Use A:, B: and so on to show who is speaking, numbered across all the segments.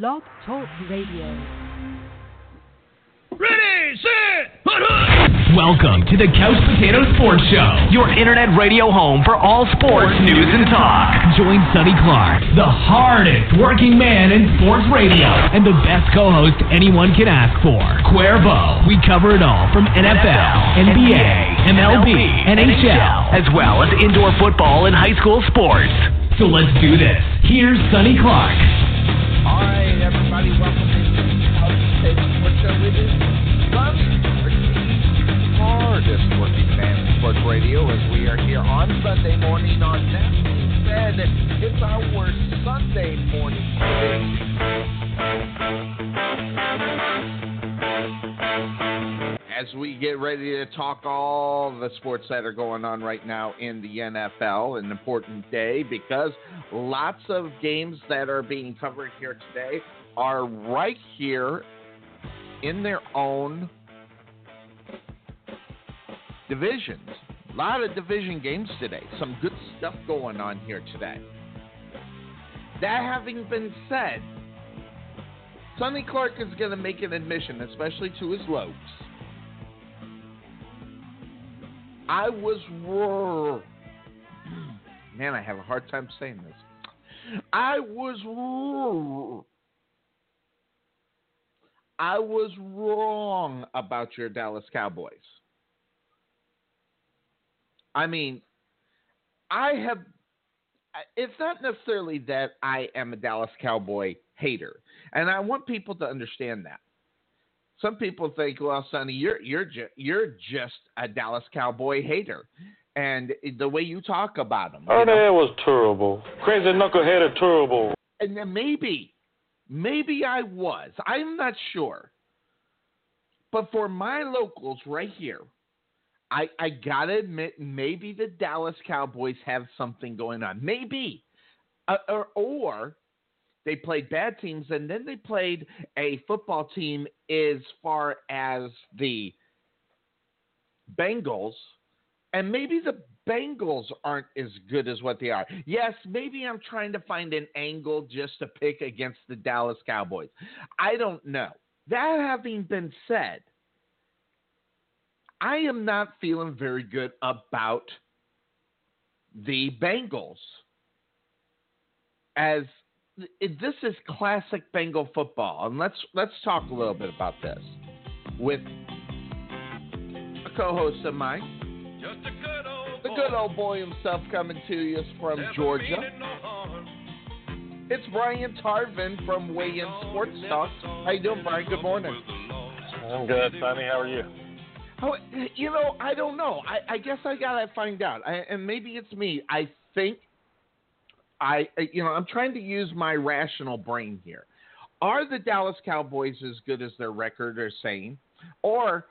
A: Blog Talk Radio.
B: Ready, set, hut, hut.
C: Welcome to the Couch Potato Sports Show, your internet radio home for all sports news and talk. Join Sonny Clark, the hardest working man in sports radio, and the best co-host anyone can ask for, Cuervo. We cover it all from NFL, NBA, MLB, NHL, as well as indoor football and high school sports. So let's do this. Here's Sonny Clark.
D: All right, everybody, welcome Sports Show. Sunday, the hardest working man sports radio as we are here on Sunday morning on it's our Sunday morning As we get ready to talk all the sports that are going on right now in the NFL, an important day because lots of games that are being covered here today are right here in their own divisions. A lot of division games today. Some good stuff going on here today. That having been said, Sonny Clark is going to make an admission, especially to his Lokes. I was wrong. Man, I have a hard time saying this. I was wrong. I was wrong about your Dallas Cowboys. I mean, I have. It's not necessarily that I am a Dallas Cowboy hater, and I want people to understand that. Some people think, "Well, Sonny, you're you're ju- you're just a Dallas Cowboy hater," and the way you talk about them.
E: Oh,
D: you know?
E: that was terrible. Crazy knucklehead of terrible.
D: and then maybe, maybe I was. I'm not sure. But for my locals right here, I I gotta admit, maybe the Dallas Cowboys have something going on. Maybe, uh, or or they played bad teams and then they played a football team as far as the Bengals, and maybe the Bengals aren't as good as what they are. Yes, maybe I'm trying to find an angle just to pick against the Dallas Cowboys. I don't know. That having been said, I am not feeling very good about the Bengals. As this is classic Bengal football, and let's let's talk a little bit about this with a co-host of mine,
B: Just a good old
D: the good old boy himself, coming to you from
B: Never
D: Georgia.
B: no.
D: It's Brian Tarvin from Weigh In Sports Talk. How you doing, Brian? Good morning.
E: I'm good, Sonny. How are you?
D: Oh, you know, I don't know. I, I guess I gotta find out. I, and maybe it's me. I think I, you know, I'm trying to use my rational brain here. Are the Dallas Cowboys as good as their record are saying, or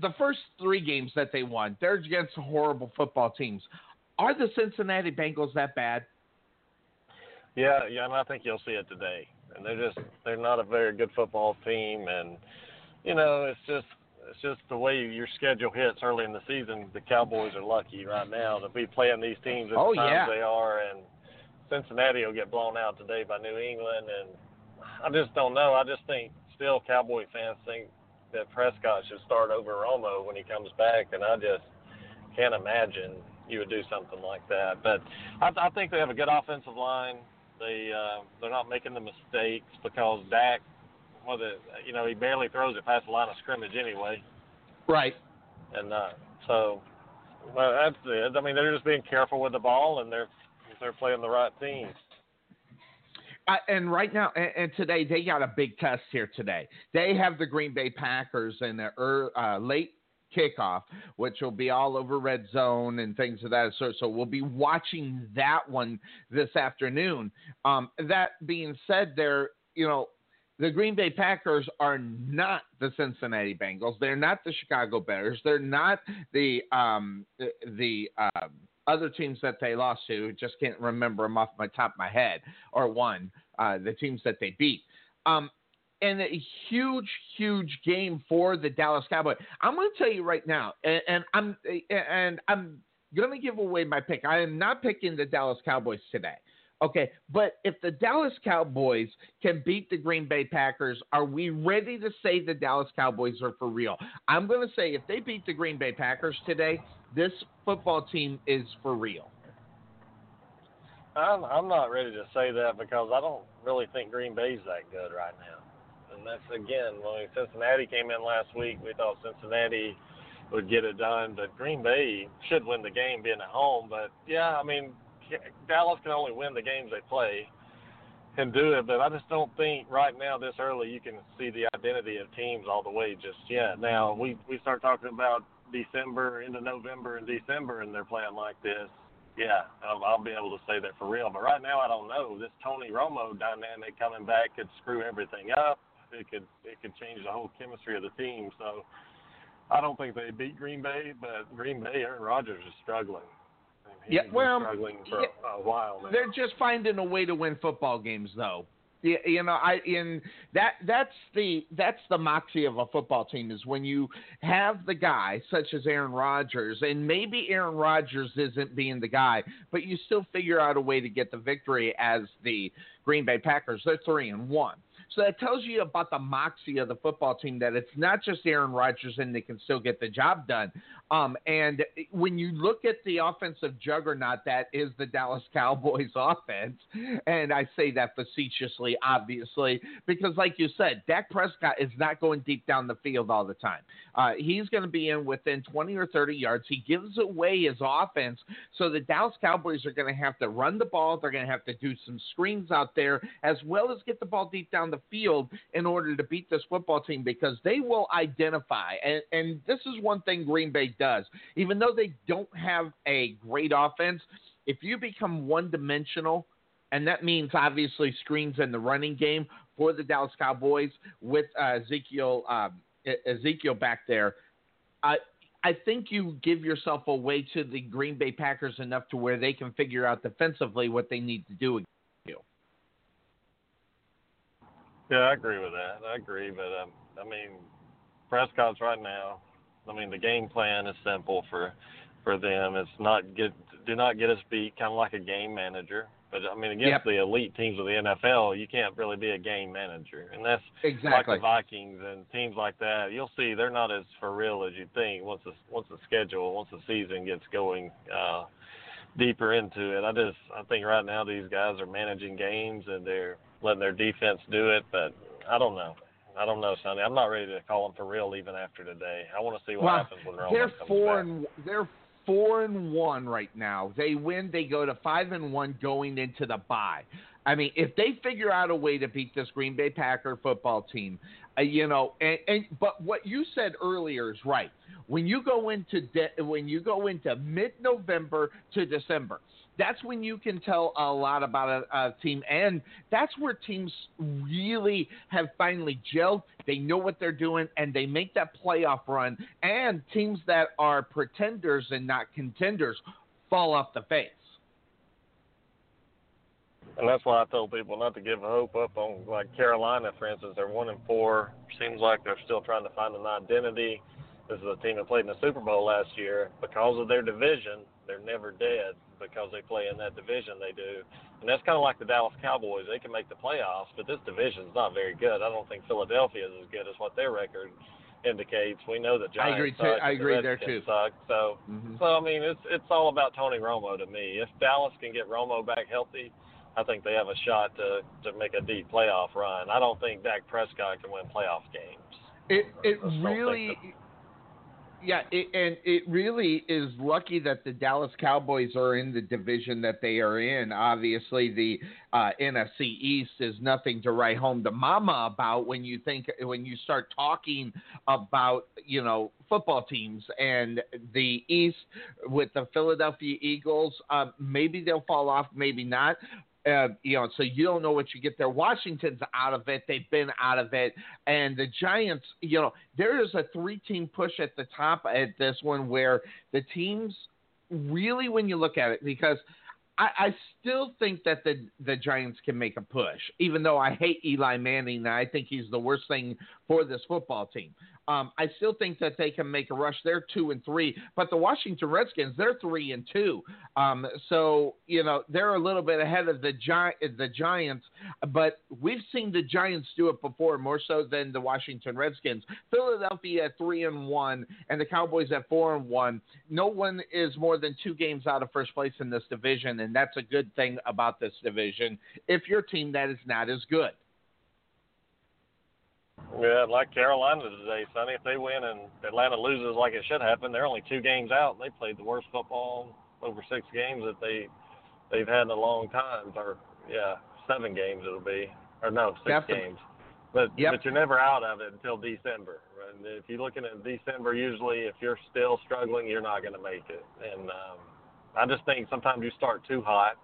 D: the first three games that they won, they're against horrible football teams? Are the Cincinnati Bengals that bad?
E: Yeah, yeah, and I think you'll see it today. And they're just they're not a very good football team, and you know it's just it's just the way your schedule hits early in the season. The Cowboys are lucky right now to be playing these teams at
D: Oh,
E: the times
D: yeah.
E: they are, and Cincinnati will get blown out today by New England, and I just don't know. I just think still Cowboy fans think that Prescott should start over Romo when he comes back, and I just can't imagine you would do something like that. But I, I think they have a good offensive line. They uh, they're not making the mistakes because Dak, well, the, you know, he barely throws it past the line of scrimmage anyway,
D: Right.
E: and uh, so well, that's it. I mean, they're just being careful with the ball, and they're they're playing the right team.
D: Uh, and right now, and, and today, they got a big test here today. They have the Green Bay Packers in the er, uh, late kickoff, which will be all over Red Zone and things of that sort. So we'll be watching that one this afternoon. Um, that being said, there, you know, the Green Bay Packers are not the Cincinnati Bengals. They're not the Chicago Bears. They're not the um, the um, other teams that they lost to. Just can't remember them off my top of my head or one. Uh, the teams that they beat. Um, and a huge, huge game for the Dallas Cowboys. I'm going to tell you right now, and, and I'm and I'm going to give away my pick. I am not picking the Dallas Cowboys today. Okay, but if the Dallas Cowboys can beat the Green Bay Packers, are we ready to say the Dallas Cowboys are for real? I'm going to say if they beat the Green Bay Packers today, this football team is for real.
E: I'm I'm not ready to say that because I don't really think Green Bay's that good right now. And that's again when Cincinnati came in last week, we thought Cincinnati would get it done, but Green Bay should win the game being at home. But yeah, I mean Dallas can only win the games they play and do it, but I just don't think right now this early you can see the identity of teams all the way just yet. Now we we start talking about December into November and December and they're playing like this. Yeah, I'll, I'll be able to say that for real. But right now I don't know. This Tony Romo dynamic coming back could screw everything up. It could it could change the whole chemistry of the team. So I don't think they beat Green Bay, but Green Bay, Aaron Rodgers is struggling. He's
D: Yeah,
E: been
D: well,
E: struggling for
D: yeah,
E: a while now.
D: They're just finding a way to win football games, though. Yeah, you know, I in that that's the that's the moxie of a football team is when you have the guy such as Aaron Rodgers, and maybe Aaron Rodgers isn't being the guy, but you still figure out a way to get the victory as the Green Bay Packers. They're three and one. So that tells you about the moxie of the football team that it's not just Aaron Rodgers and they can still get the job done. Um, and when you look at the offensive juggernaut that is the Dallas Cowboys offense, and I say that facetiously, obviously, because like you said, Dak Prescott is not going deep down the field all the time. Uh, he's going to be in within 20 or 30 yards. He gives away his offense, so the Dallas Cowboys are going to have to run the ball. They're going to have to do some screens out there, as well as get the ball deep down the field in order to beat this football team because they will identify. And, and this is one thing Green Bay does. Even though they don't have a great offense, if you become one dimensional, and that means obviously screens in the running game for the Dallas Cowboys with uh, Ezekiel um, Ezekiel back there. I I think you give yourself away to the Green Bay Packers enough to where they can figure out defensively what they need to do against you.
E: Yeah, I agree with that. I agree, but um, I mean, Prescott's right now. I mean, the game plan is simple for for them. It's not get do not get us beat, kind of like a game manager. But I mean, against
D: Yep.
E: the elite teams of the NFL, you can't really be a game manager, and that's like the Vikings and teams like that. You'll see they're not as for real as you think once the once the schedule, once the season gets going uh, deeper into it. I just I think right now these guys are managing games and they're letting their defense do it, but I don't know. I don't know, Sonny. I'm not ready to call them for real even after today. I want to see what
D: Well,
E: happens when
D: they're four
E: back.
D: and they're four and one right now. They win, they go to five and one going into the bye. I mean, if they figure out a way to beat this Green Bay Packer football team, uh, you know, and, and but what you said earlier is right. When you go into de- when you go into mid-November to December, that's when you can tell a lot about a, a team, and that's where teams really have finally gelled. They know what they're doing, and they make that playoff run. And teams that are pretenders and not contenders fall off the face.
E: And that's why I told people not to give hope up on like Carolina, for instance. They're one and four. Seems like they're still trying to find an identity. This is a team that played in the Super Bowl last year. Because of their division, they're never dead because they play in that division they do. And that's kind of like the Dallas Cowboys. They can make the playoffs, but this division's not very good. I don't think Philadelphia is as good as what their record indicates. We know the Giants I
D: agree too-
E: suck
D: I
E: and the
D: agree there, too.
E: Suck. So
D: Mhm.
E: so I mean, it's it's all about Tony Romo to me. If Dallas can get Romo back healthy, I think they have a shot to to make a deep playoff run. I don't think Dak Prescott can win playoff games.
D: It it
E: I just don't think
D: really Yeah, it, and it really is lucky that the Dallas Cowboys are in the division that they are in. Obviously, the uh, NFC East is nothing to write home to mama about when you think when you start talking about you know football teams and the East with the Philadelphia Eagles. Uh, maybe they'll fall off, maybe not. Uh, you know, so you don't know what you get there. Washington's out of it; they've been out of it, and the Giants. You know, there is a three-team push at the top at this one where the teams really, when you look at it, because I, I still think that the the Giants can make a push, even though I hate Eli Manning and I think he's the worst thing for this football team. Um, I still think that they can make a rush. They're two and three, but the Washington Redskins they're three and two. Um, so you know they're a little bit ahead of the Gi- the Giants, but we've seen the Giants do it before, more so than the Washington Redskins. Philadelphia at three and one, and the Cowboys at four and one. No one is more than two games out of first place in this division, and that's a good thing about this division. If your team that is not as good.
E: Yeah, like Carolina today, Sonny. If they win and Atlanta loses like it should happen, they're only two games out. They played the worst football over six games that they they've had in a long time. Or yeah, seven games it'll be, or no, six
D: Definitely.
E: games. But
D: Yep.
E: but you're never out of it until December. And if you're looking at December, usually if you're still struggling, you're not going to make it. And um, I just think sometimes you start too hot,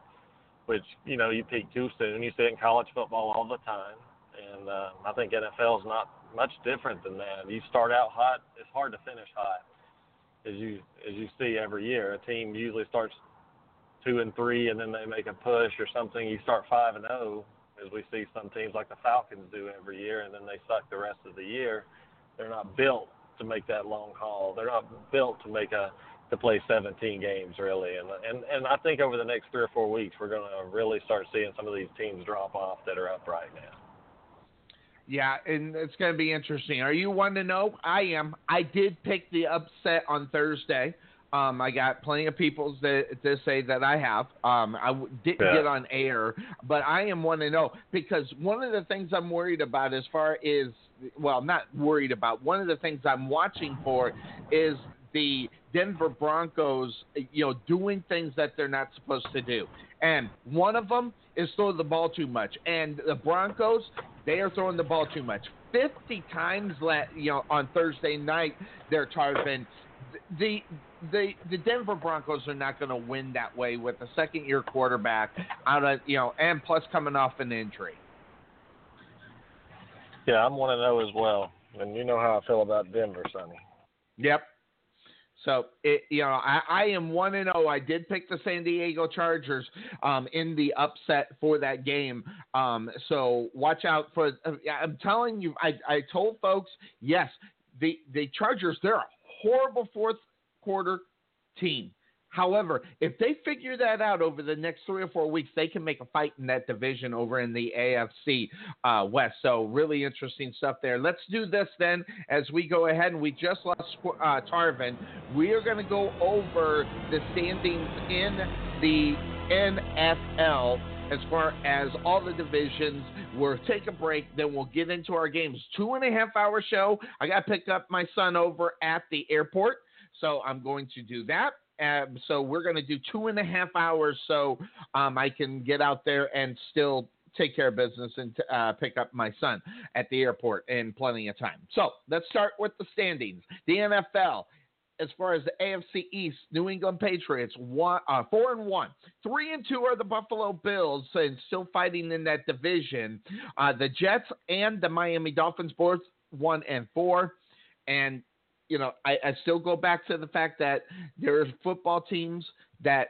E: which you know you peak too soon. You see it in college football all the time and uh, I think NFL is not much different than that. You start out hot; it's hard to finish hot, as you as you see every year. A team usually starts two and three, and then they make a push or something. You start five and zero, as we see some teams like the Falcons do every year, and then they suck the rest of the year. They're not built to make that long haul. They're not built to make a to play 17 games really. And and and I think over the next three or four weeks, we're going to really start seeing some of these teams drop off that are up right now.
D: Yeah, and it's going to be interesting. Are you one to know? I am. I did pick the upset on Thursday. Um, I got plenty of people that to say that I have. Um, I w- didn't
E: Yeah.
D: get on air, but I am one to know because one of the things I'm worried about, as far as well, not worried about. One of the things I'm watching for is the Denver Broncos, you know, doing things that they're not supposed to do. And one of them is throw the ball too much. And the Broncos, they are throwing the ball too much. 50 times, la- you know, on Thursday night, they're Tarvin. The the the Denver Broncos are not going to win that way with a second year quarterback out of you know, and plus coming off an injury.
E: Yeah, I'm one to know as well, and you know how I feel about Denver, Sonny.
D: Yep. So it, you know, I, I am one and zero. I did pick the San Diego Chargers um, in the upset for that game. Um, so watch out for. Uh, I'm telling you, I, I told folks, yes, the the Chargers they're a horrible fourth quarter team. However, if they figure that out over the next three or four weeks, they can make a fight in that division over in the AFC uh, West. So, really interesting stuff there. Let's do this then as we go ahead. And we just lost uh, Tarvin. We are going to go over the standings in the NFL as far as all the divisions. We'll take a break, then we'll get into our games. Two and a half hour show. I got to pick up my son over at the airport, so I'm going to do that. Um, so we're going to do two and a half hours, so um, I can get out there and still take care of business and uh, pick up my son at the airport in plenty of time. So let's start with the standings. The NFL as far as the AFC East, New England Patriots one uh, four and one, three and two are the Buffalo Bills, and still fighting in that division. Uh, the Jets and the Miami Dolphins both one and four, and you know I, I still go back to the fact that there are football teams that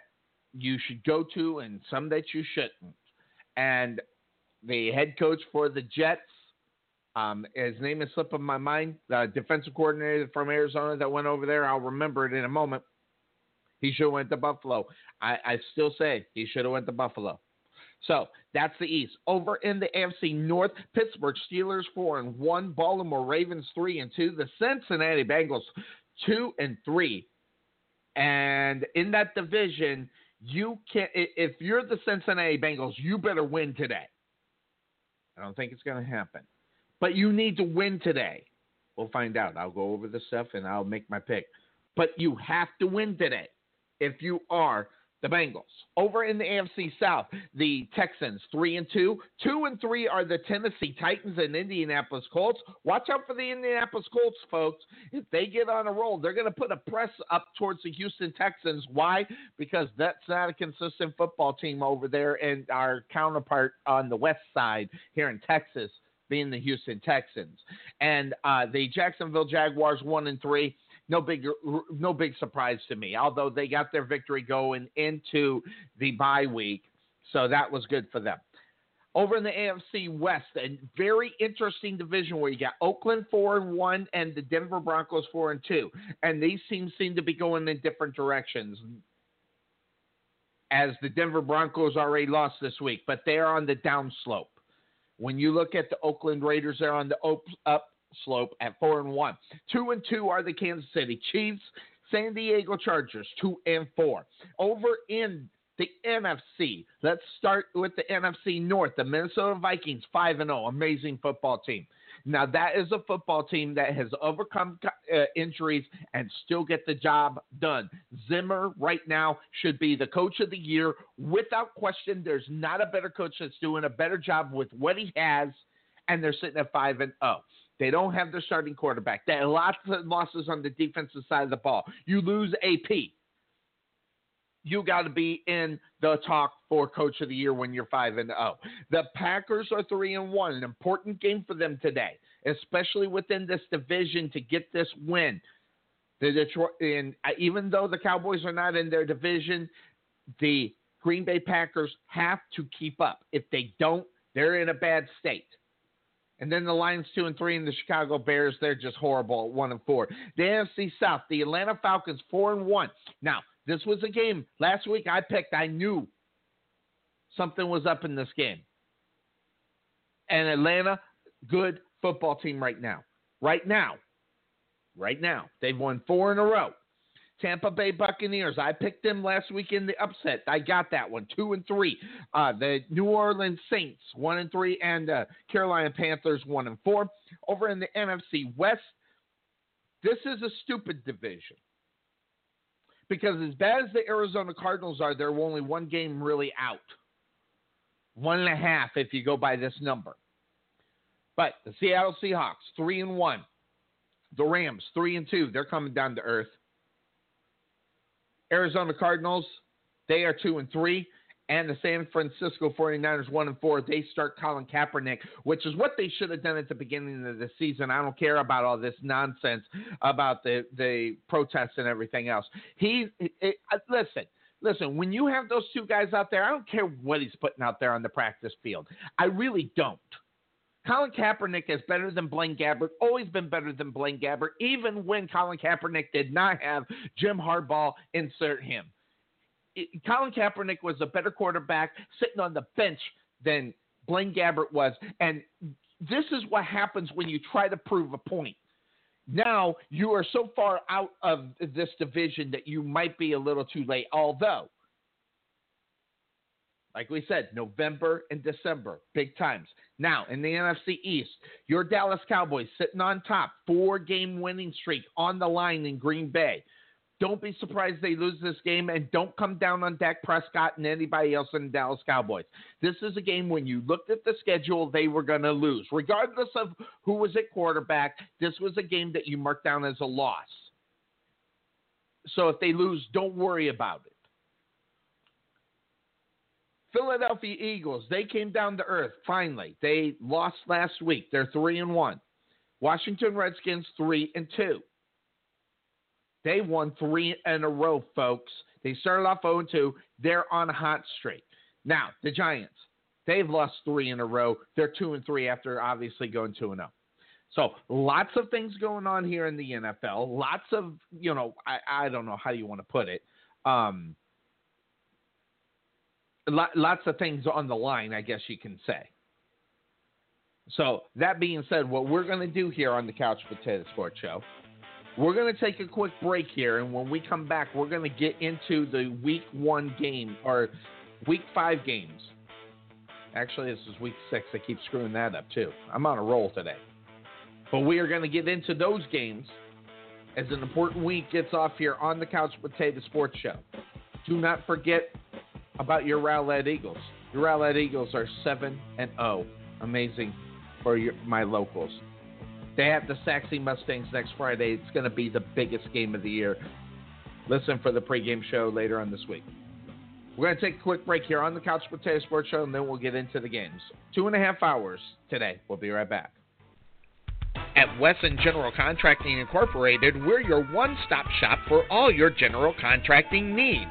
D: you should go to and some that you shouldn't, and the head coach for the Jets um, his name is slipping my mind. The defensive coordinator from Arizona that went over there. I'll remember it in a moment. He should have went to Buffalo. I, I still say he should have went to Buffalo. So that's the East. Over in the AFC North, Pittsburgh Steelers four and one, Baltimore Ravens three and two, the Cincinnati Bengals two and three. And in that division, you can if you're the Cincinnati Bengals, you better win today. I don't think it's going to happen but you need to win today, We'll find out. I'll go over the stuff and I'll make my pick. But you have to win today if you are the Bengals. Over in the AFC South, the Texans three and two, two and three are the Tennessee Titans and Indianapolis Colts. Watch out for the Indianapolis Colts, folks. If they get on a roll, they're going to put a press up towards the Houston Texans. Why? Because that's not a consistent football team over there, and our counterpart on the west side here in Texas being the Houston Texans, and uh, the Jacksonville Jaguars one and three no big no big surprise to me. Although they got their victory going into the bye week, so that was good for them. Over in the AFC West, a very interesting division where you got Oakland four and one and the Denver Broncos four and two, and these teams seem to be going in different directions. As the Denver Broncos already lost this week, but they are on the downslope. When you look at the Oakland Raiders, they're on the up slope at four and one. Two and two are the Kansas City Chiefs, San Diego Chargers, two and four. Over in the NFC, let's start with the NFC North. The Minnesota Vikings, five and zero, amazing football team. Now that is a football team that has overcome uh, injuries and still get the job done. Zimmer right now should be the coach of the year without question. There's not a better coach that's doing a better job with what he has, and they're sitting at five and zero. They don't have their starting quarterback. They have lots of losses on the defensive side of the ball. You lose AP. You got to be in the talk for coach of the year when you're 5 and 0. The Packers are 3 and 1, an important game for them today, especially within this division to get this win. The Detroit and uh, even though the Cowboys are not in their division, the Green Bay Packers have to keep up. If they don't, they're in a bad state. And then the Lions two and three, and the Chicago Bears they're just horrible at one and four. The AFC South, the Atlanta Falcons four and one. Now this was a game last week. I picked. I knew something was up in this game. And Atlanta, good football team right now. Right now. Right now. They've won four in a row. Tampa Bay Buccaneers. I picked them last week in the upset. I got that one, two and three. Uh, the New Orleans Saints, one and three, and uh, Carolina Panthers, one and four. Over in the NFC West, this is a stupid division because as bad as the Arizona Cardinals are, they're only one game really out, one and a half if you go by this number. But the Seattle Seahawks, three and one. The Rams, three and two. They're coming down to earth. Arizona Cardinals, they are two and three. And the San Francisco 49ers, one and four. They start Colin Kaepernick, which is what they should have done at the beginning of the season. I don't care about all this nonsense about the, the protests and everything else. He, it, uh, listen, listen, when you have those two guys out there, I don't care what he's putting out there on the practice field. I really don't. Colin Kaepernick is better than Blaine Gabbert, always been better than Blaine Gabbert, even when Colin Kaepernick did not have Jim Harbaugh insert him. It, Colin Kaepernick was a better quarterback sitting on the bench than Blaine Gabbert was. And this is what happens when you try to prove a point. Now you are so far out of this division that you might be a little too late. Although like we said, November and December, big times. Now, in the NFC East, your Dallas Cowboys sitting on top, four game winning streak on the line in Green Bay. Don't be surprised they lose this game and don't come down on Dak Prescott and anybody else in the Dallas Cowboys. This is a game when you looked at the schedule, they were going to lose. Regardless of who was at quarterback, this was a game that you marked down as a loss. So if they lose, don't worry about it. Philadelphia Eagles, they came down to earth finally. They lost last week. They're 3 and 1. Washington Redskins 3 and 2. They won 3 in a row, folks. They started off 0 2. They're on a hot streak. Now, the Giants, they've lost 3 in a row. They're 2 and 3 after obviously going 2 and 0. So, lots of things going on here in the NFL. Lots of, you know, I, I don't know how you want to put it. Um, lots of things on the line, I guess you can say. So, that being said, what we're going to do here on the Couch Potato Sports Show, we're going to take a quick break here. And when we come back, we're going to get into the week one game or week five games. Actually, this is week six. I keep screwing that up, too. I'm on a roll today. But we are going to get into those games as an important week gets off here on the Couch Potato Sports Show. Do not forget about your Rowlett Eagles. Your Rowlett Eagles are 7 and 0. Amazing for your, my locals. They have the Sachse Mustangs next Friday. It's going to be the biggest game of the year. Listen for the pregame show later on this week. We're going to take a quick break here on the Couch Potato Sports Show, and then we'll get into the games. Two and a half hours today. We'll be right back. At Wesson General Contracting Incorporated, we're your one stop shop for all your general contracting needs.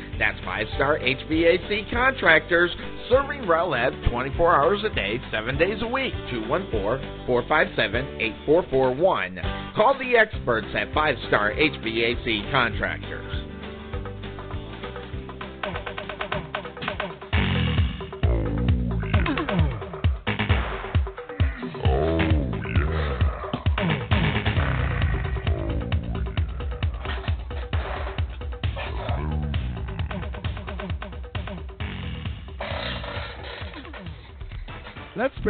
D: That's 5 Star HVAC Contractors, serving Rowlett 24 hours a day, 7 days a week. 214 457 8441. Call the experts at 5 Star HVAC Contractors.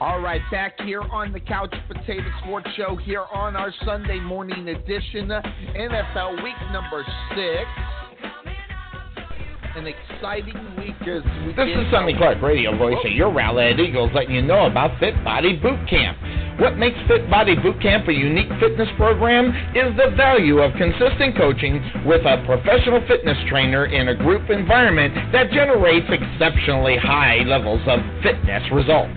D: All right, back here on the Couch Potato Sports Show here on our Sunday morning edition, NFL Week number six. An exciting week as we
F: This is Sonny Clark, radio voice of your Rowlett Eagles, letting you know about Fit Body Boot Camp. What makes Fit Body Boot Camp a unique fitness program is the value of consistent coaching with a professional fitness trainer in a group environment that generates exceptionally high levels of fitness results.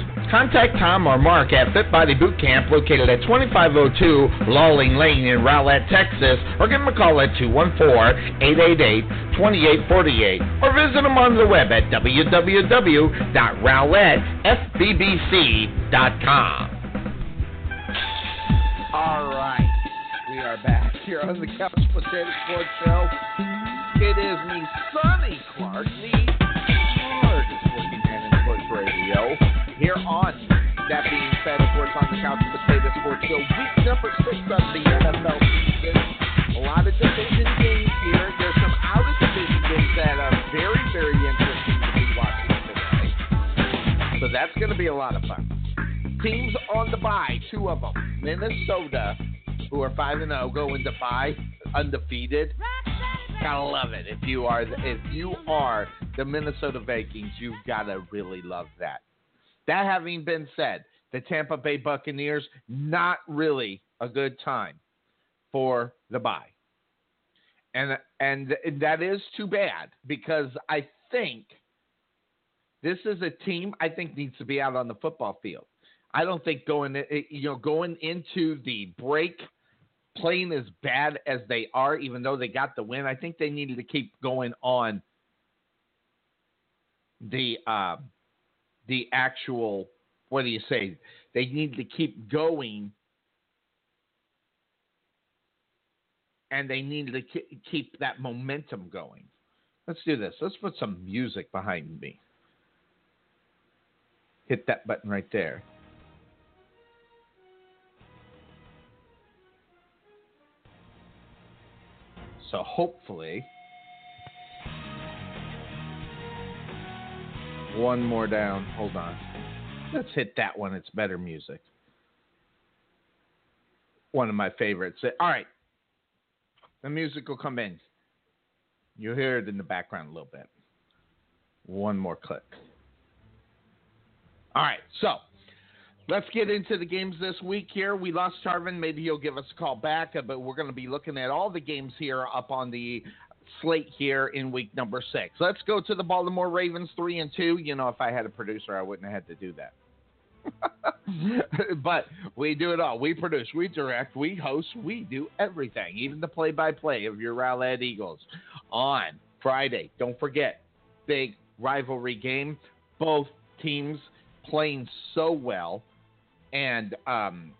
F: Contact Tom or Mark at Fit Body Boot Camp located at 2502 Lawling Lane in Rowlett, Texas, or give them a call at 214-888-2848 or visit them on the web at www.rowlettfbbc.com.
D: All right, we are back here on the Couch Potato Sports Show. It is me, Sonny Clark, the here on That Being Said, of course, on the Couch Potato Sports Show, week number six of the NFL season. A lot of division games here. There's some out of division games that are very, very interesting to be watching today. So that's going to be a lot of fun. Teams on the bye, two of them. Minnesota, who are 5 and 0, go into bye undefeated. Gotta love it. If you are if you are the Minnesota Vikings, you've gotta really love that. That having been said, the Tampa Bay Buccaneers not really a good time for the bye. And and that is too bad because I think this is a team I think needs to be out on the football field. I don't think going you know going into the break playing as bad as they are, even though they got the win. I think they needed to keep going on the uh, the actual what do you say? They need to keep going and they need to keep that momentum going. Let's do this. Let's put some music behind me. Hit that button right there. So hopefully, one more down. Hold on. Let's hit that one. It's better music. One of my favorites. All right. The music will come in. You'll hear it in the background a little bit. One more click. All right. So let's get into the games this week here. We lost Tarvin. Maybe he'll give us a call back, but we're going to be looking at all the games here up on the slate here in week number six. Let's go to the Baltimore Ravens three and two. You know, if I had a producer, I wouldn't have had to do that. but we do it all. We produce, we direct, we host, we do everything, even the play by play of your Rowlett Eagles on Friday. Don't forget, big rivalry game. Both teams playing so well. And um,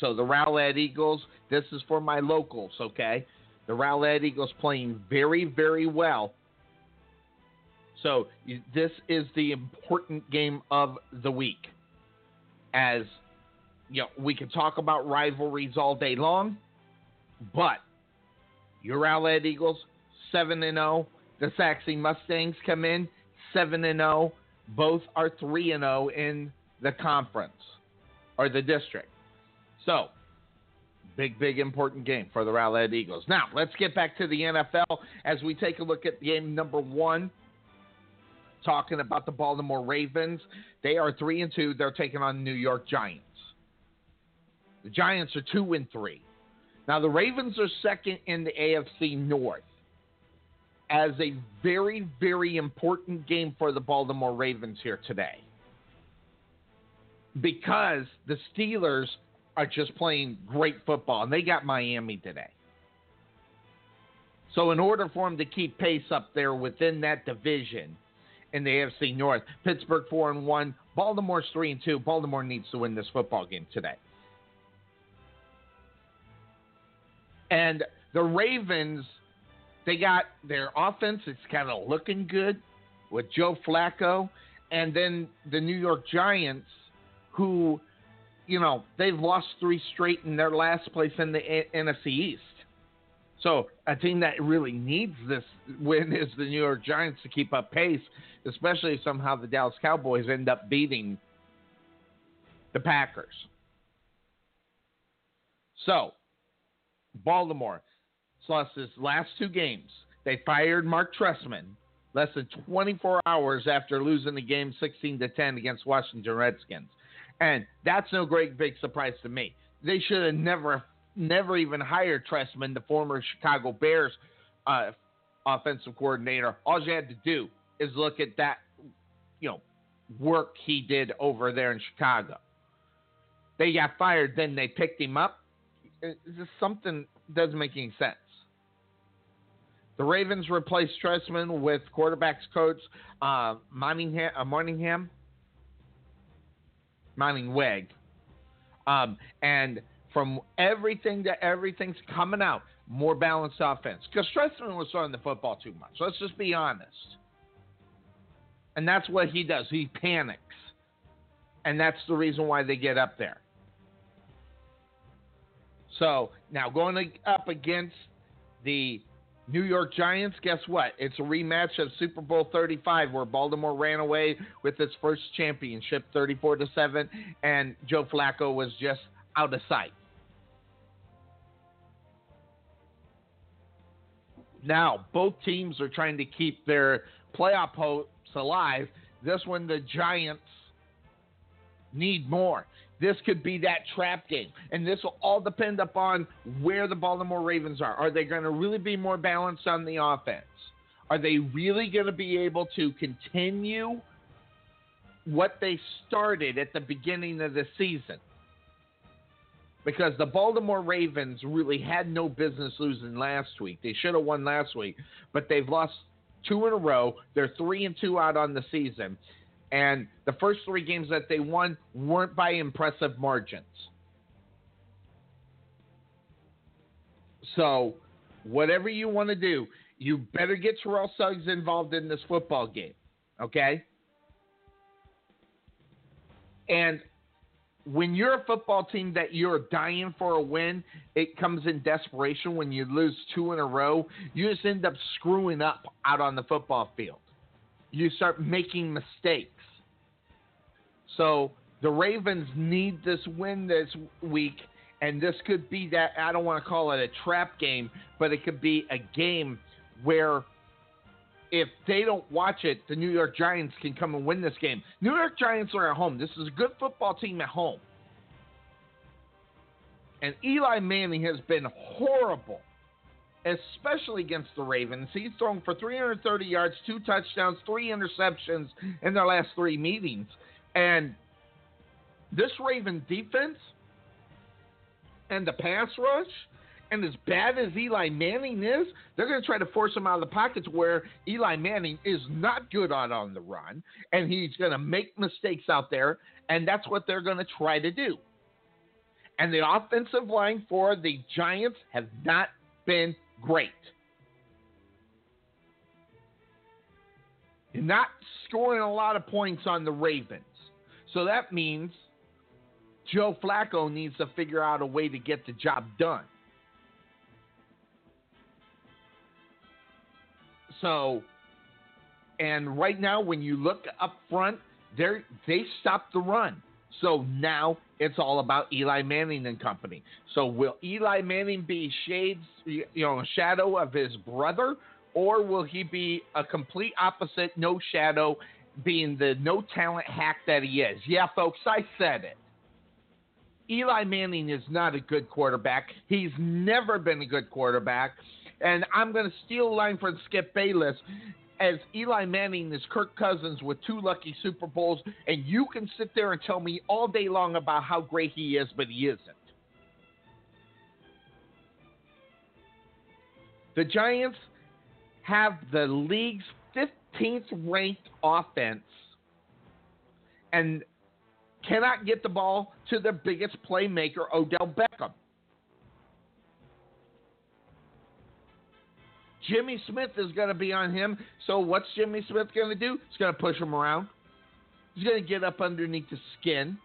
D: so the Rowlett Eagles, this is for my locals, okay? The Rowlett Eagles playing very, very well. So this is the important game of the week as you know, we can talk about rivalries all day long, but your Rowlett Eagles seven and zero. Oh. The Sachse Mustangs come in seven and zero. Oh. Both are three and zero oh in the conference or the district. So, big, big, important game for the Rowlett Eagles. Now, let's get back to the NFL as we take a look at game number one talking about the Baltimore Ravens. They are three and two. They're taking on New York Giants. The Giants are two and three. Now the Ravens are second in the AFC North. As a very, very important game for the Baltimore Ravens here today. Because the Steelers are just playing great football, and they got Miami today. So, in order for them to keep pace up there within that division, in the AFC North. Pittsburgh four and one. Baltimore's three and two. Baltimore needs to win this football game today. And the Ravens, they got their offense. It's kind of looking good with Joe Flacco, and then the New York Giants, who, you know, they've lost three straight in their last place in the A- NFC East. So a team that really needs this win is the New York Giants to keep up pace, especially if somehow the Dallas Cowboys end up beating the Packers. So, Baltimore lost his last two games. They fired Mark Trestman less than 24 hours after losing the game 16 to 10 against Washington Redskins. And that's no great big surprise to me. They should have never never even hired Trestman, the former Chicago Bears uh, offensive coordinator. All you had to do is look at that, you know, work he did over there in Chicago. They got fired, then they picked him up. It's just something doesn't make any sense. The Ravens replaced Trestman with quarterbacks coach uh, Moningham, uh, Moningham, Weg, um, and from everything to everything's coming out. More balanced offense. Because Trestman was throwing the football too much. Let's just be honest. And that's what he does. He panics. And that's the reason why they get up there. So now going up against the New York Giants, guess what? It's a rematch of Super Bowl 35 where Baltimore ran away with its first championship 34 to 7 and Joe Flacco was just out of sight. Now, both teams are trying to keep their playoff hopes alive. This one the Giants need more. This could be that trap game. And this will all depend upon where the Baltimore Ravens are. Are they going to really be more balanced on the offense? Are they really going to be able to continue what they started at the beginning of the season? Because the Baltimore Ravens really had no business losing last week. They should have won last week, but they've lost two in a row. They're three and two out on the season. And the first three games that they won weren't by impressive margins. So, whatever you want to do, you better get Terrell Suggs involved in this football game. Okay? And when you're a football team that you're dying for a win, it comes in desperation when you lose two in a row. You just end up screwing up out on the football field. You start making mistakes. So the Ravens need this win this week, and this could be that. I don't want to call it a trap game, but it could be a game where if they don't watch it, the New York Giants can come and win this game. New York Giants are at home. This is a good football team at home. And Eli Manning has been horrible, especially against the Ravens. He's thrown for 330 yards, two touchdowns, three interceptions in their last three meetings. And this Raven defense and the pass rush, and as bad as Eli Manning is, they're going to try to force him out of the pocket to where Eli Manning is not good on on the run, and he's going to make mistakes out there, and that's what they're going to try to do. And the offensive line for the Giants have not been great. You're not scoring a lot of points on the Ravens. So that means Joe Flacco needs to figure out a way to get the job done. So, and right now, when you look up front, they they stopped the run. So now it's all about Eli Manning and company. So will Eli Manning be shades, you know, a shadow of his brother, or will he be a complete opposite, no shadow, being the no talent hack that he is. Yeah, folks, I said it. Eli Manning is not a good quarterback. He's never been a good quarterback. And I'm going to steal a line from Skip Bayless as Eli Manning is Kirk Cousins with two lucky Super Bowls, and you can sit there and tell me all day long about how great he is, but he isn't. The Giants have the league's 15th ranked offense and cannot get the ball to their biggest playmaker, Odell Beckham. Jimmy Smith is going to be on him. So what's Jimmy Smith going to do? He's going to push him around. He's going to get up underneath the skin.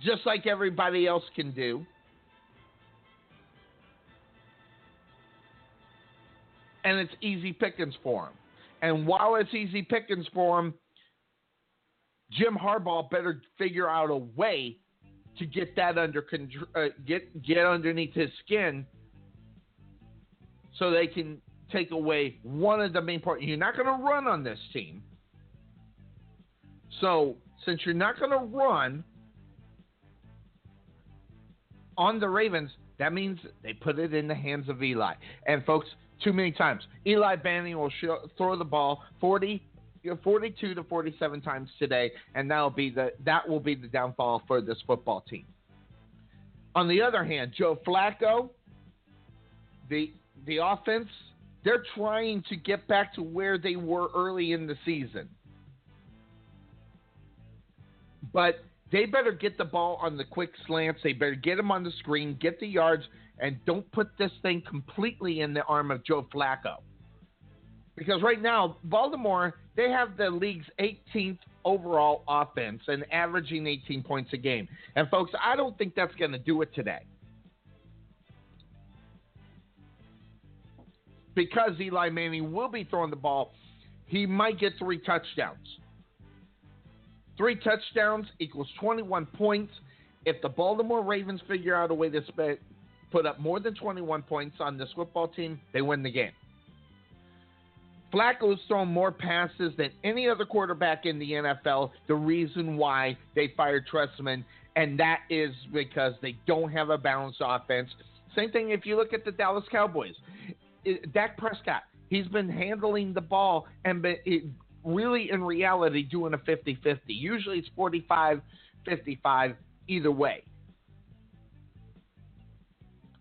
D: Just like everybody else can do. and it's easy pickings for him. And while it's easy pickings for him, Jim Harbaugh better figure out a way to get that under uh, get get underneath his skin, so they can take away one of the main parts. You're not going to run on this team, so since you're not going to run on the Ravens, that means they put it in the hands of Eli. And folks, too many times. Eli Manning will show, throw the ball 40, 42 to 47 times today, and that'll be the that will be the downfall for this football team. On the other hand, Joe Flacco, the the offense, they're trying to get back to where they were early in the season. But they better get the ball on the quick slants. They better get them on the screen, get the yards, and don't put this thing completely in the arm of Joe Flacco. Because right now, Baltimore, they have the league's 18th overall offense and averaging 18 points a game. And folks, I don't think that's going to do it today. Because Eli Manning will be throwing the ball, he might get three touchdowns. Three touchdowns equals 21 points. If the Baltimore Ravens figure out a way to put up more than 21 points on this football team, they win the game. Flacco's thrown more passes than any other quarterback in the NFL. The reason why they fired Trestman, and that is because they don't have a balanced offense. Same thing if you look at the Dallas Cowboys. It, Dak Prescott, he's been handling the ball and been, it, really in reality doing a 50 50. Usually it's 45 55 either way.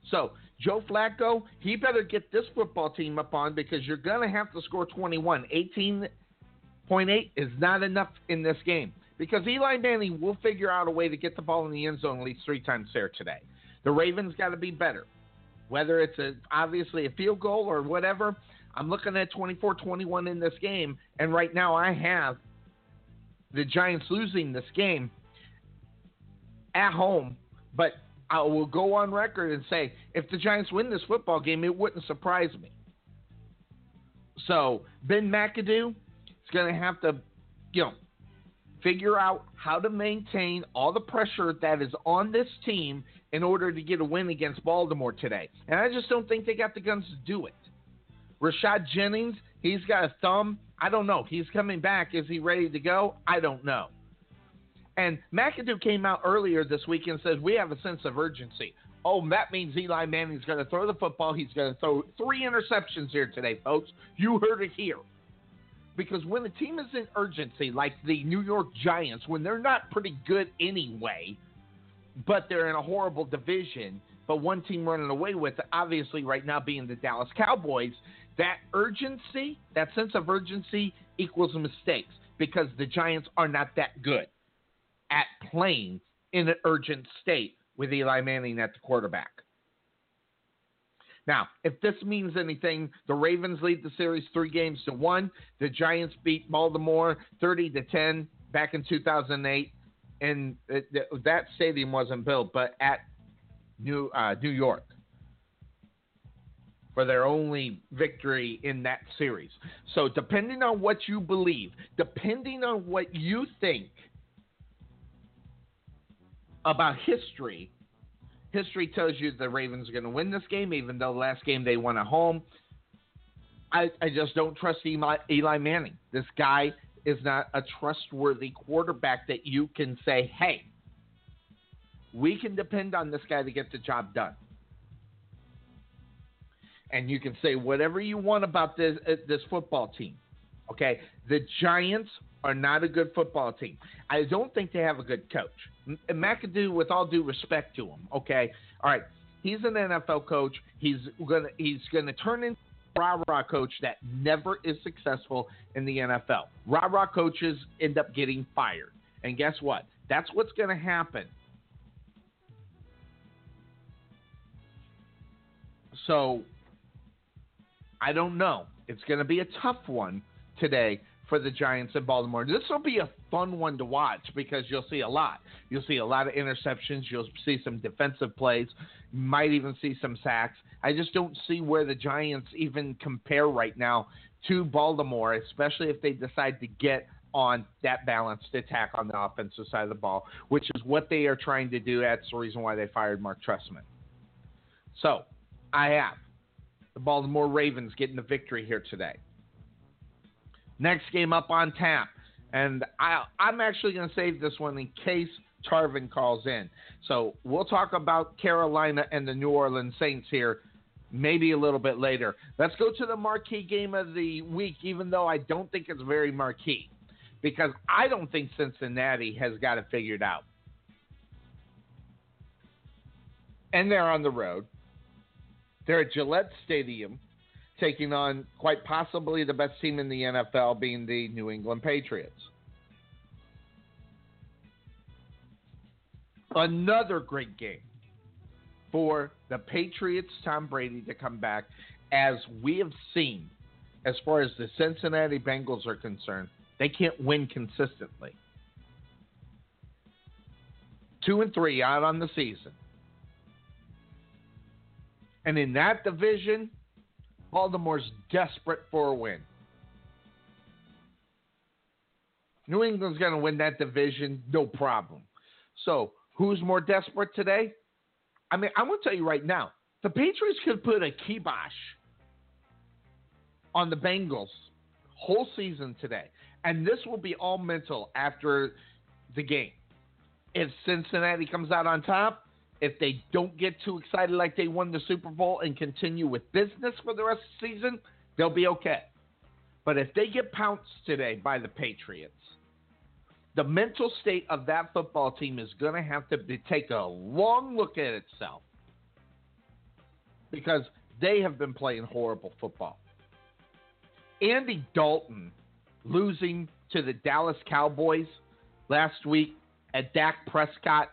D: So Joe Flacco, he better get this football team up on because you're going to have to score 21. 18.8 is not enough in this game because Eli Manning will figure out a way to get the ball in the end zone at least three times there today. The Ravens got to be better. Whether it's a, obviously a field goal or whatever, I'm looking at 24 21 in this game, and right now I have the Giants losing this game at home, but I will go on record and say if the Giants win this football game, it wouldn't surprise me. So Ben McAdoo is going to have to, you know, figure out how to maintain all the pressure that is on this team in order to get a win against Baltimore today. And I just don't think they got the guns to do it. Rashad Jennings, he's got a thumb. I don't know. He's coming back. Is he ready to go? I don't know. And McAdoo came out earlier this week and says, We have a sense of urgency. Oh, that means Eli Manning's going to throw the football. He's going to throw three interceptions here today, folks. You heard it here. Because when the team is in urgency, like the New York Giants, when they're not pretty good anyway, but they're in a horrible division, but one team running away with obviously right now being the Dallas Cowboys, that urgency, that sense of urgency equals mistakes because the Giants are not that good at playing in an urgent state with Eli Manning at the quarterback. Now, if this means anything, the Ravens lead the series three games to one. The Giants beat Baltimore 30 to 10 back in 2008. And that stadium wasn't built, but at New, uh, New York for their only victory in that series. So, depending on what you believe, depending on what you think about history, history tells you the Ravens are going to win this game, even though last game they won at home. I, I just don't trust Eli, Eli Manning. This guy is not a trustworthy quarterback that you can say, hey, we can depend on this guy to get the job done. And you can say whatever you want about this uh, this football team. Okay, the Giants are not a good football team. I don't think they have a good coach. McAdoo, with all due respect to him, okay, all right, he's an NFL coach. He's gonna he's gonna turn into rah rah coach that never is successful in the NFL. Rah rah coaches end up getting fired, and guess what? That's what's gonna happen. So I don't know. It's going to be a tough one today for the Giants in Baltimore. This will be a fun one to watch because you'll see a lot. You'll see a lot of interceptions. You'll see some defensive plays. You might even see some sacks. I just don't see where the Giants even compare right now to Baltimore, especially if they decide to get on that balanced attack on the offensive side of the ball, which is what they are trying to do. That's the reason why they fired Marc Trestman. So I have the Baltimore Ravens getting the victory here today. Next game up on tap. And I, I'm actually going to save this one in case Tarvin calls in. So we'll talk about Carolina and the New Orleans Saints here maybe a little bit later. Let's go to the marquee game of the week, even though I don't think it's very marquee, because I don't think Cincinnati has got it figured out. And they're on the road. They're at Gillette Stadium taking on quite possibly the best team in the NFL, being the New England Patriots. Another great game for the Patriots, Tom Brady, to come back. As we have seen, as far as the Cincinnati Bengals are concerned, they can't win consistently. Two and three out on the season. And in that division, Baltimore's desperate for a win. New England's going to win that division, no problem. So, who's more desperate today? I mean, I'm going to tell you right now, the Patriots could put a kibosh on the Bengals whole season today. And this will be all mental after the game. If Cincinnati comes out on top, if they don't get too excited like they won the Super Bowl and continue with business for the rest of the season, they'll be okay. But if they get pounced today by the Patriots, the mental state of that football team is going to have to be, take a long look at itself because they have been playing horrible football. Andy Dalton losing to the Dallas Cowboys last week at Dak Prescott,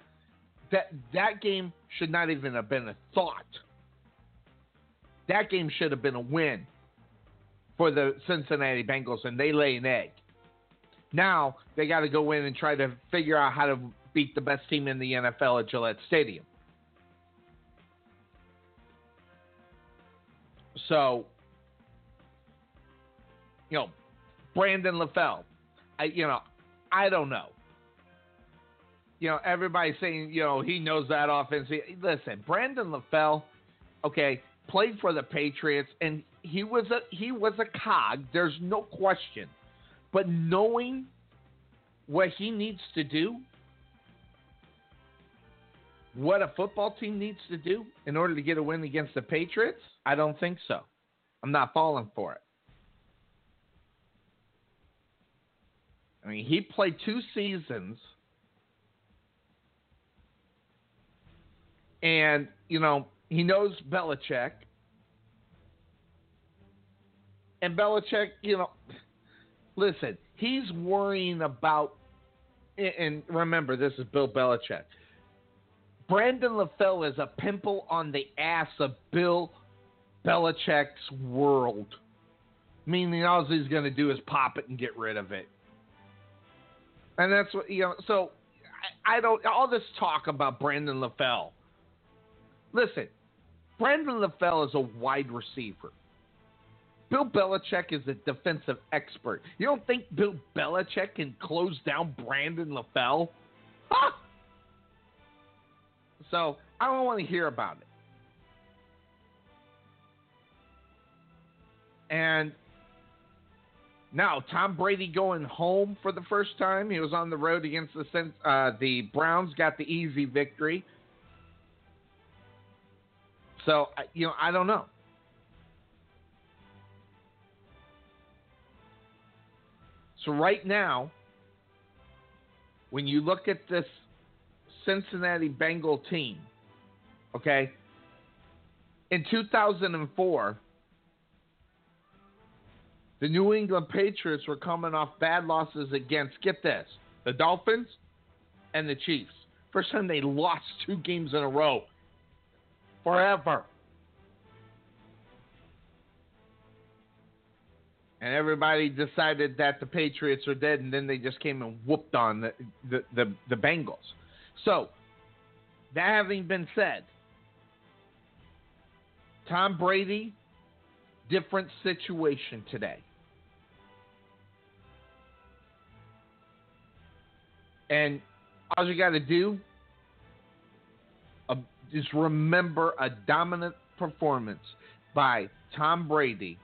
D: that that game should not even have been a thought. That game should have been a win for the Cincinnati Bengals, and they lay an egg. Now they got to go in and try to figure out how to beat the best team in the NFL at Gillette Stadium. So, you know, Brandon LaFell, I you know, I don't know. You know, everybody's saying you know he knows that offense. Listen, Brandon LaFell, okay, played for the Patriots, and he was a he was a cog. There's no question. But knowing what he needs to do, what a football team needs to do in order to get a win against the Patriots, I don't think so. I'm not falling for it. I mean, he played two seasons. And, you know, he knows Belichick. And Belichick, you know, listen, he's worrying about, and remember, this is Bill Belichick. Brandon LaFell is a pimple on the ass of Bill Belichick's world. Meaning all he's going to do is pop it and get rid of it. And that's what, you know, so I, I don't, all this talk about Brandon LaFell. Listen, Brandon LaFell is a wide receiver. Bill Belichick is a defensive expert. You don't think Bill Belichick can close down Brandon LaFell? Huh? So I don't want to hear about it. And now Tom Brady going home for the first time. He was on the road against the uh, the Browns, got the easy victory. So you know, I don't know. So right now, when you look at this Cincinnati Bengal team, okay, in 2004, the New England Patriots were coming off bad losses against, get this, the Dolphins and the Chiefs. First time they lost two games in a row forever. and everybody decided that the Patriots are dead, and then they just came and whooped on the the, the, the Bengals. So, that having been said, Tom Brady, different situation today. And all you got to do uh, is remember a dominant performance by Tom Brady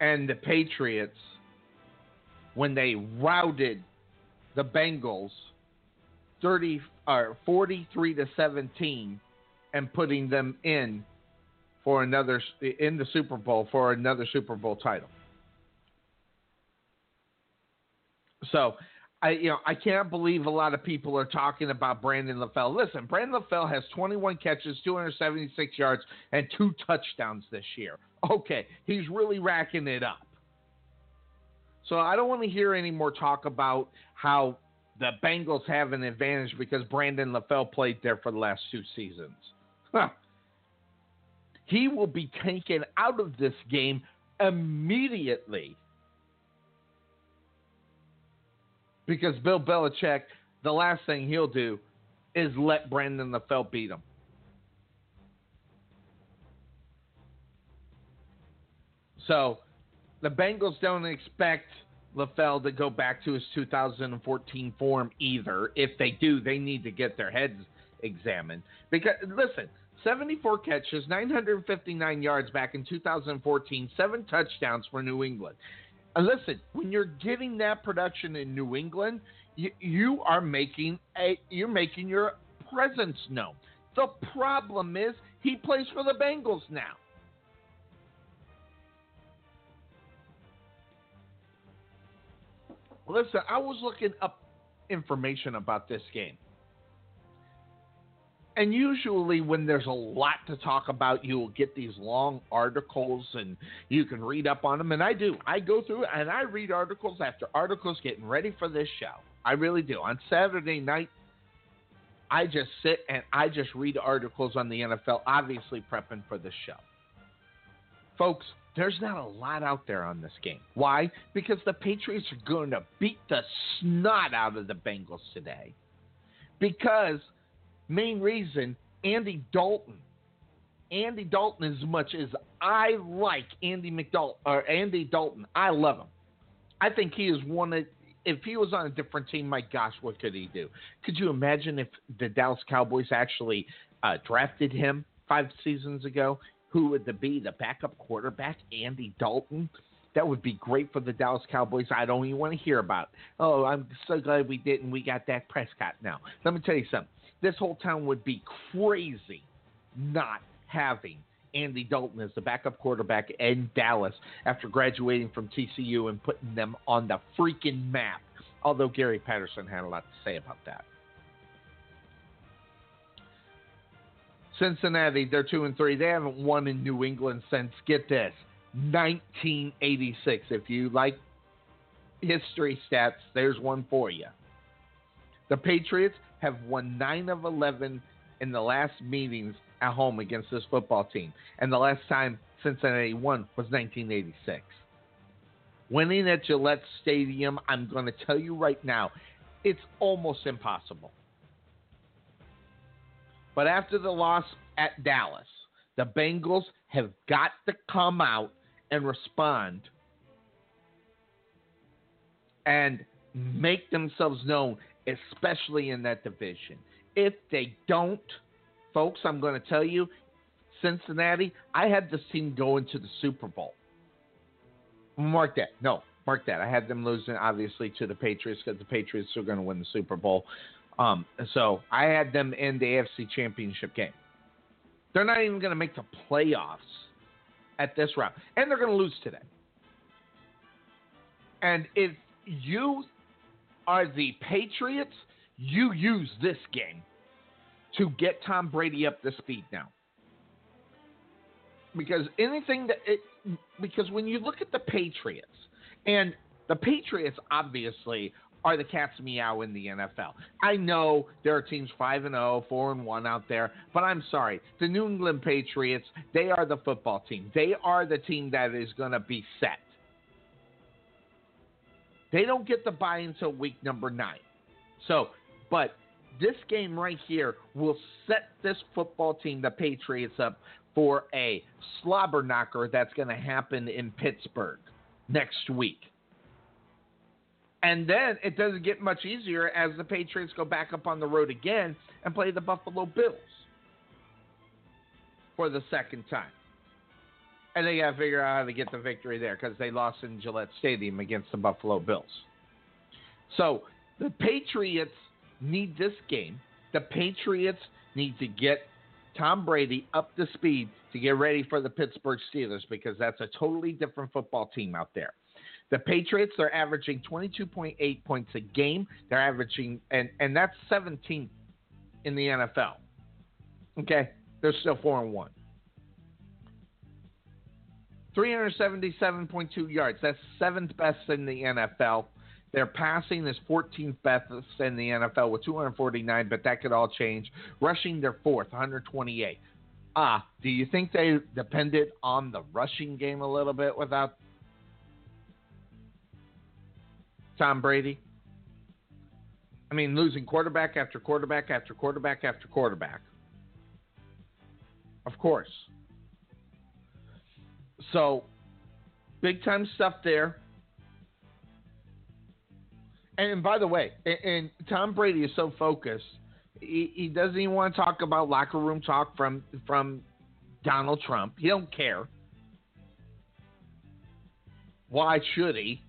D: and the Patriots when they routed the Bengals 30 or 43 to 17 and putting them in for another in the Super Bowl for another Super Bowl title. So, I you know I can't believe a lot of people are talking about Brandon LaFell. Listen, Brandon LaFell has 21 catches, 276 yards, and two touchdowns this year. Okay, he's really racking it up. So I don't want to hear any more talk about how the Bengals have an advantage because Brandon LaFell played there for the last two seasons. Huh. He will be taken out of this game immediately because Bill Belichick, the last thing he'll do is let Brandon LaFell beat him. So the Bengals don't expect LaFell to go back to his 2014 form either. If they do, they need to get their heads examined. Because listen, 74 catches, 959 yards back in 2014, seven touchdowns for New England. And listen, when you're getting that production in New England, you, you are making a you're making your presence known. The problem is he plays for the Bengals now. Listen, I was looking up information about this game. And usually, when there's a lot to talk about, you'll get these long articles and you can read up on them. And I do. I go through and I read articles after articles getting ready for this show. I really do. On Saturday night, I just sit and I just read articles on the NFL, obviously prepping for the show. Folks, there's not a lot out there on this game. Why? Because the Patriots are going to beat the snot out of the Bengals today. Because, main reason, Andy Dalton. Andy Dalton, as much as I like Andy McDalton or Andy Dalton, I love him. I think he is one of if he was on a different team, my gosh, what could he do? Could you imagine if the Dallas Cowboys actually uh, drafted him five seasons ago? Who would be? The backup quarterback, Andy Dalton? That would be great for the Dallas Cowboys. I don't even want to hear about. Oh, I'm so glad we didn't. We got Dak Prescott now. Let me tell you something. This whole town would be crazy not having Andy Dalton as the backup quarterback in Dallas after graduating from TCU and putting them on the freaking map. Although Gary Patterson had a lot to say about that. Cincinnati, they're two and three. They haven't won in New England since get this, 1986. If you like history stats, there's one for you. The Patriots have won nine of 11 in the last meetings at home against this football team. And the last time Cincinnati won was 1986. Winning at Gillette Stadium, I'm going to tell you right now, it's almost impossible. But after the loss at Dallas, the Bengals have got to come out and respond and make themselves known, especially in that division. If they don't, folks, I'm going to tell you, Cincinnati, I had this team going to the Super Bowl. Mark that. No, mark that. I had them losing, obviously, to the Patriots because the Patriots are going to win the Super Bowl. Um, so I had them in the AFC Championship game. They're not even going to make the playoffs at this round, and they're going to lose today. And if you are the Patriots, you use this game to get Tom Brady up to speed now. Because anything that it, because when you look at the Patriots, and the Patriots obviously are the cat's meow in the NFL. I know there are teams 5 and 0, 4 and 1 out there, but I'm sorry. The New England Patriots, they are the football team. They are the team that is going to be set. They don't get the bye until week number 9. So, but this game right here will set this football team, the Patriots, up for a slobber knocker that's going to happen in Pittsburgh next week. And then it doesn't get much easier as the Patriots go back up on the road again and play the Buffalo Bills for the second time. And they got to figure out how to get the victory there because they lost in Gillette Stadium against the Buffalo Bills. So the Patriots need this game. The Patriots need to get Tom Brady up to speed to get ready for the Pittsburgh Steelers because that's a totally different football team out there. The Patriots are averaging 22.8 points a game. They're averaging, and, and that's 17th in the NFL. Okay, they're still 4 and 1. 377.2 yards. That's seventh best in the NFL. Their passing is 14th best in the NFL with 249, but that could all change. Rushing, they're fourth, 128. Ah, do you think they depended on the rushing game a little bit without Tom Brady? I mean, losing quarterback after quarterback after quarterback after quarterback. Of course. So big time stuff there. And, by the way, and, and, Tom Brady is so focused, he, he doesn't even want to talk about locker room talk from from Donald Trump. He don't care. Why should he?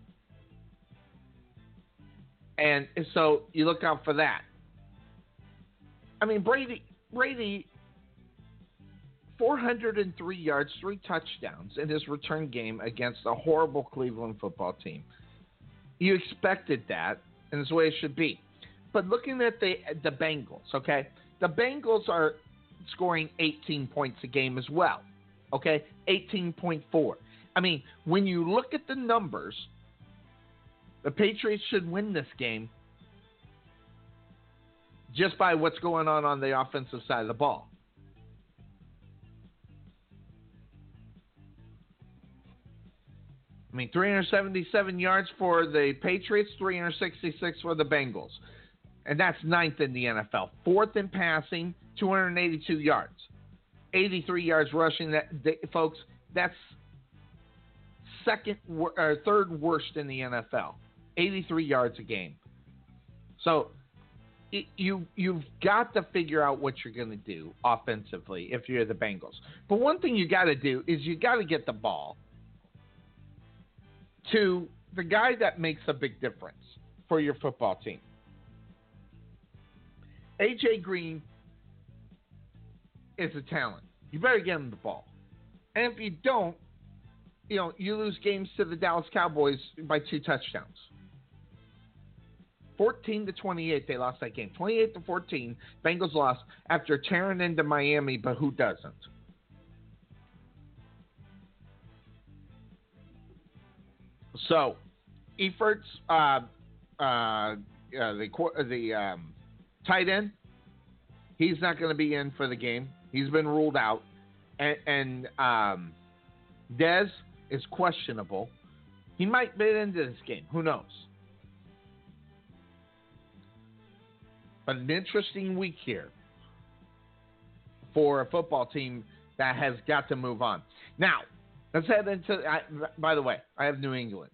D: And so you look out for that. I mean, Brady, Brady, 403 yards, three touchdowns in his return game against a horrible Cleveland football team. You expected that, and it's the way it should be. But looking at the the Bengals, okay, the Bengals are scoring 18 points a game as well. Okay, 18.4. I mean, when you look at the numbers, the Patriots should win this game just by what's going on on the offensive side of the ball. I mean, 377 yards for the Patriots, 366 for the Bengals. And that's ninth in the NFL. Fourth in passing, 282 yards. 83 yards rushing. That they, folks, that's second or third worst in the NFL. 83 yards a game. So it, you you've got to figure out what you're going to do offensively if you're the Bengals. But one thing you got to do is you got to get the ball to the guy that makes a big difference for your football team. AJ Green is a talent. You better get him the ball. And if you don't, you know, you lose games to the Dallas Cowboys by two touchdowns. 14 to 28, they lost that game. 28 to 14, Bengals lost after tearing into Miami, but who doesn't? So, Eifert's, uh, uh, uh, the the um, tight end, he's not going to be in for the game. He's been ruled out, and, and um, Dez is questionable. He might get into this game. Who knows? But an interesting week here for a football team that has got to move on. Now, let's head into. I, by the way, I have New England.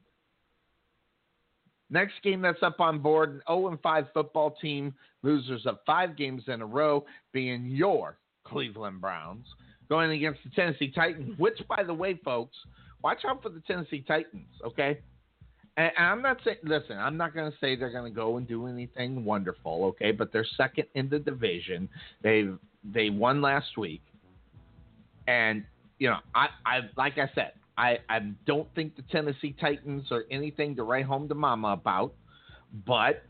D: Next game that's up on board, an 0 5 football team, losers of five games in a row, being your Cleveland Browns, going against the Tennessee Titans, which, by the way, folks, watch out for the Tennessee Titans, okay? And I'm not saying, listen, I'm not going to say they're going to go and do anything wonderful, okay? But they're second in the division. They they won last week, and you know, I I like I said, I, I don't think the Tennessee Titans are anything to write home to mama about, but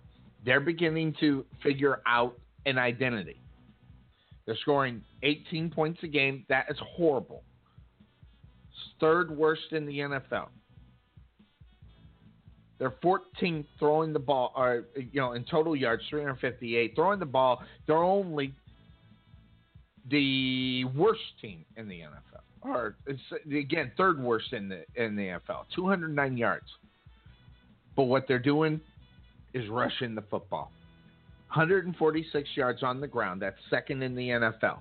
D: they're beginning to figure out an identity. They're scoring 18 points a game. That is horrible. third worst in the NFL. They're 14th throwing the ball, or you know, in total yards, 358. Throwing the ball, they're only the worst team in the NFL or again third worst in the in the NFL, 209 yards. But what they're doing is rushing the football. 146 yards on the ground. That's second in the NFL.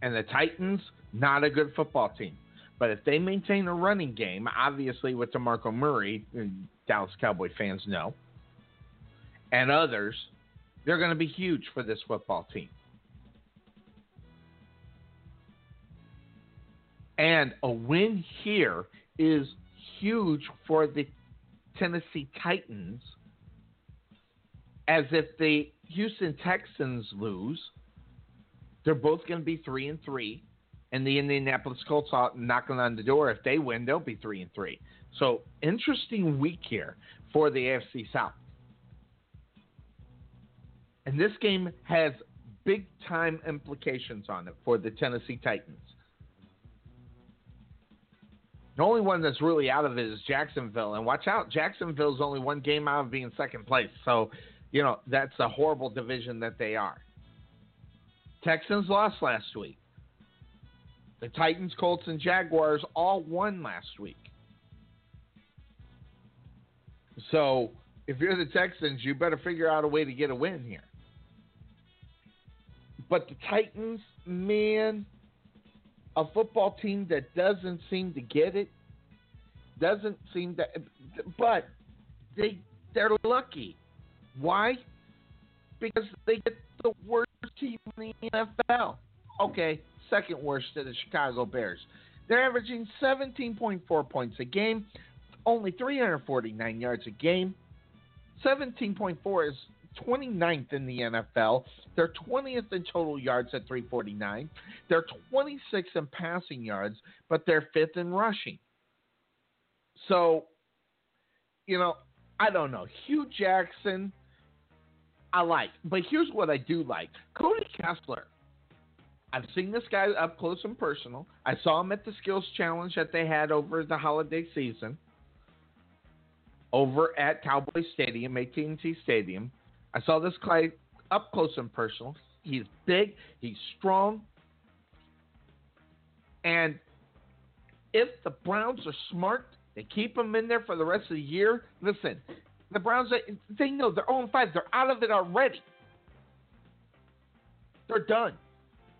D: And the Titans, not a good football team. But if they maintain a running game, obviously with DeMarco Murray, Dallas Cowboy fans know, and others, they're going to be huge for this football team. And a win here is huge for the Tennessee Titans. As if the Houston Texans lose, they're both going to be three and three, and the Indianapolis Colts are knocking on the door. If they win, they'll be three and three. So interesting week here for the AFC South. And this game has big time implications on it for the Tennessee Titans. The only one that's really out of it is Jacksonville. And watch out, Jacksonville's only one game out of being second place. So, you know, that's a horrible division that they are. Texans lost last week. The Titans, Colts, and Jaguars all won last week. So, if you're the Texans, you better figure out a way to get a win here. But the Titans, man, a football team that doesn't seem to get it. Doesn't seem to, but they they're lucky. Why? Because they get the worst team in the NFL. Okay, second worst to the Chicago Bears. They're averaging 17.4 points a game, only 349 yards a game. 17.4 is 29th in the NFL. They're 20th in total yards at 349. They're 26th in passing yards, but they're fifth in rushing. So, you know, I don't know. Hue Jackson, I like. But here's what I do like Cody Kessler. I've seen this guy up close and personal. I saw him at the skills challenge that they had over the holiday season over at Cowboy Stadium, AT&T Stadium. I saw this guy up close and personal. He's big, he's strong. And if the Browns are smart, they keep him in there for the rest of the year. Listen, the Browns, they know they're 0 5. They're out of it already. They're done.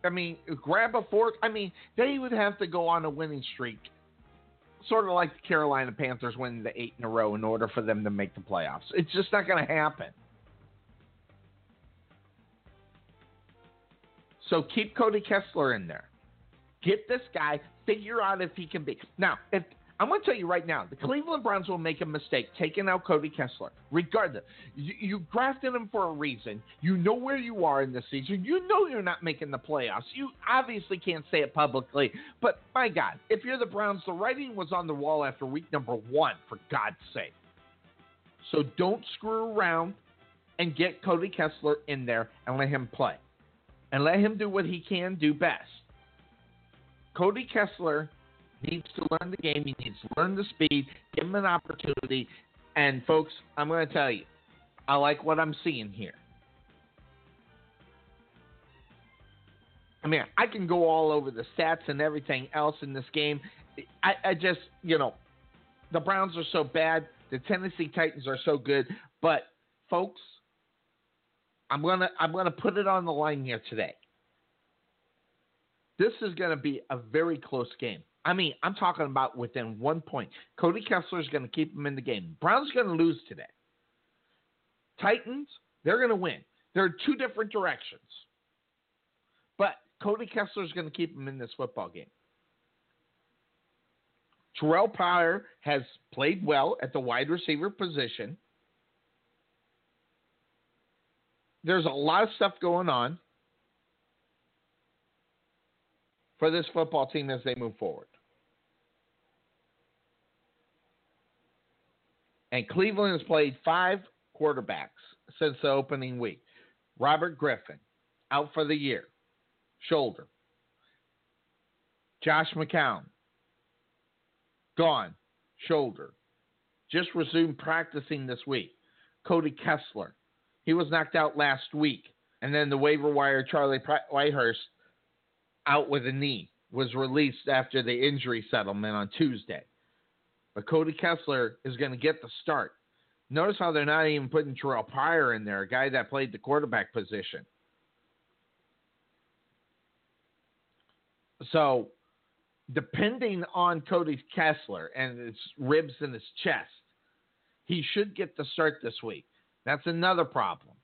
D: I mean, grab a fork. I mean, they would have to go on a winning streak, sort of like the Carolina Panthers winning the eight in a row in order for them to make the playoffs. It's just not going to happen. So keep Cody Kessler in there. Get this guy. Figure out if he can be. Now, if I'm going to tell you right now, the Cleveland Browns will make a mistake taking out Cody Kessler. Regardless, you, you drafted him for a reason. You know where you are in the season. You know you're not making the playoffs. You obviously can't say it publicly, but my God, if you're the Browns, the writing was on the wall after week number one, for God's sake. So don't screw around and get Cody Kessler in there and let him play. And let him do what he can do best. Cody Kessler needs to learn the game. He needs to learn the speed. Give him an opportunity. And folks, I'm going to tell you, I like what I'm seeing here. I mean, I can go all over the stats and everything else in this game. I, I just, you know, the Browns are so bad. The Tennessee Titans are so good. But folks, I'm gonna I'm gonna put it on the line here today. This is gonna be a very close game. I mean, I'm talking about within one point. Cody Kessler is to keep him in the game. Browns to lose today. Titans, they're to win. There are two different directions. But Cody Kessler is to keep him in this football game. Terrelle Pryor has played well at the wide receiver position. There's a lot of stuff going on for this football team as they move forward. And Cleveland has played five quarterbacks since the opening week. Robert Griffin, out for the year, shoulder. Josh McCown, gone, shoulder. Just resumed practicing this week. Cody Kessler, he was knocked out last week. And then the waiver wire Charlie Whitehurst out with a knee, was released after the injury settlement on Tuesday. But Cody Kessler is going to get the start. Notice how they're not even putting Terrelle Pryor in there, a guy that played the quarterback position. So, depending on Cody Kessler and his ribs in his chest, he should get the start this week. That's another problem.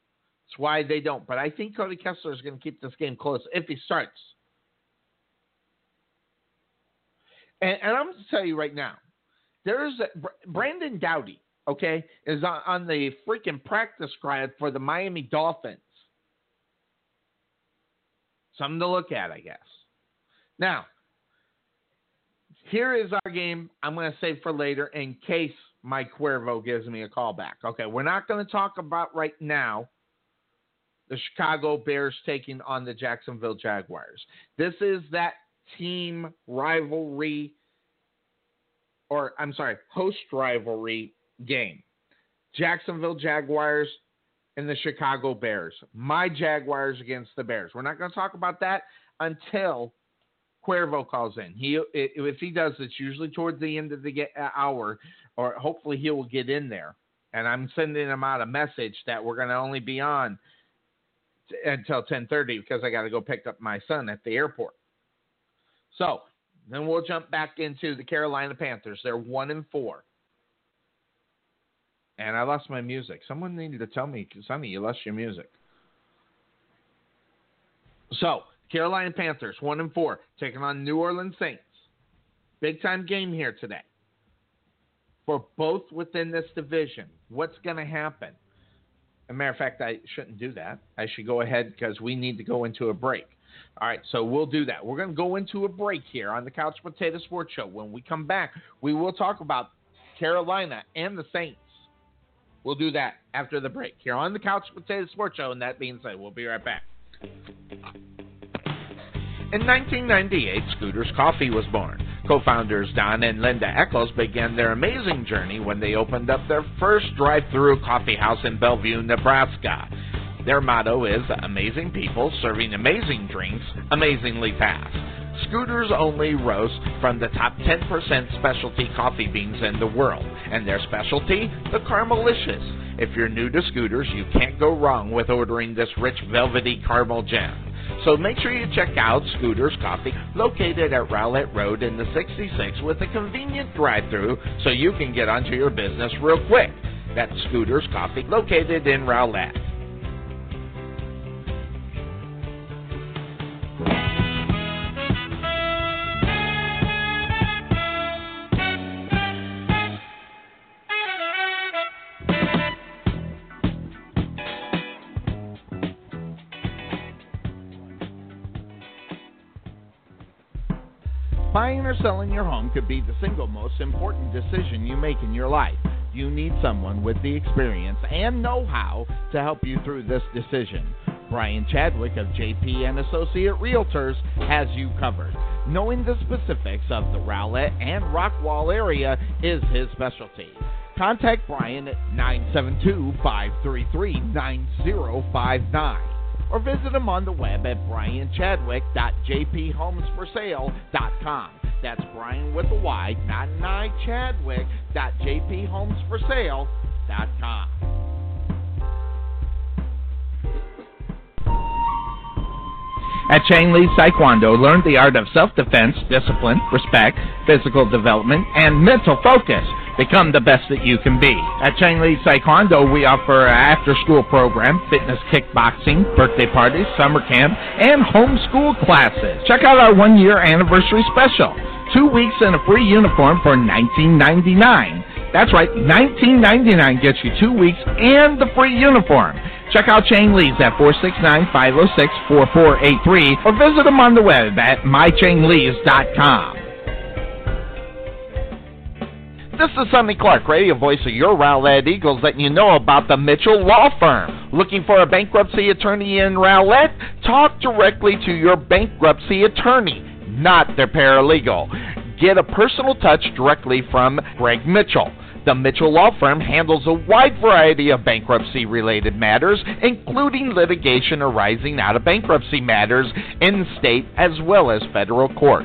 D: That's why they don't. But I think Cody Kessler is going to keep this game close if he starts. And, and I'm going to tell you right now, there's a, Brandon Doughty, okay, is on, on the freaking practice squad for the Miami Dolphins. Something to look at, I guess. Now, here is our game. I'm going to save for later in case Mike Cuervo gives me a call back. Okay, we're not going to talk about right now the Chicago Bears taking on the Jacksonville Jaguars. This is that team rivalry, or I'm sorry, host rivalry game. Jacksonville Jaguars and the Chicago Bears. My Jaguars against the Bears. We're not going to talk about that until Cuervo calls in. He if he does, it's usually towards the end of the uh, hour, or hopefully he will get in there. And I'm sending him out a message that we're going to only be on t- until 10:30 because I got to go pick up my son at the airport. So then we'll jump back into the Carolina Panthers. They're one and four. And I lost my music. Someone needed to tell me, Sonny, you lost your music. So, Carolina Panthers, one and four, taking on New Orleans Saints. Big time game here today. For both within this division. What's going to happen? As a matter of fact, I shouldn't do that. I should go ahead because we need to go into a break. All right, so we'll do that. We're going to go into a break here on the Couch Potato Sports Show. When we come back, we will talk about Carolina and the Saints. We'll do that after the break here on the Couch Potato Sports Show. And that being said, we'll be right back. In 1998, Scooters Coffee was born. Co founders Don and Linda Eccles began their amazing journey when they opened up their first drive through coffee house in Bellevue, Nebraska. Their motto is Amazing People Serving Amazing Drinks Amazingly Fast. Scooters only roast from the top 10% specialty coffee beans in the world, and their specialty, the Caramelicious. If you're new to Scooters, you can't go wrong with ordering this rich velvety caramel gem. So make sure you check out Scooters Coffee, located at Rowlett Road in the 66 with a convenient drive-through so you can get onto your business real quick. That's Scooters Coffee, located in Rowlett. Buying or selling your home could be the single most important decision you make in your life. You need someone with the experience and know-how to help you through this decision. Brian Chadwick of JP and Associate Realtors has you covered. Knowing the specifics of the Rowlett and Rockwall area is his specialty. Contact Brian at 972-533-9059 or visit him on the web at brianchadwick.jphomesforsale.com. That's Brian with a Y, not an I, Chadwick.jphomesforsale.com. At Chang Lee Taekwondo, learn the art of self-defense, discipline, respect, physical development, and mental focus. Become the best that you can be. At Chang Lee Taekwondo, we offer an after-school program, fitness kickboxing, birthday parties, summer camp, and homeschool classes. Check out our one-year anniversary special. Two weeks and a free uniform for $19.99. That's right, $19.99 gets you two weeks and the free uniform. Check out Chang Lee's at 469-506-4483 or visit them on the web at mychanglees.com. This is Sonny Clark, radio voice of your Rowlett Eagles, letting you know about the Mitchell Law Firm. Looking for a bankruptcy attorney in Rowlett? Talk directly to your bankruptcy attorney, not their paralegal. Get a personal touch directly from Greg Mitchell. The Mitchell Law Firm handles a wide variety of bankruptcy related matters, including litigation arising out of bankruptcy matters in state as well as federal court.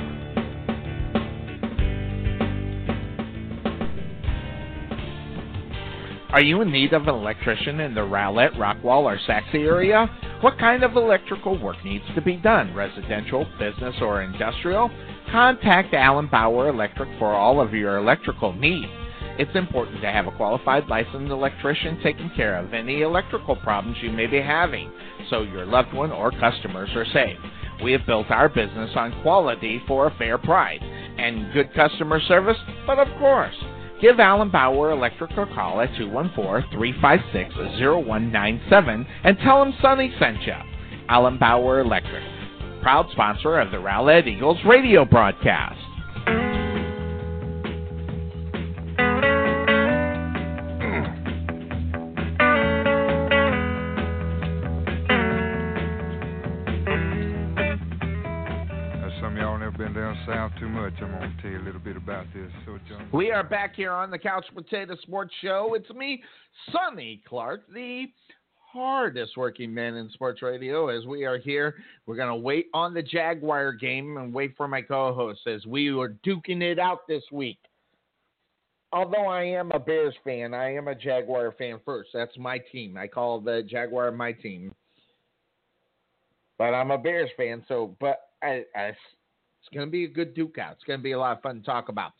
D: Are you in need of an electrician in the Rowlett, Rockwall, or Sachse area? What kind of electrical work needs to be done? Residential, business, or industrial? Contact Allen Bauer Electric for all of your electrical needs. It's important to have a qualified licensed electrician taking care of any electrical problems you may be having so your loved one or customers are safe. We have built our business on quality for a fair price and good customer service, but of course, Give Allen Bauer Electric a call at 214-356-0197 and tell him Sonny sent you. Allen Bauer Electric, proud sponsor of the Rowlett Eagles radio broadcast.
G: Too much. I'm going to tell you a little bit about this. So, John.
D: We are back here on the Couch Potato Sports Show. It's me, Sonny Clark, the hardest working man in sports radio. As we are here, we're going to wait on the Jaguar game and wait for my co host as we were duking it out this week. Although I am a Bears fan, I am a Jaguar fan first. That's my team. I call the Jaguar my team. But I'm a Bears fan, so, but I, I it's going to be a good duke out. It's going to be a lot of fun to talk about.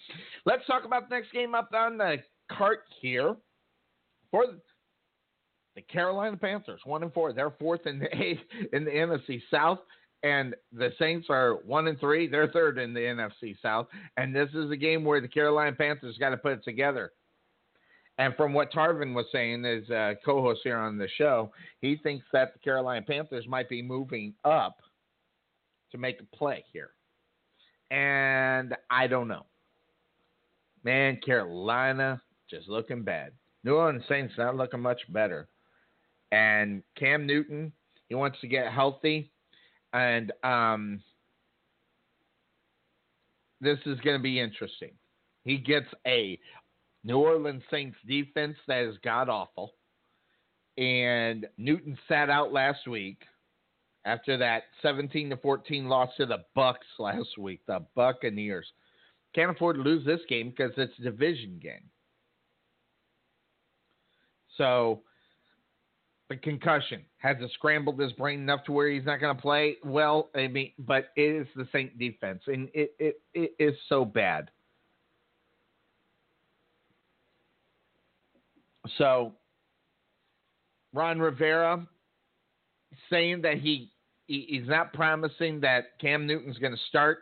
D: Let's talk about the next game up on the cart here for the Carolina Panthers, one and four. They're fourth in the in the NFC South, and the Saints are one and three. They're third in the NFC South, and this is a game where the Carolina Panthers got to put it together. And from what Tarvin was saying, as a uh, co-host here on the show, he thinks that the Carolina Panthers might be moving up to make a play here. And I don't know. Man, Carolina just looking bad. New Orleans Saints not looking much better. And Cam Newton, he wants to get healthy. And um, this is going to be interesting. He gets a New Orleans Saints defense that is god awful. And Newton sat out last week after that 17 to 14 loss to the Bucks last week, the Buccaneers. Can't afford to lose this game because it's a division game. So the concussion has it scrambled his brain enough to where he's not going to play well. I mean, but it is the Saint defense, and it, it it is so bad. So Ron Rivera saying that he, he he's not promising that Cam Newton's going to start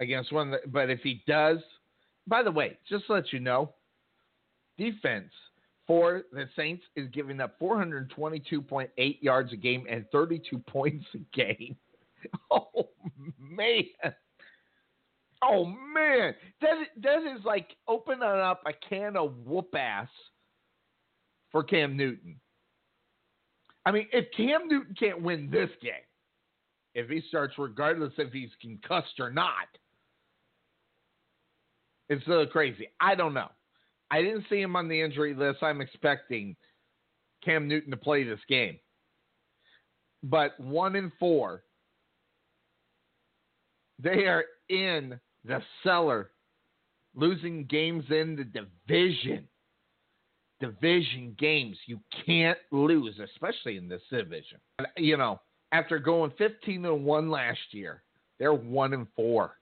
D: against one, the, but if he does, by the way, just to let you know, defense for the Saints is giving up 422.8 yards a game and 32 points a game. Oh man. Oh man, that that is like opening up a can of whoop ass for Cam Newton. I mean, if Cam Newton can't win this game, if he starts, regardless if he's concussed or not, it's a little crazy. I don't know. I didn't see him on the injury list. I'm expecting Cam Newton to play this game. But one in four, they are in the cellar, losing games in the division. Division games you can't lose, especially in this division. You know, after going 15 and one last year, they're one and four.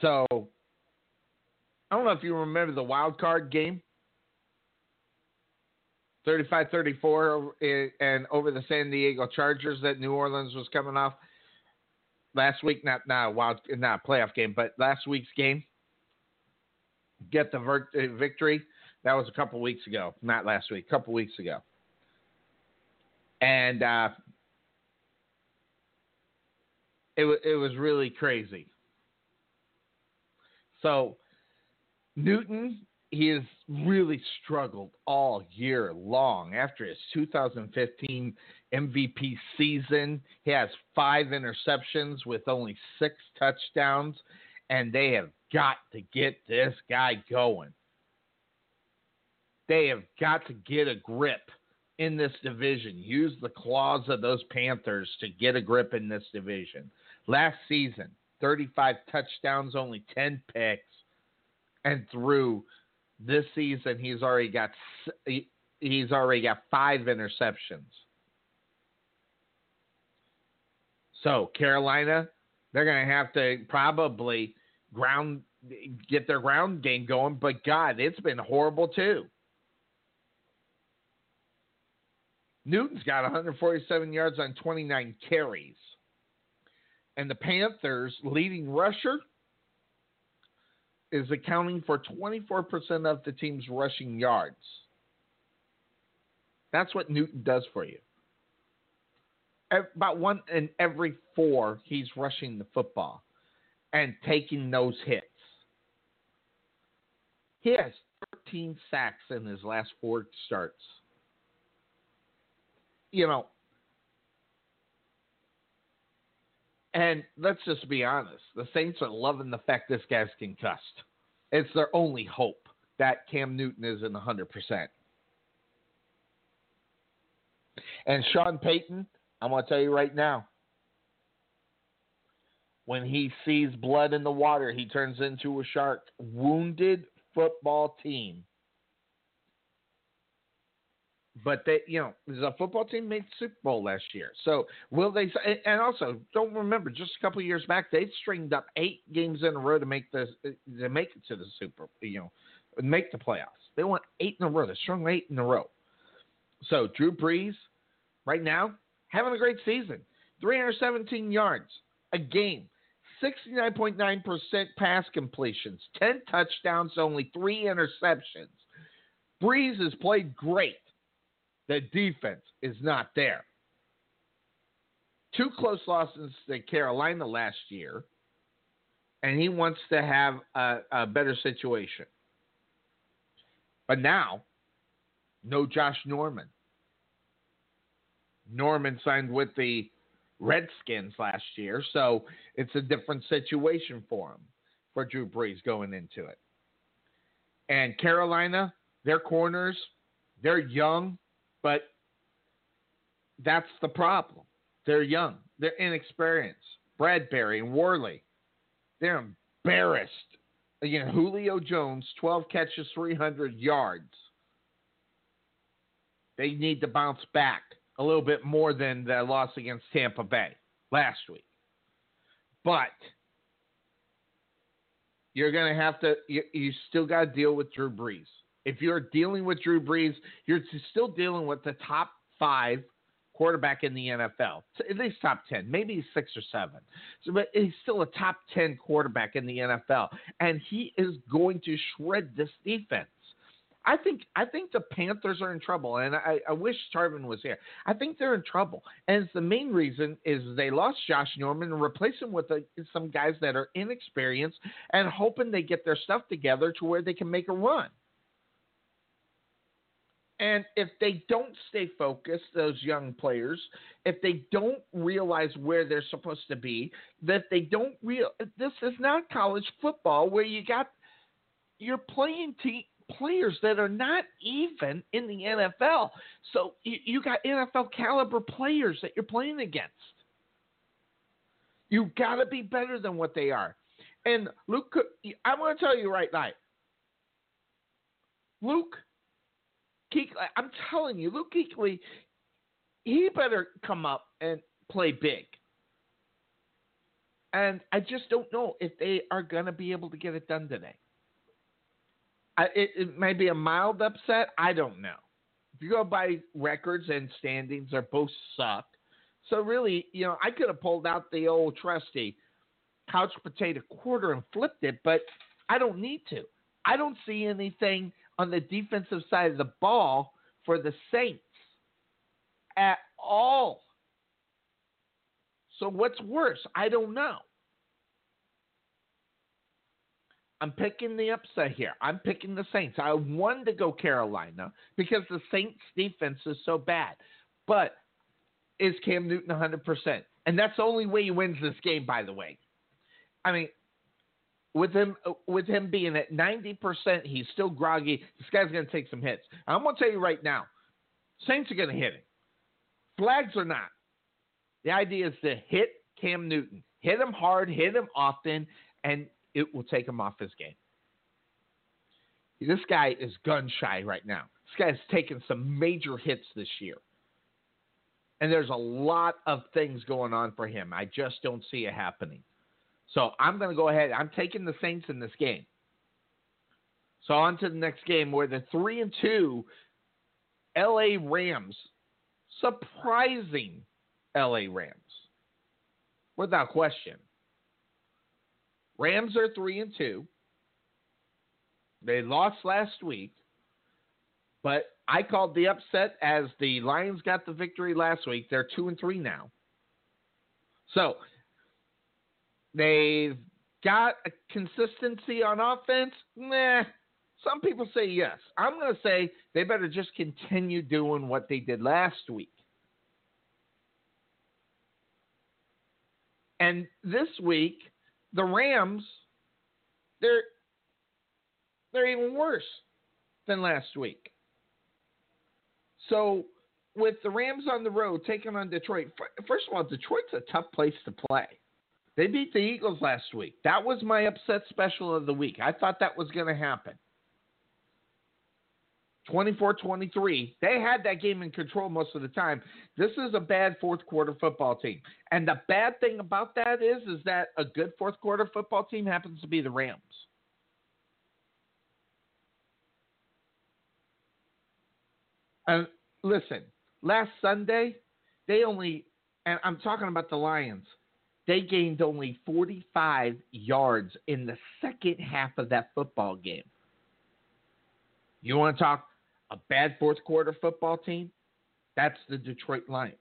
D: So I don't know if you remember the wild card game. 35-34 eh, and over the San Diego Chargers that New Orleans was coming off last week. Not not wild, not playoff game, but last week's game. Get the ver- eh, victory. That was a couple weeks ago, not last week. A couple weeks ago, and uh, it it was really crazy. So Newton, he has really struggled all year long. After his 2015 MVP season, he has five interceptions with only six touchdowns, and they have got to get this guy going. They have got to get a grip in this division. Use the claws of those Panthers to get a grip in this division. Last season, 35 touchdowns, only 10 picks. And through this season, he's already got he's already got five interceptions. So Carolina, they're going to have to probably ground get their ground game going. But God, it's been horrible too. Newton's got 147 yards on 29 carries. And the Panthers' leading rusher is accounting for 24% of the team's rushing yards. That's what Newton does for you. About one in every four, he's rushing the football and taking those hits. He has 13 sacks in his last four starts. You know, And let's just be honest. The Saints are loving the fact this guy's concussed. It's their only hope that Cam Newton isn't 100%. And Sean Payton, I'm going to tell you right now, when he sees blood in the water, he turns into a shark. Wounded football team. But they, you know, the football team made Super Bowl last year. So will they? And also, don't remember, just a couple years back, they stringed up eight games in a row to make the to make it to the Super, you know, make the playoffs. They won eight in a row. They strung eight in a row. So Drew Brees, right now, having a great season. 317 yards a game. 69.9% pass completions, 10 touchdowns, only three interceptions. Brees has played great. The defense is not there. Two close losses to Carolina last year, and he wants to have a, a better situation. But now, no Josh Norman. Norman signed with the Redskins last year, so it's a different situation for him, for Drew Brees going into it. And Carolina, their corners, they're young, but that's the problem. They're young, they're inexperienced. Bradberry and Worley, they're embarrassed. Again, Julio Jones, 12 catches, 300 yards. They need to bounce back a little bit more than the loss against Tampa Bay last week. But you're going to have to, you, you still got to deal with Drew Brees. If you're dealing with Drew Brees, you're still dealing with the top five quarterback in the NFL, at least top 10, maybe six or seven. So, but he's still a top 10 quarterback in the NFL, and he is going to shred this defense. I think I think the Panthers are in trouble, and I, I wish Tarvin was here. I think they're in trouble, and the main reason is they lost Josh Norman and replaced him with a, some guys that are inexperienced and hoping they get their stuff together to where they can make a run. And if they don't stay focused, those young players, if they don't realize where they're supposed to be, that they don't real, this is not college football where you got you're playing team players that are not even in the NFL. So you, you got NFL caliber players that you're playing against. You've got to be better than what they are. And Luke, I'm going to tell you right now, Luke Kuechly, I'm telling you, Luke Kuechly, he better come up and play big. And I just don't know if they are going to be able to get it done today. It, it may be a mild upset. I don't know. If you go by records and standings, they both suck. So really, you know, I could have pulled out the old trusty couch potato quarter and flipped it, but I don't need to. I don't see anything on the defensive side of the ball for the Saints at all. So what's worse? I don't know. I'm picking the upset here. I'm picking the Saints. I wanted to go Carolina because the Saints defense is so bad. But is Cam Newton 100%? And that's the only way he wins this game, by the way. I mean, with him with him being at 90%, he's still groggy. This guy's going to take some hits. I'm going to tell you right now, Saints are going to hit him. Flags or not. The idea is to hit Cam Newton. Hit him hard, hit him often, and it will take him off his game. This guy is gun shy right now. This guy's taken some major hits this year. And there's a lot of things going on for him. I just don't see it happening. So I'm going to go ahead. I'm taking the Saints in this game. So on to the next game where the 3 and 2 LA Rams, surprising LA Rams, without question, Rams are three and two. They lost last week, but I called the upset as the Lions got the victory last week. They're two and three now. So they've got a consistency on offense. Nah. Some people say yes. I'm going to say they better just continue doing what they did last week. And this week, the Rams, they're they're even worse than last week. So with the Rams on the road taking on Detroit, first of all, Detroit's a tough place to play. They beat the Eagles last week. That was my upset special of the week. I thought that was going to happen. 24 23. They had that game in control most of the time. This is a bad fourth quarter football team. And the bad thing about that is is that a good fourth quarter football team happens to be the Rams. And listen, last Sunday, they only and I'm talking about the Lions. They gained only 45 yards in the second half of that football game. You want to talk a bad fourth quarter football team, that's the Detroit Lions.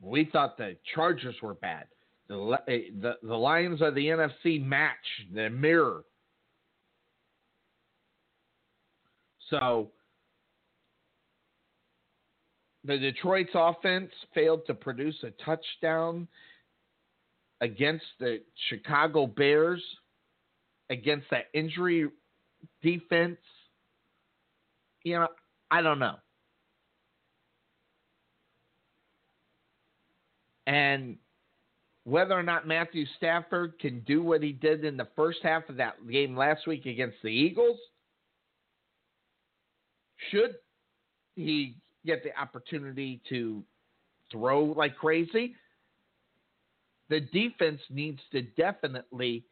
D: We thought the Chargers were bad. The, eh, the, the Lions are the NFC match, the mirror. So the Detroit's offense failed to produce a touchdown against the Chicago Bears, against that injury defense you know, I don't know. And whether or not Matthew Stafford can do what he did in the first half of that game last week against the Eagles, should he get the opportunity to throw like crazy, the defense needs to definitely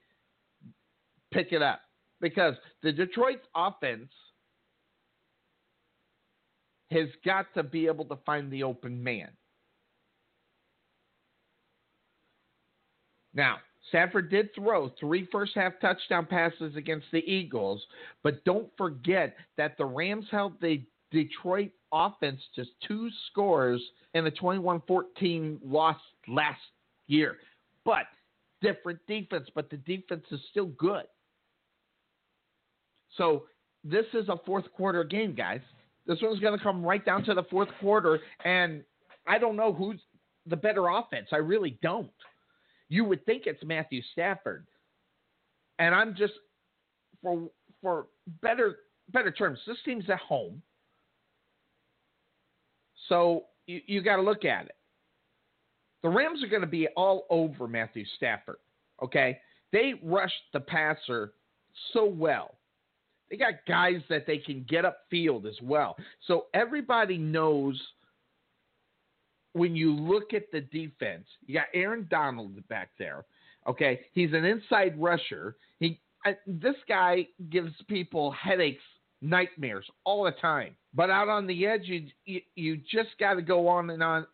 D: pick it up because the Detroit's offense – has got to be able to find the open man. Now, Stafford did throw three first half touchdown passes against the Eagles, but don't forget that the Rams held the Detroit offense to two scores in the 21 14 loss last year. But different defense, but the defense is still good. So this is a fourth quarter game, guys. This one's going to come right down to the fourth quarter, and I don't know who's the better offense. I really don't. You would think it's Matthew Stafford, and I'm just for for better better terms. This team's at home, so you, you got to look at it. The Rams are going to be all over Matthew Stafford. Okay, they rushed the passer so well. They got guys that they can get up field as well. So everybody knows when you look at the defense, you got Aaron Donald back there. Okay, he's an inside rusher. He this guy gives people headaches, nightmares all the time. But out on the edge, you you, you just got to go on and on.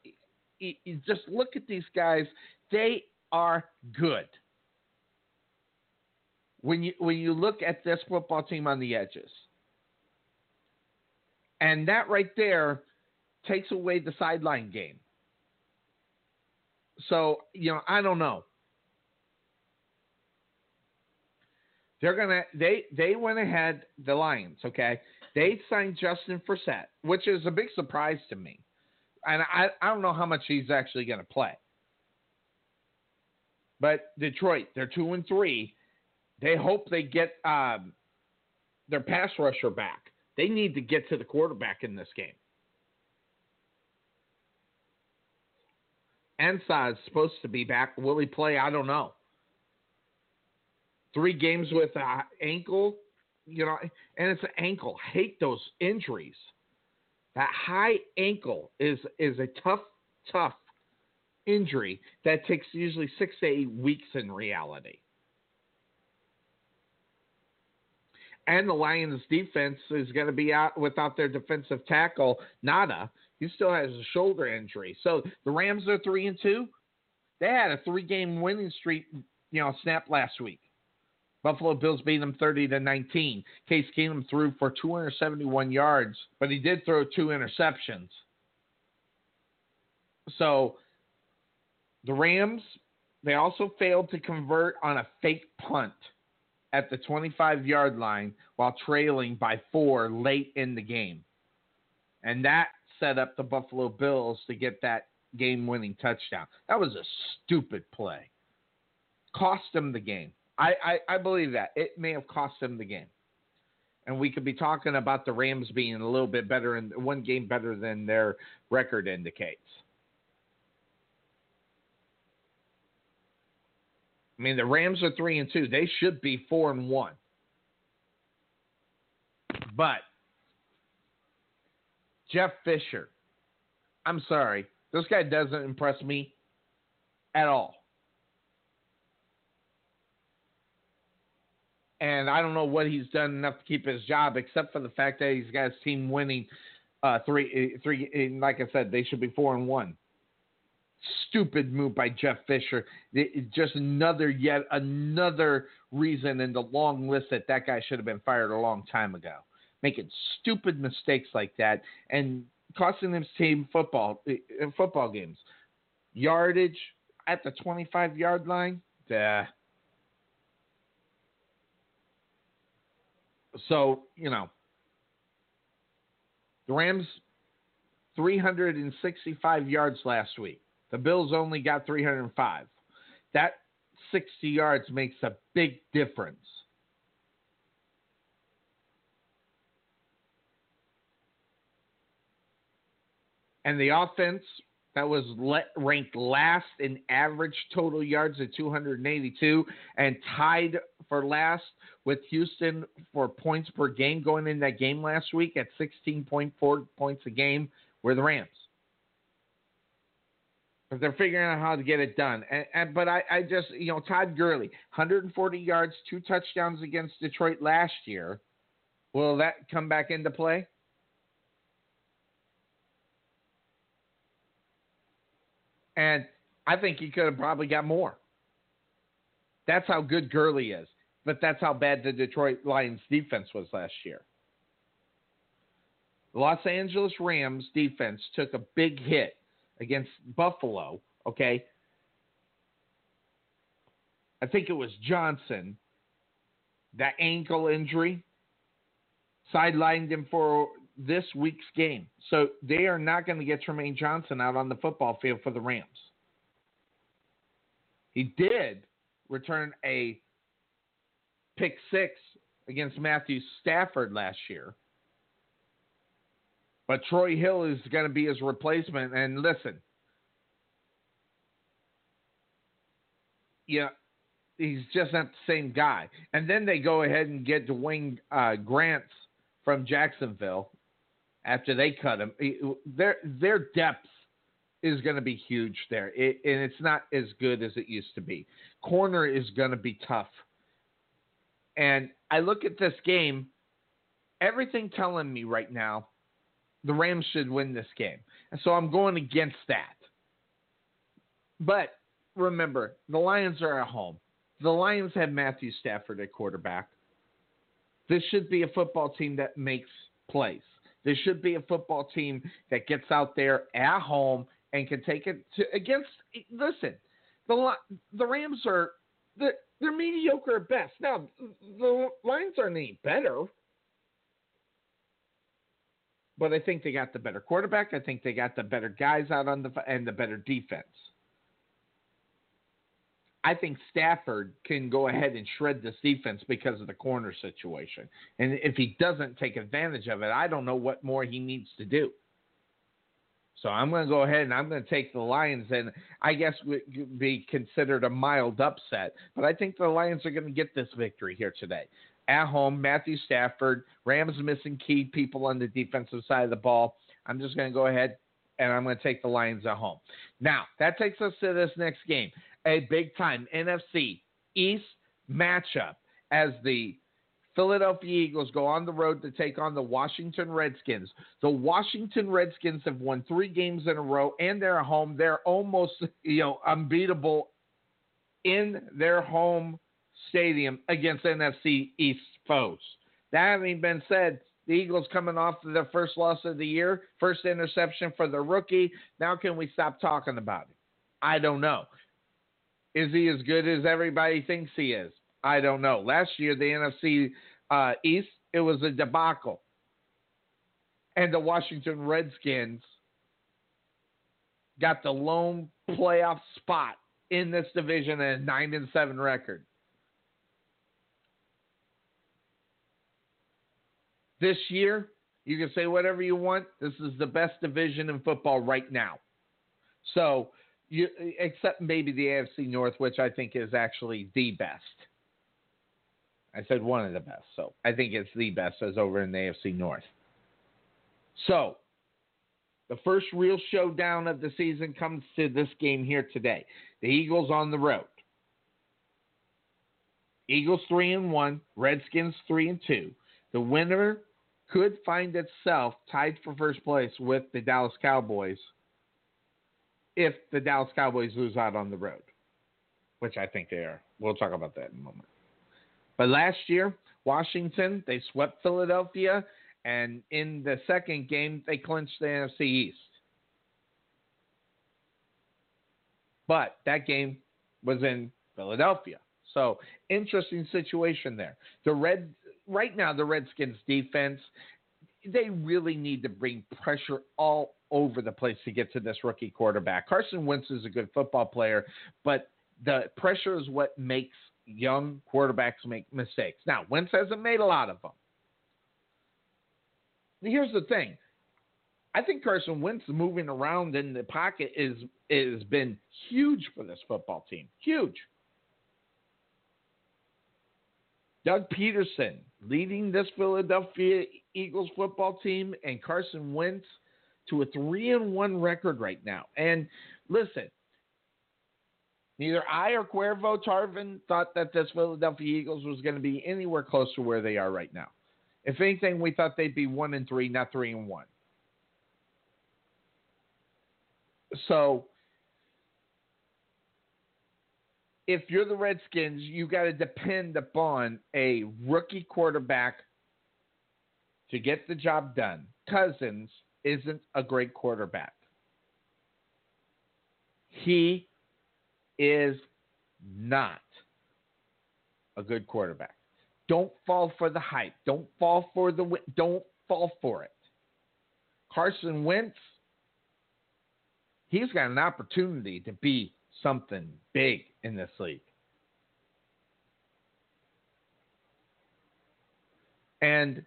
D: You, you just look at these guys; they are good when you when you look at this football team on the edges. And that right there takes away the sideline game. So, you know, I don't know. They're gonna they they went ahead the Lions, okay? They signed Justin Forsett, which is a big surprise to me. And I, I don't know how much he's actually gonna play. But Detroit, they're two and three they hope they get um, their pass rusher back. They need to get to the quarterback in this game. Ansah is supposed to be back. Will he play? I don't know. Three games with an ankle, you know, and it's an ankle. hate those injuries. That high ankle is is a tough, tough injury that takes usually six to eight weeks in reality. And the Lions defense is going to be out without their defensive tackle Ngata. He still has a shoulder injury. So the Rams are three and two. They had a three-game winning streak, you know, snap last week. Buffalo Bills beat them 30 to 19. Case Keenum threw for 271 yards, but he did throw two interceptions. So the Rams, they also failed to convert on a fake punt at the 25 yard line while trailing by four late in the game. And that set up the Buffalo Bills to get that game winning touchdown. That was a stupid play. Cost them the game. I, I, I believe that. It may have cost them the game. And we could be talking about the Rams being a little bit better and one game better than their record indicates. I mean, the Rams are three and two. They should be four and one. But Jeff Fisher, I'm sorry, this guy doesn't impress me at all. And I don't know what he's done enough to keep his job, except for the fact that he's got his team winning uh, three, three. Like I said, they should be four and one. Stupid move by Jeff Fisher. It, just another, yet another reason in the long list that that guy should have been fired a long time ago. Making stupid mistakes like that and costing his team football in football games. Yardage at the 25 yard line. So, you know, the Rams 365 yards last week. The Bills only got 305. That 60 yards makes a big difference. And the offense that was let, ranked last in average total yards at 282 and tied for last with Houston for points per game going in that game last week at 16.4 points a game were the Rams. But they're figuring out how to get it done. And, and, but I, I just, you know, Todd Gurley, 140 yards, two touchdowns against Detroit last year. Will that come back into play? And I think he could have probably got more. That's how good Gurley is. But that's how bad the Detroit Lions defense was last year. Los Angeles Rams defense took a big hit against Buffalo, okay? I think it was Johnson, that ankle injury sidelined him for this week's game. So they are not going to get Trumaine Johnson out on the football field for the Rams. He did return a pick six against Matthew Stafford last year. But Troy Hill is going to be his replacement. And listen, yeah, he's just not the same guy. And then they go ahead and get Dwayne uh, Gratz from Jacksonville after they cut him. Their their depth is going to be huge there, it, and it's not as good as it used to be. Corner is going to be tough. And I look at this game, everything telling me right now the Rams should win this game. And so I'm going against that. But remember, the Lions are at home. The Lions have Matthew Stafford at quarterback. This should be a football team that makes plays. This should be a football team that gets out there at home and can take it to against. Listen, the the Rams are they're, they're mediocre at best. Now the Lions aren't any better, but I think they got the better quarterback. I think they got the better guys out on the and the better defense. I think Stafford can go ahead and shred this defense because of the corner situation. And if he doesn't take advantage of it, I don't know what more he needs to do. So I'm going to go ahead and I'm going to take the Lions, and I guess would be considered a mild upset. But I think the Lions are going to get this victory here today. At home, Matthew Stafford, Rams missing key people on the defensive side of the ball. I'm just going to go ahead and I'm going to take the Lions at home. Now, that takes us to this next game a big time NFC East matchup as the Philadelphia Eagles go on the road to take on the Washington Redskins. The Washington Redskins have won three games in a row and they're at home. They're almost, you know, unbeatable in their home stadium against NFC East foes. That having been said, the Eagles coming off of their first loss of the year, first interception for the rookie. Now, can we stop talking about it? I don't know. Is he as good as everybody thinks he is? I don't know. Last year, the NFC uh, East, it was a debacle. And the Washington Redskins got the lone playoff spot in this division and a nine and seven record. This year, you can say whatever you want. This is the best division in football right now. So, you, except maybe the AFC North, which I think is actually the best. I said one of the best, so I think it's the best as over in the AFC North. So, the first real showdown of the season comes to this game here today. The Eagles on the road. Eagles three and one, Redskins three and two. The winner could find itself tied for first place with the Dallas Cowboys if the Dallas Cowboys lose out on the road, which I think they are. We'll talk about that in a moment. But last year, Washington, they swept Philadelphia, and in the second game, they clinched the NFC East. But that game was in Philadelphia. So interesting situation there. The red right now the Redskins defense they really need to bring pressure all over the place to get to this rookie quarterback. Carson Wentz is a good football player, but the pressure is what makes young quarterbacks make mistakes. Now, Wentz hasn't made a lot of them. Here's the thing. I think Carson Wentz moving around in the pocket is has been huge for this football team. Huge. Doug Pederson leading this Philadelphia Eagles football team and Carson Wentz to a 3 and 1 record right now. And listen, neither I or Cuervo Tarvin thought that this Philadelphia Eagles was going to be anywhere close to where they are right now. If anything, we thought they'd be 1 and 3, not 3 and 1. So if you're the Redskins, you got to depend upon a rookie quarterback to get the job done. Cousins isn't a great quarterback. He is not a good quarterback. Don't fall for the hype. Don't fall for the don't fall for it. Carson Wentz he's got an opportunity to be something big in this league. And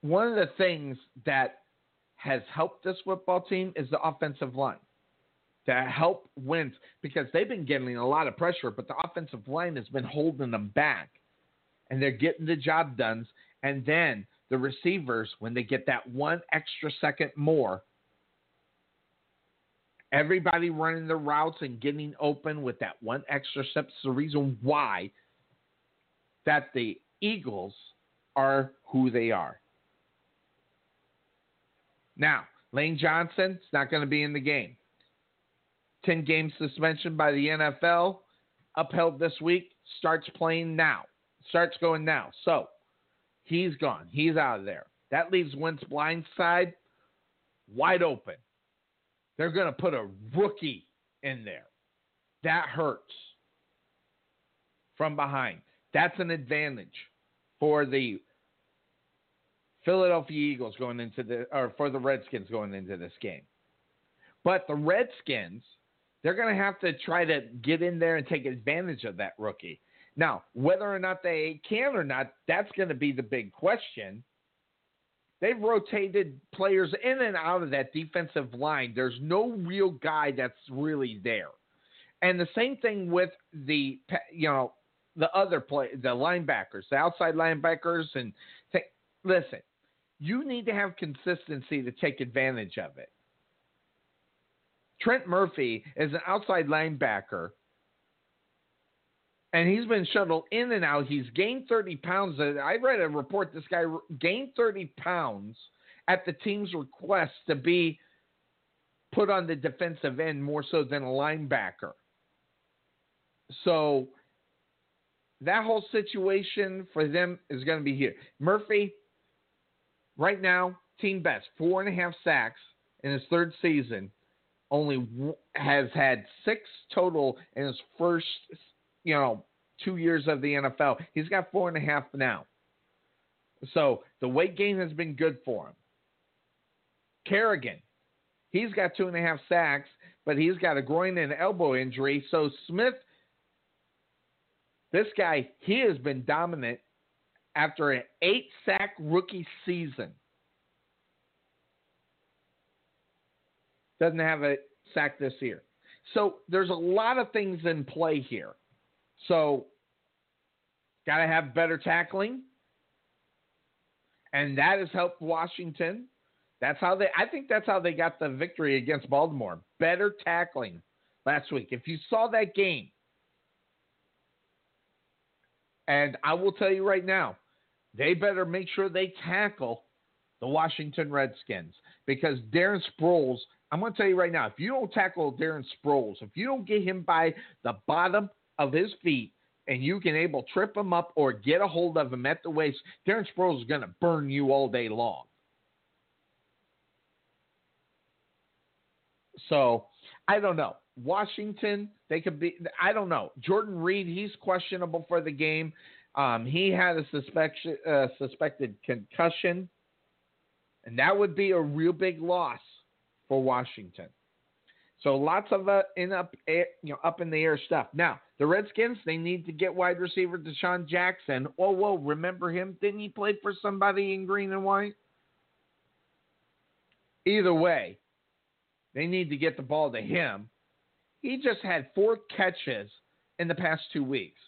D: one of the things that has helped this football team is the offensive line to help Wentz because they've been getting a lot of pressure, but the offensive line has been holding them back. And they're getting the job done. And then the receivers, when they get that one extra second more, everybody running the routes and getting open with that one extra step is the reason why that the Eagles are who they are. Now, Lane Johnson is not going to be in the game. 10 game suspension by the NFL upheld this week, starts playing now, starts going now. So he's gone. He's out of there. That leaves Wentz blind side wide open. They're going to put a rookie in there. That hurts from behind. That's an advantage for the Philadelphia Eagles going into the or for the Redskins going into this game. But the Redskins, they're going to have to try to get in there and take advantage of that rookie. Now, whether or not they can or not, that's going to be the big question. They've rotated players in and out of that defensive line. There's no real guy that's really there. And the same thing with the you know the other play the linebackers, the outside linebackers and th- listen, you need to have consistency to take advantage of it. Trent Murphy is an outside linebacker and he's been shuttled in and out. He's gained 30 pounds. Uh, I read a report this guy gained 30 pounds at the team's request to be put on the defensive end more so than a linebacker. So that whole situation for them is going to be here. Murphy, right now, team best, four and a half sacks in his third season. Only has had six total in his first you know, two years of the NFL. He's got four and a half now. So the weight gain has been good for him. Kerrigan, he's got two and a half sacks, but he's got a groin and elbow injury. So Smith, this guy, he has been dominant after an eight sack rookie season. Doesn't have a sack this year. So there's a lot of things in play here. So got to have better tackling. And that has helped Washington. That's how they I think that's how they got the victory against Baltimore. Better tackling last week. If you saw that game, and I will tell you right now, they better make sure they tackle the Washington Redskins because Darren Sproles, I'm going to tell you right now, if you don't tackle Darren Sproles, if you don't get him by the bottom of his feet and you can able trip him up or get a hold of him at the waist, Darren Sproles is going to burn you all day long. So I don't know. Washington, they could be. I don't know. Jordan Reed, he's questionable for the game. Um, he had a suspect, uh, suspected concussion, and that would be a real big loss for Washington. So lots of uh, in up air, you know up in the air stuff. Now the Redskins they need to get wide receiver DeSean Jackson. Oh whoa, remember him? Didn't he play for somebody in green and white? Either way, they need to get the ball to him. He just had four catches in the past two weeks.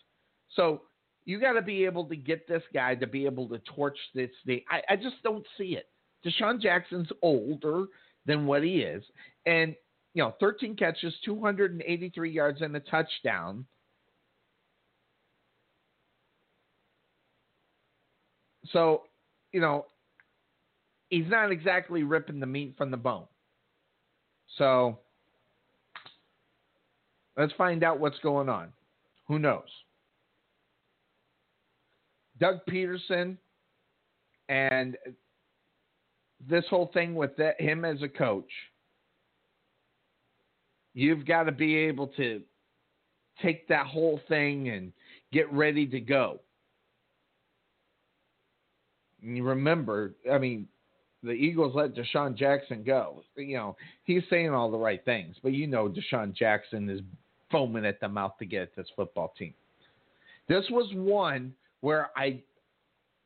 D: So you got to be able to get this guy to be able to torch this thing. I, I just don't see it. DeSean Jackson's older than what he is. And, you know, 13 catches, 283 yards, and a touchdown. So, you know, he's not exactly ripping the meat from the bone. So, let's find out what's going on. Who knows? Doug Pederson and this whole thing with him as a coach, you've got to be able to take that whole thing and get ready to go. You remember, I mean, the Eagles let DeSean Jackson go. You know, he's saying all the right things, but you know DeSean Jackson is foaming at the mouth to get at this football team. This was one where I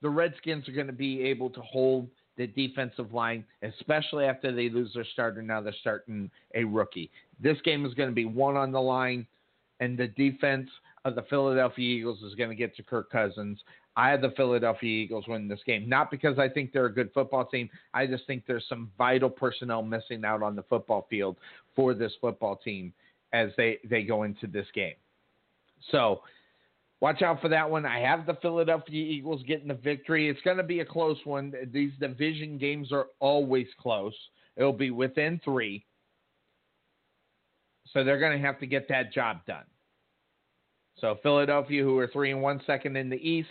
D: the Redskins are going to be able to hold the defensive line, especially after they lose their starter. Now they're starting a rookie. This game is going to be one on the line, and the defense of the Philadelphia Eagles is going to get to Kirk Cousins. I have the Philadelphia Eagles win this game, not because I think they're a good football team. I just think there's some vital personnel missing out on the football field for this football team as they, they go into this game. So Watch out for that one. I have the Philadelphia Eagles getting the victory. It's going to be a close one. These division games are always close. It'll be within three. So they're going to have to get that job done. So Philadelphia, who are three and one, second in the East,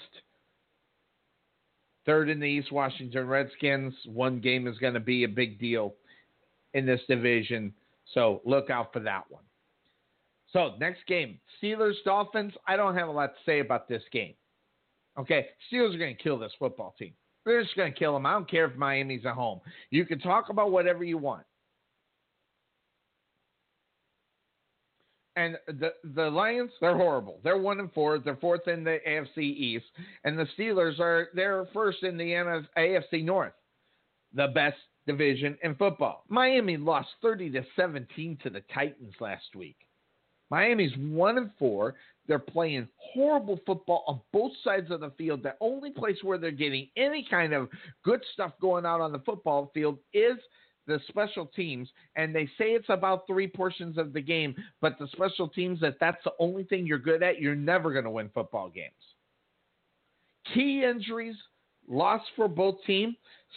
D: third in the East, Washington Redskins. One game is going to be a big deal in this division. So look out for that one. So next game, Steelers Dolphins. I don't have a lot to say about this game. Okay, Steelers are going to kill this football team. They're just going to kill them. I don't care if Miami's at home. You can talk about whatever you want. And the the Lions, they're horrible. They're one and four. They're fourth in the AFC East, and the Steelers are they're first in the AFC North, the best division in football. Miami lost thirty to seventeen to the Titans last week. Miami's one and four. They're playing horrible football on both sides of the field. The only place where they're getting any kind of good stuff going out on the football field is the special teams and they say it's about three portions of the game but the special teams that that's the only thing you're good at you're never going to win football games. Key injuries loss for both teams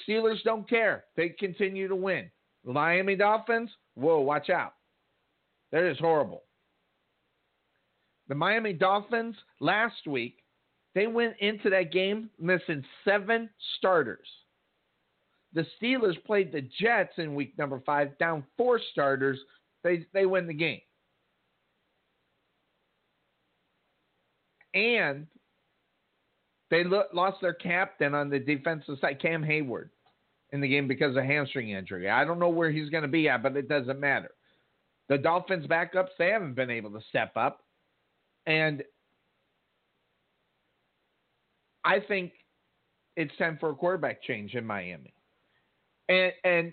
D: steelers don't care. They continue to win. Miami dolphins whoa watch out. That is horrible. The Miami Dolphins last week, they went into that game missing seven starters. The Steelers played the Jets in week number five, down four starters. They they win the game. And they lo- lost their captain on the defensive side, Cam Heyward, in the game because of hamstring injury. I don't know where he's going to be at, but it doesn't matter. The Dolphins backups, they haven't been able to step up. And I think it's time for a quarterback change in Miami. And and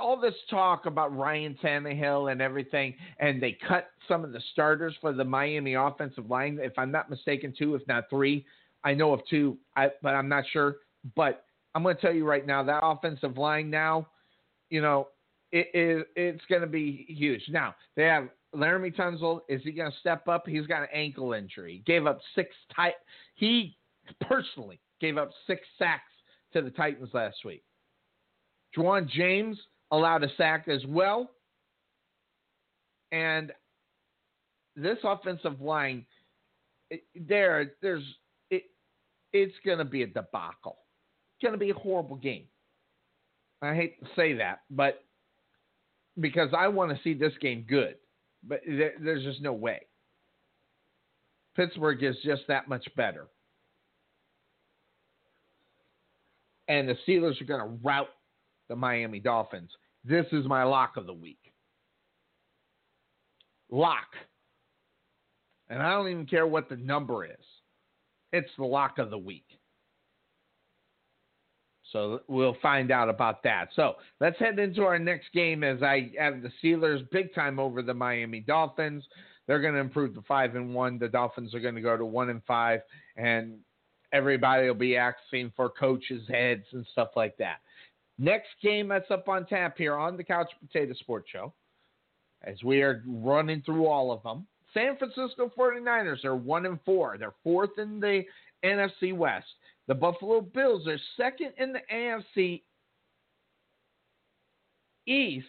D: all this talk about Ryan Tannehill and everything, and they cut some of the starters for the Miami offensive line. If I'm not mistaken, two, if not three. I know of two, I, but I'm not sure. But I'm going to tell you right now, that offensive line now, you know, it is it's going to be huge. Now they have Laremy Tunsil. Is he going to step up? He's got an ankle injury. Gave up six tight. He personally gave up six sacks to the Titans last week. Ja'Wuan James allowed a sack as well. And this offensive line, it, there, there's, it, it's going to be a debacle. It's going to be a horrible game. I hate to say that, but because I want to see this game good, but there, there's just no way. Pittsburgh is just that much better. And the Steelers are going to rout the Miami Dolphins. This is my lock of the week. Lock. And I don't even care what the number is. It's the lock of the week. So we'll find out about that. So let's head into our next game as I have the Steelers big time over the Miami Dolphins. They're going to improve to five and one. The Dolphins are going to go to one and five, and everybody will be asking for coaches' heads and stuff like that. Next game that's up on tap here on the Couch Potato Sports Show, as we are running through all of them. San Francisco 49ers are 1 and 4. They're fourth in the NFC West. The Buffalo Bills are second in the AFC East,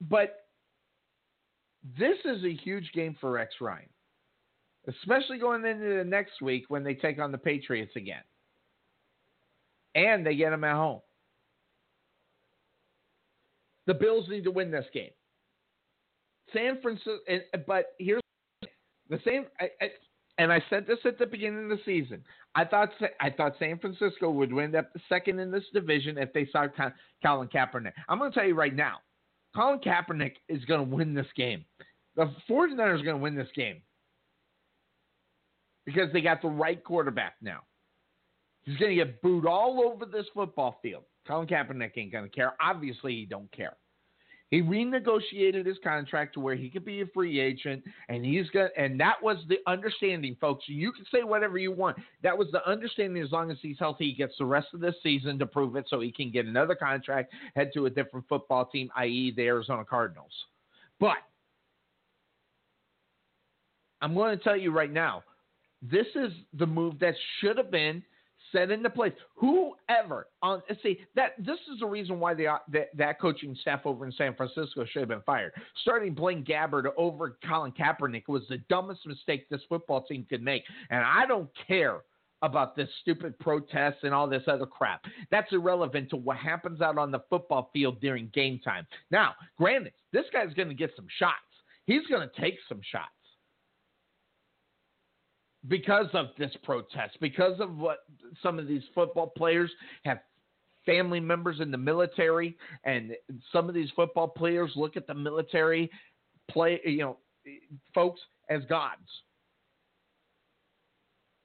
D: but this is a huge game for Rex Ryan, especially going into the next week when they take on the Patriots again. And they get them at home. The Bills need to win this game. San Francisco, but here's the same. And I said this at the beginning of the season. I thought I thought San Francisco would win up second in this division if they saw Colin Kaepernick. I'm going to tell you right now, Colin Kaepernick is going to win this game. The 49ers are going to win this game because they got the right quarterback now. He's going to get booed all over this football field. Colin Kaepernick ain't to care. Obviously, he don't care. He renegotiated his contract to where he could be a free agent, and he's got, and that was the understanding, folks. You can say whatever you want. That was the understanding. As long as he's healthy, he gets the rest of this season to prove it, so he can get another contract, head to a different football team, i.e., the Arizona Cardinals. But I'm going to tell you right now, this is the move that should have been set into place. Whoever on see that this is the reason why the, uh, that that coaching staff over in San Francisco should have been fired. Starting Blaine Gabbert over Colin Kaepernick was the dumbest mistake this football team could make, and I don't care about this stupid protest and all this other crap. That's irrelevant to what happens out on the football field during game time. Now, granted, this guy's going to get some shots. He's going to take some shots because of this protest, because of what some of these football players have family members in the military, and some of these football players look at the military play, you know, folks as gods.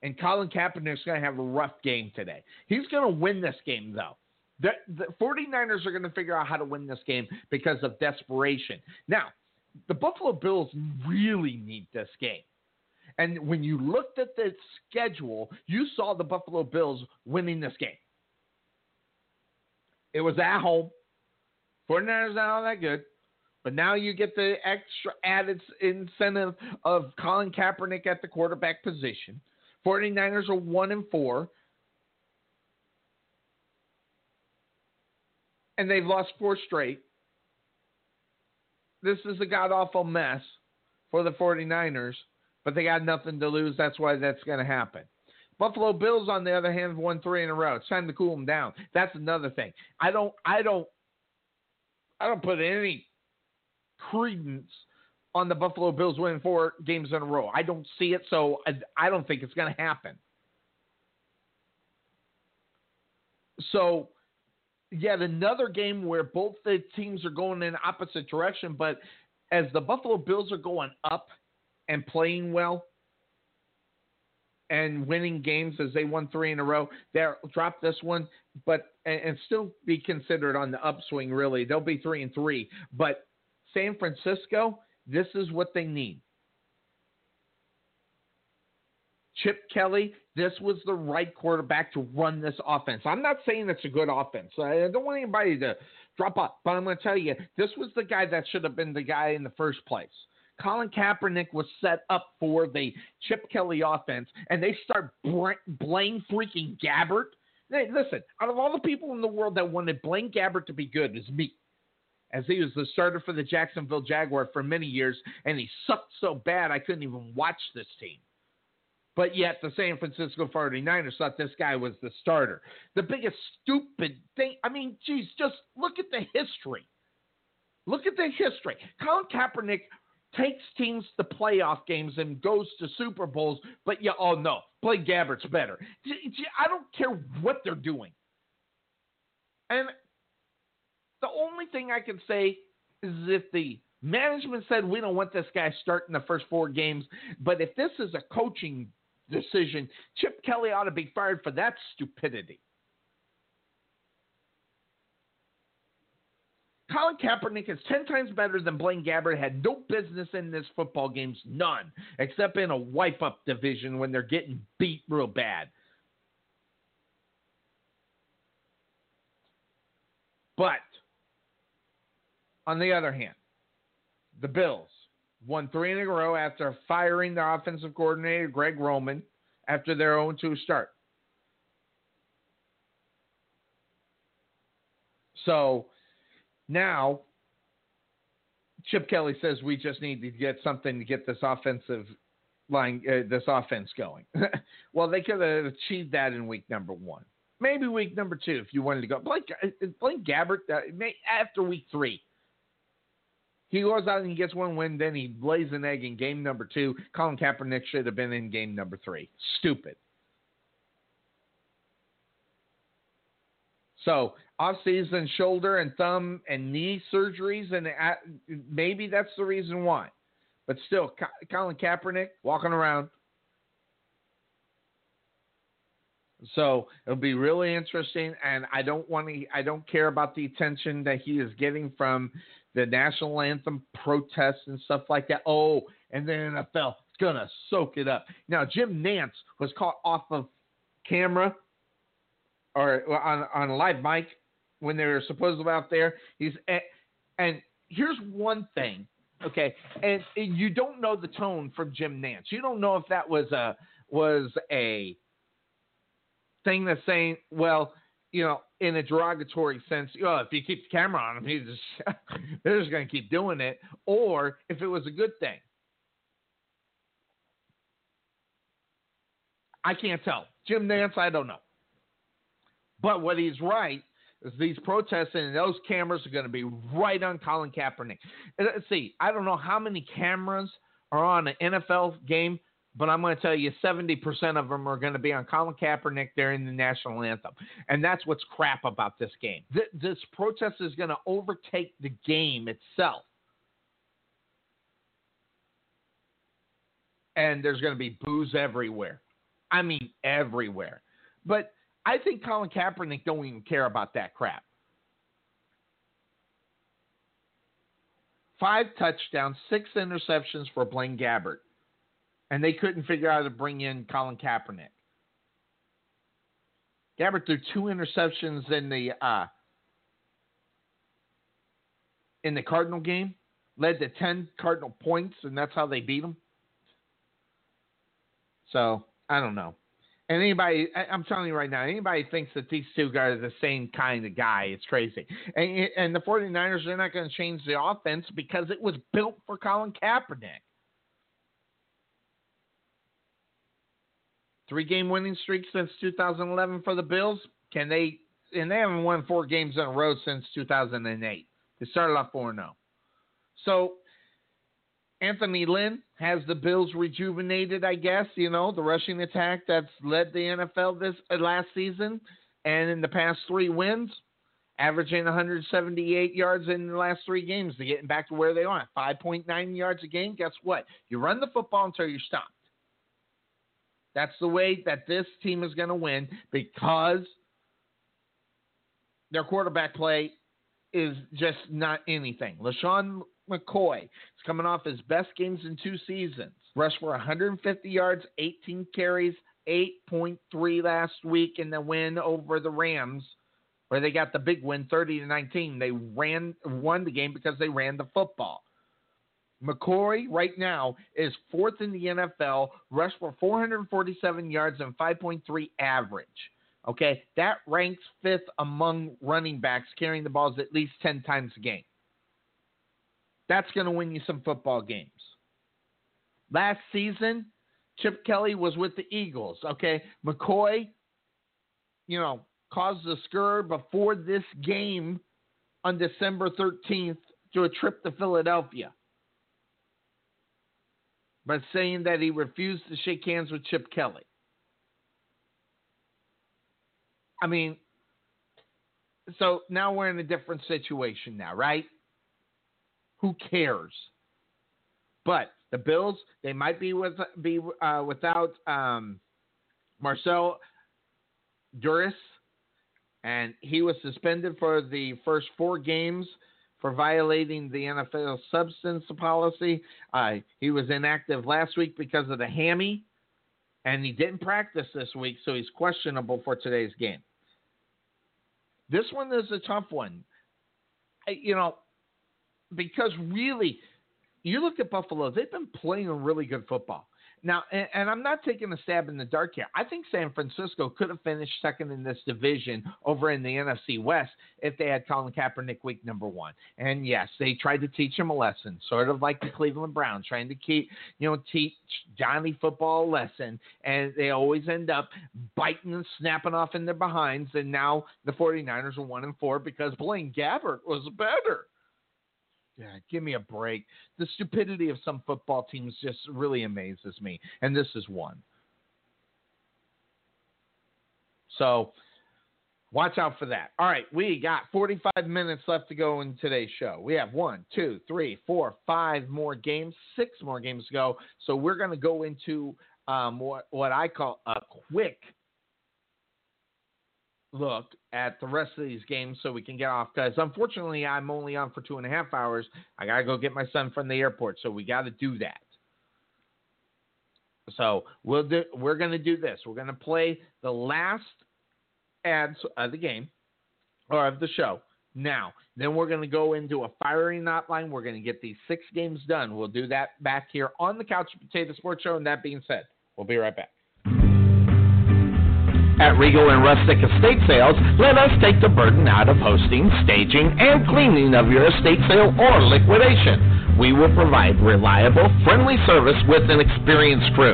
D: And Colin Kaepernick's going to have a rough game today. He's going to win this game, though. The, the 49ers are going to figure out how to win this game because of desperation. Now, the Buffalo Bills really need this game. And when you looked at the schedule, you saw the Buffalo Bills winning this game. It was at home. 49ers not all that good. But now you get the extra added incentive of Colin Kaepernick at the quarterback position. 49ers are 1 and 4. And they've lost four straight. This is a god awful mess for the 49ers but they got nothing to lose. That's why that's going to happen. Buffalo Bills, on the other hand, won three in a row. It's time to cool them down. That's another thing. I don't, I don't, I don't put any credence on the Buffalo Bills winning four games in a row. I don't see it, so I, I don't think it's going to happen. So, yet another game where both the teams are going in opposite direction, but as the Buffalo Bills are going up and playing well and winning games as they won three in a row, they'll drop this one, but and, and still be considered on the upswing. Really, they'll be three and three. But San Francisco, this is what they need. Chip Kelly, this was the right quarterback to run this offense. I'm not saying it's a good offense. I don't want anybody to drop off, but I'm going to tell you, this was the guy that should have been the guy in the first place. Colin Kaepernick was set up for the Chip Kelly offense, and they start Blaine freaking Gabbert. Hey, listen, out of all the people in the world that wanted Blaine Gabbert to be good, is me. As he was the starter for the Jacksonville Jaguar for many years, and he sucked so bad I couldn't even watch this team. But yet the San Francisco 49ers thought this guy was the starter. The biggest stupid thing. I mean, geez, just look at the history. Look at the history. Colin Kaepernick takes teams to playoff games and goes to Super Bowls, but yeah, oh no, Blaine Gabbert's better. I don't care what they're doing. And the only thing I can say is if the management said we don't want this guy starting the first four games, but if this is a coaching decision. Chip Kelly ought to be fired for that stupidity. Colin Kaepernick is 10 times better than Blaine Gabbert. Had no business in this football games, none, except in a wipe up division when they're getting beat real bad. But on the other hand, the Bills won three in a row after firing their offensive coordinator, Greg Roman, after their own 2 start. So now Chip Kelly says we just need to get something to get this offensive line, uh, this offense going. well, they could have achieved that in week number one, maybe week number two if you wanted to go. Blake, uh, Blake Gabbert, uh, after week three, he goes out and he gets one win, then he lays an egg in game number two. Colin Kaepernick should have been in game number three. Stupid. So off-season shoulder and thumb and knee surgeries, and maybe that's the reason why. But still, Colin Kaepernick walking around. So it'll be really interesting, and I don't want to. I don't care about the attention that he is getting from the national anthem protests and stuff like that. Oh, and the NFL is gonna soak it up. Now Jim Nantz was caught off of camera or on on a live mic when they were supposedly out there. He's and here's one thing, okay, and, and you don't know the tone from Jim Nantz. You don't know if that was a was a thing that's saying, well, you know, in a derogatory sense, oh, if you keep the camera on them, he's just, they're just going to keep doing it, or if it was a good thing. I can't tell. Jim Nantz, I don't know. But what he's right is these protests and those cameras are going to be right on Colin Kaepernick. Let's see, I don't know how many cameras are on an NFL game but I'm going to tell you 70% of them are going to be on Colin Kaepernick during the national anthem. And that's what's crap about this game. this protest is going to overtake the game itself. And there's going to be booze everywhere. I mean, everywhere. But I think Colin Kaepernick don't even care about that crap. Five touchdowns, six interceptions for Blaine Gabbert and they couldn't figure out how to bring in Colin Kaepernick. Gabbert threw two interceptions in the uh, in the Cardinal game, led to ten Cardinal points, and that's how they beat them. So I don't know. And anybody, I'm telling you right now, anybody thinks that these two guys are the same kind of guy, it's crazy. And, and the 49ers, they're not going to change the offense because it was built for Colin Kaepernick. Three game winning streak since 2011 for the Bills. Can they? And they haven't won four games in a row since 2008. They started off 4 0. So Anthony Lynn has the Bills rejuvenated, I guess, you know, the rushing attack that's led the NFL this uh, last season and in the past three wins. averaging 178 yards in the last three games. They're getting back to where they are, 5.9 yards a game. Guess what? You run the football until you're stopped. That's the way that this team is going to win because their quarterback play is just not anything. LeSean McCoy is coming off his best games in two seasons. Rushed for 150 yards, 18 carries, 8.3 last week in the win over the Rams, where they got the big win 30 to 19. They ran won the game because they ran the football. McCoy right now is fourth in the NFL, rushed for 447 yards and 5.3 average. Okay, that ranks fifth among running backs carrying the balls at least 10 times a game. That's going to win you some football games. Last season, Chip Kelly was with the Eagles. Okay, McCoy, you know, caused a scur before this game on December 13th to a trip to Philadelphia. But saying that he refused to shake hands with Chip Kelly. I mean, so now we're in a different situation now, right? Who cares? But the Bills, they might be with be uh, without um, Marcell Dareus, and he was suspended for the first four games for violating the NFL substance policy. Uh, he was inactive last week because of the hammy, and he didn't practice this week, so he's questionable for today's game. This one is a tough one. You know, because really, you look at Buffalo, they've been playing really good football. Now, and, and, I'm not taking a stab in the dark here. I think San Francisco could have finished second in this division over in the NFC West if they had Colin Kaepernick week number one. And yes, they tried to teach him a lesson, sort of like the Cleveland Browns, trying to keep, you know, teach Johnny football a lesson. And they always end up biting and snapping off in their behinds. And now the 49ers are one and four because Blaine Gabbert was better. Give me a break. The stupidity of some football teams just really amazes me, and this is one. So watch out for that. All right, we got 45 minutes left to go in today's show. We have one, two, three, four, five more games, six more games to go. So we're going to go into um, what what I call a quick look at the rest of these games so we can get off because unfortunately I'm only on for two and a half hours. I gotta go get my son from the airport, so we got to do that. So we'll do. We're gonna do this. We're gonna play the last ads of the game or of the show. Now, then we're going to go into a firing hotline. We're going to get these six games done. We'll do that back here on the Couch Potato Sports Show. And that being said, we'll be right back.
F: At Regal and Rustic Estate Sales, let us take the burden out of hosting, staging, and cleaning of your estate sale or liquidation. We will provide reliable, friendly service with an experienced crew.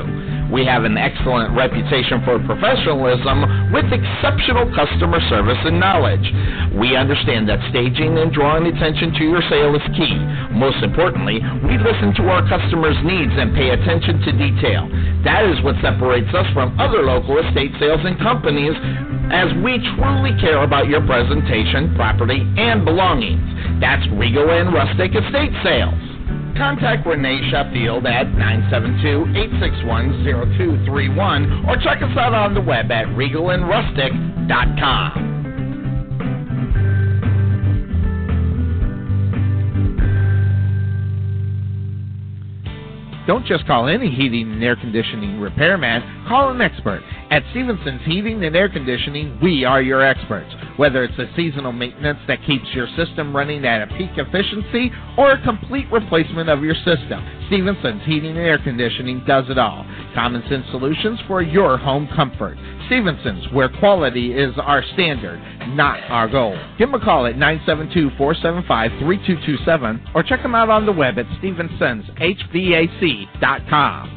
F: We have an excellent reputation for professionalism with exceptional customer service and knowledge. We understand that staging and drawing attention to your sale is key. Most importantly, we listen to our customers' needs and pay attention to detail. That is what separates us from other local estate sales and companies as we truly care about your presentation, property, and belongings. That's Regal and Rustic Estate Sales. Contact Renee Sheffield at 972-861-0231 or check us out on the web at regalandrustic.com.
H: Don't just call any heating and air conditioning repairman, call an expert. At Stevenson's Heating and Air Conditioning, we are your experts. Whether it's a seasonal maintenance that keeps your system running at a peak efficiency or a complete replacement of your system, Stevenson's Heating and Air Conditioning does it all. Common sense solutions for your home comfort. Stevenson's, where quality is our standard, not our goal. Give them a call at 972-475-3227 or check them out on the web at stevensonshvac.com.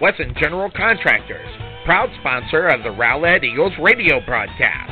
D: Wesson General Contractors, proud sponsor of the Rowlett Eagles radio broadcast.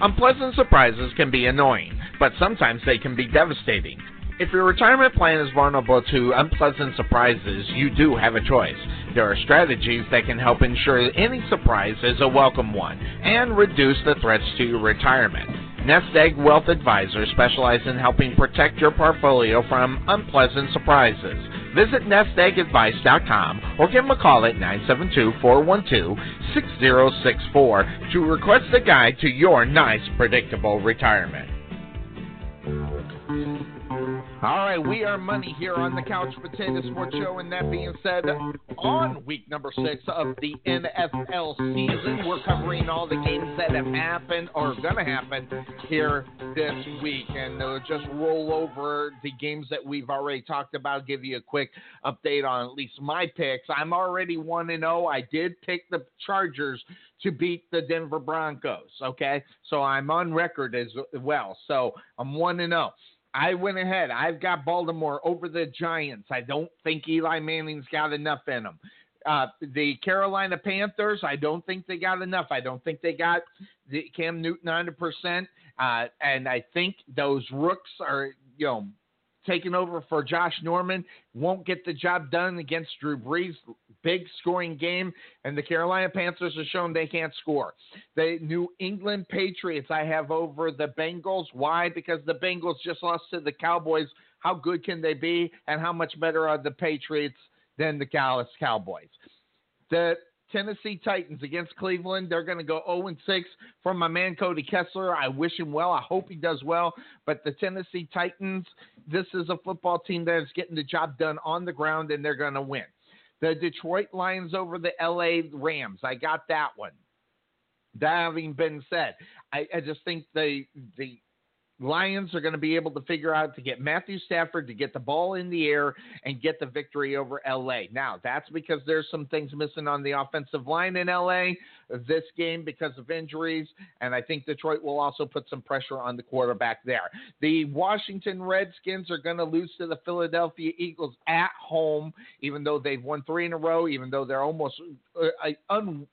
D: Unpleasant surprises can be annoying, but sometimes they can be devastating. If your retirement plan is vulnerable to unpleasant surprises, you do have a choice. There are strategies that can help ensure any surprise is a welcome one and reduce the threats to your retirement. Nest Wealth Advisors specialize in helping protect your portfolio from unpleasant surprises. Visit nesteggadvice.com or give them a call at 972-412-6064 to request a guide to your nice, predictable retirement. All right, we are money here on the Couch Potato Sports Show, and that being said, on week number six of the NFL season, we're covering all the games that have happened or are going to happen here this week, and uh, just roll over the games that we've already talked about. Give you a quick update on at least my picks. I'm already one and zero. I did pick the Chargers to beat the Denver Broncos. Okay, so I'm on record as well. So I'm one and zero. I went ahead. I've got Baltimore over the Giants. I don't think Eli Manning's got enough in him. Uh, the Carolina Panthers, I don't think they got enough. I don't think they got the Cam Newton 100%. Uh, and I think those rooks are, you know, taking over for Josh Norman. Won't get the job done against Drew Brees. Big scoring game, and the Carolina Panthers have shown they can't score. The New England Patriots I have over the Bengals. Why? Because the Bengals just lost to the Cowboys. How good can they be, and how much better are the Patriots than the Dallas Cowboys? The Tennessee Titans against Cleveland. They're going to go 0 6 from my man Cody Kessler. I wish him well. I hope he does well. But the Tennessee Titans, this is a football team that is getting the job done on the ground, and they're going to win. The Detroit Lions over the LA Rams. I got that one. That having been said, I, I just think the the Lions are going to be able to figure out to get Matthew Stafford to get the ball in the air and get the victory over LA. Now, that's because there's some things missing on the offensive line in LA this game because of injuries, and I think Detroit will also put some pressure on the quarterback there. The Washington Redskins are going to lose to the Philadelphia Eagles at home, even though they've won three in a row, even though they're almost uh, un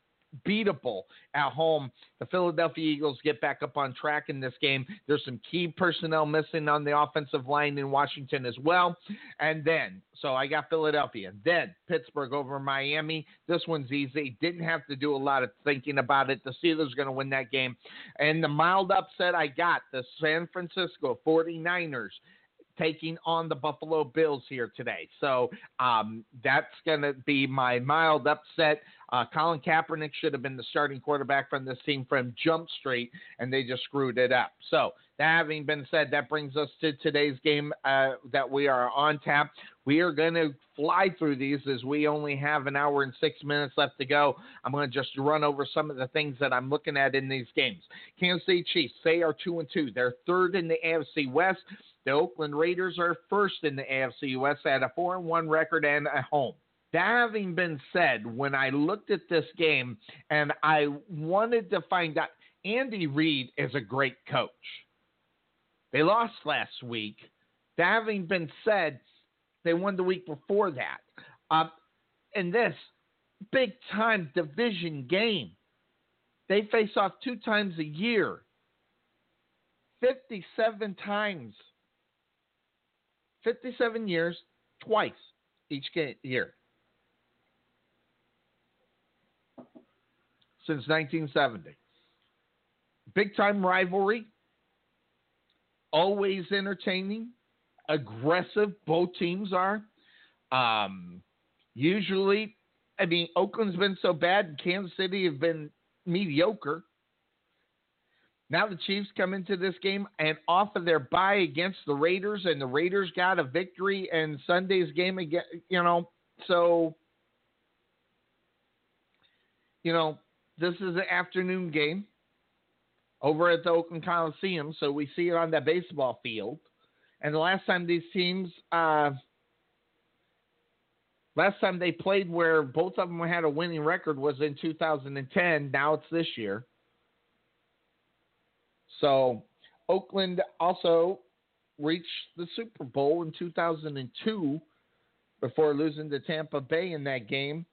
D: beatable at home. The Philadelphia Eagles get back up on track in this game. There's some key personnel missing on the offensive line in Washington as well. And then, so I got Philadelphia. Then Pittsburgh over Miami. This one's easy. Didn't have to do a lot of thinking about it. The Steelers are going to win that game. And the mild upset I got the San Francisco 49ers taking on the Buffalo Bills here today. So um, that's going to be my mild upset. Uh, Colin Kaepernick should have been the starting quarterback from this team from Jump Street, and they just screwed it up. So, that having been said, that brings us to today's game uh, that we are on tap. We are going to fly through these as we only have an hour and six minutes left to go. I'm going to just run over some of the things that I'm looking at in these games. Kansas City Chiefs, they are two and two. They're third in the AFC West. The Oakland Raiders are first in the AFC West at a four and one record and a home. That having been said, when I looked at this game and I wanted to find out, Andy Reid is a great coach. They lost last week. That having been said, They won the week before that. Um, and this big time division game, they face off two times a year, 57 times. 57 years, twice each year. Since 1970. Big time rivalry, always entertaining, aggressive. Both teams are. Um, usually, I mean, Oakland's been so bad, and Kansas City have been mediocre. Now the Chiefs come into this game and off of their bye against the Raiders, and the Raiders got a victory in Sunday's game again. You know, so you know this is an afternoon game over at the Oakland Coliseum, so we see it on that baseball field. And the last time these teams, uh, last time they played where both of them had a winning record was in 2010. Now it's this year. So Oakland also reached the Super Bowl in 2002 before losing to Tampa Bay in that game.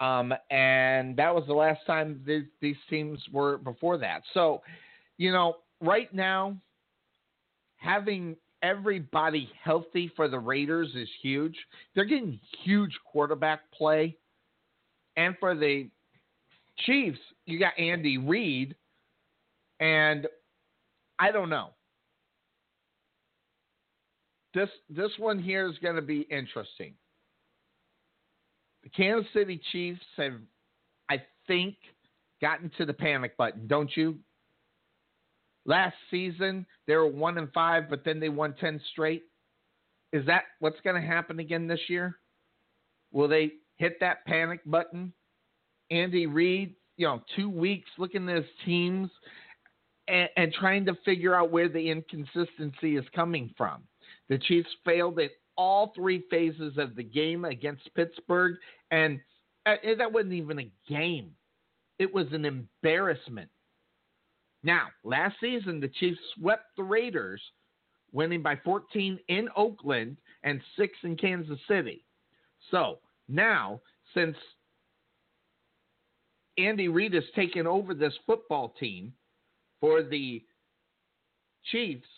D: Um, and that was the last time these, these teams were before that. So, you know, right now, having everybody healthy for the Raiders is huge. They're getting huge quarterback play. And for the Chiefs, you got Andy Reid. And I don't know. This this one here is going to be interesting. The Kansas City Chiefs have, I think, gotten to the panic button, don't you? Last season they were one and five, but then they won ten straight. Is that what's going to happen again this year? Will they hit that panic button? Andy Reid, you know, two weeks looking at his teams and, and trying to figure out where the inconsistency is coming from. The Chiefs failed at all three phases of the game against Pittsburgh, and uh, that wasn't even a game. It was an embarrassment. Now, last season, the Chiefs swept the Raiders, winning by 14 in Oakland and 6 in Kansas City. So, now, since Andy Reid has taken over this football team, for the Chiefs,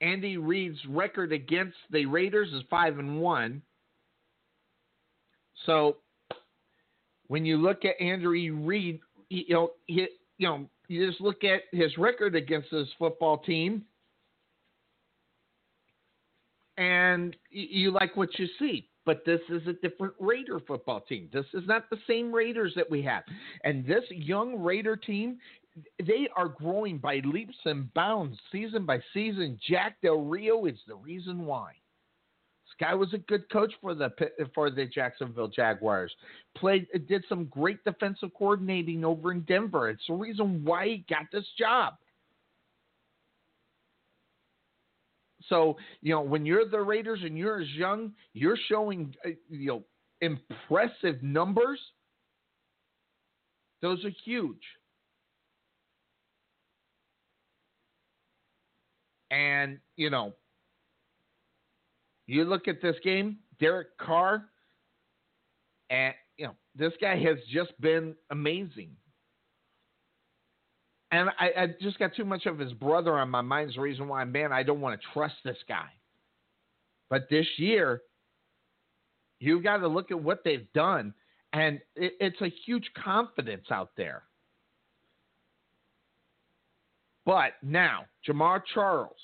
D: Andy Reid's record against the Raiders is five and one. So when you look at Andy Reid, you know, he, you know, you just look at his record against this football team, and you like what you see but this is a different Raider football team. This is not the same Raiders that we have. And this young Raider team, they are growing by leaps and bounds, season by season. Jack Del Rio is the reason why. This guy was a good coach for the for the Jacksonville Jaguars. Played did some great defensive coordinating over in Denver. It's the reason why he got this job. So, you know, when you're the Raiders and you're as young, you're showing, uh, you know, impressive numbers. Those are huge. And, you know, you look at this game, Derek Carr, and, you know, this guy has just been amazing and I, I, just got too much of his brother on my mind. Is the reason why, man, I don't want to trust this guy. But this year, you got to look at what they've done, and it, it's a huge confidence out there. But now, Jamaal Charles,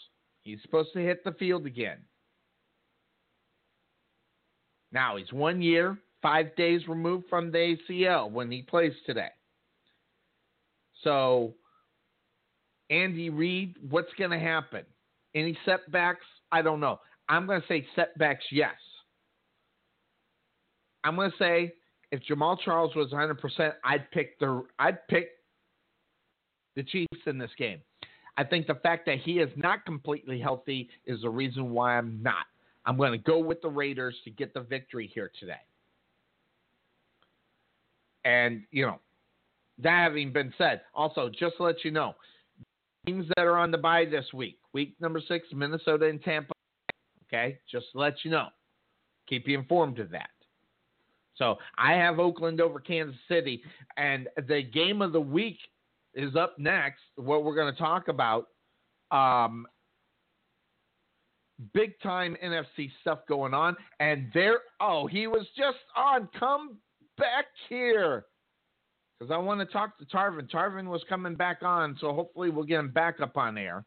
D: he's supposed to hit the field again. Now, he's one year, five days removed from the ACL when he plays today. So Andy Reid, what's going to happen? Any setbacks? I don't know. I'm going to say setbacks, yes. I'm going to say if Jamaal Charles was 100%, I'd pick the I'd pick the Chiefs in this game. I think the fact that he is not completely healthy is the reason why I'm not. I'm going to go with the Raiders to get the victory here today. And, you know, that having been said, also, just to let you know, teams that are on the bye this week. Week number six, Minnesota and Tampa. Okay, just to let you know. Keep you informed of that. So I have Oakland over Kansas City, and the game of the week is up next. What we're going to talk about, um, big time NFC stuff going on, and there. Oh, he was just on. Come back here, because I want to talk to Tarvin. Tarvin was coming back on, so hopefully we'll get him back up on air,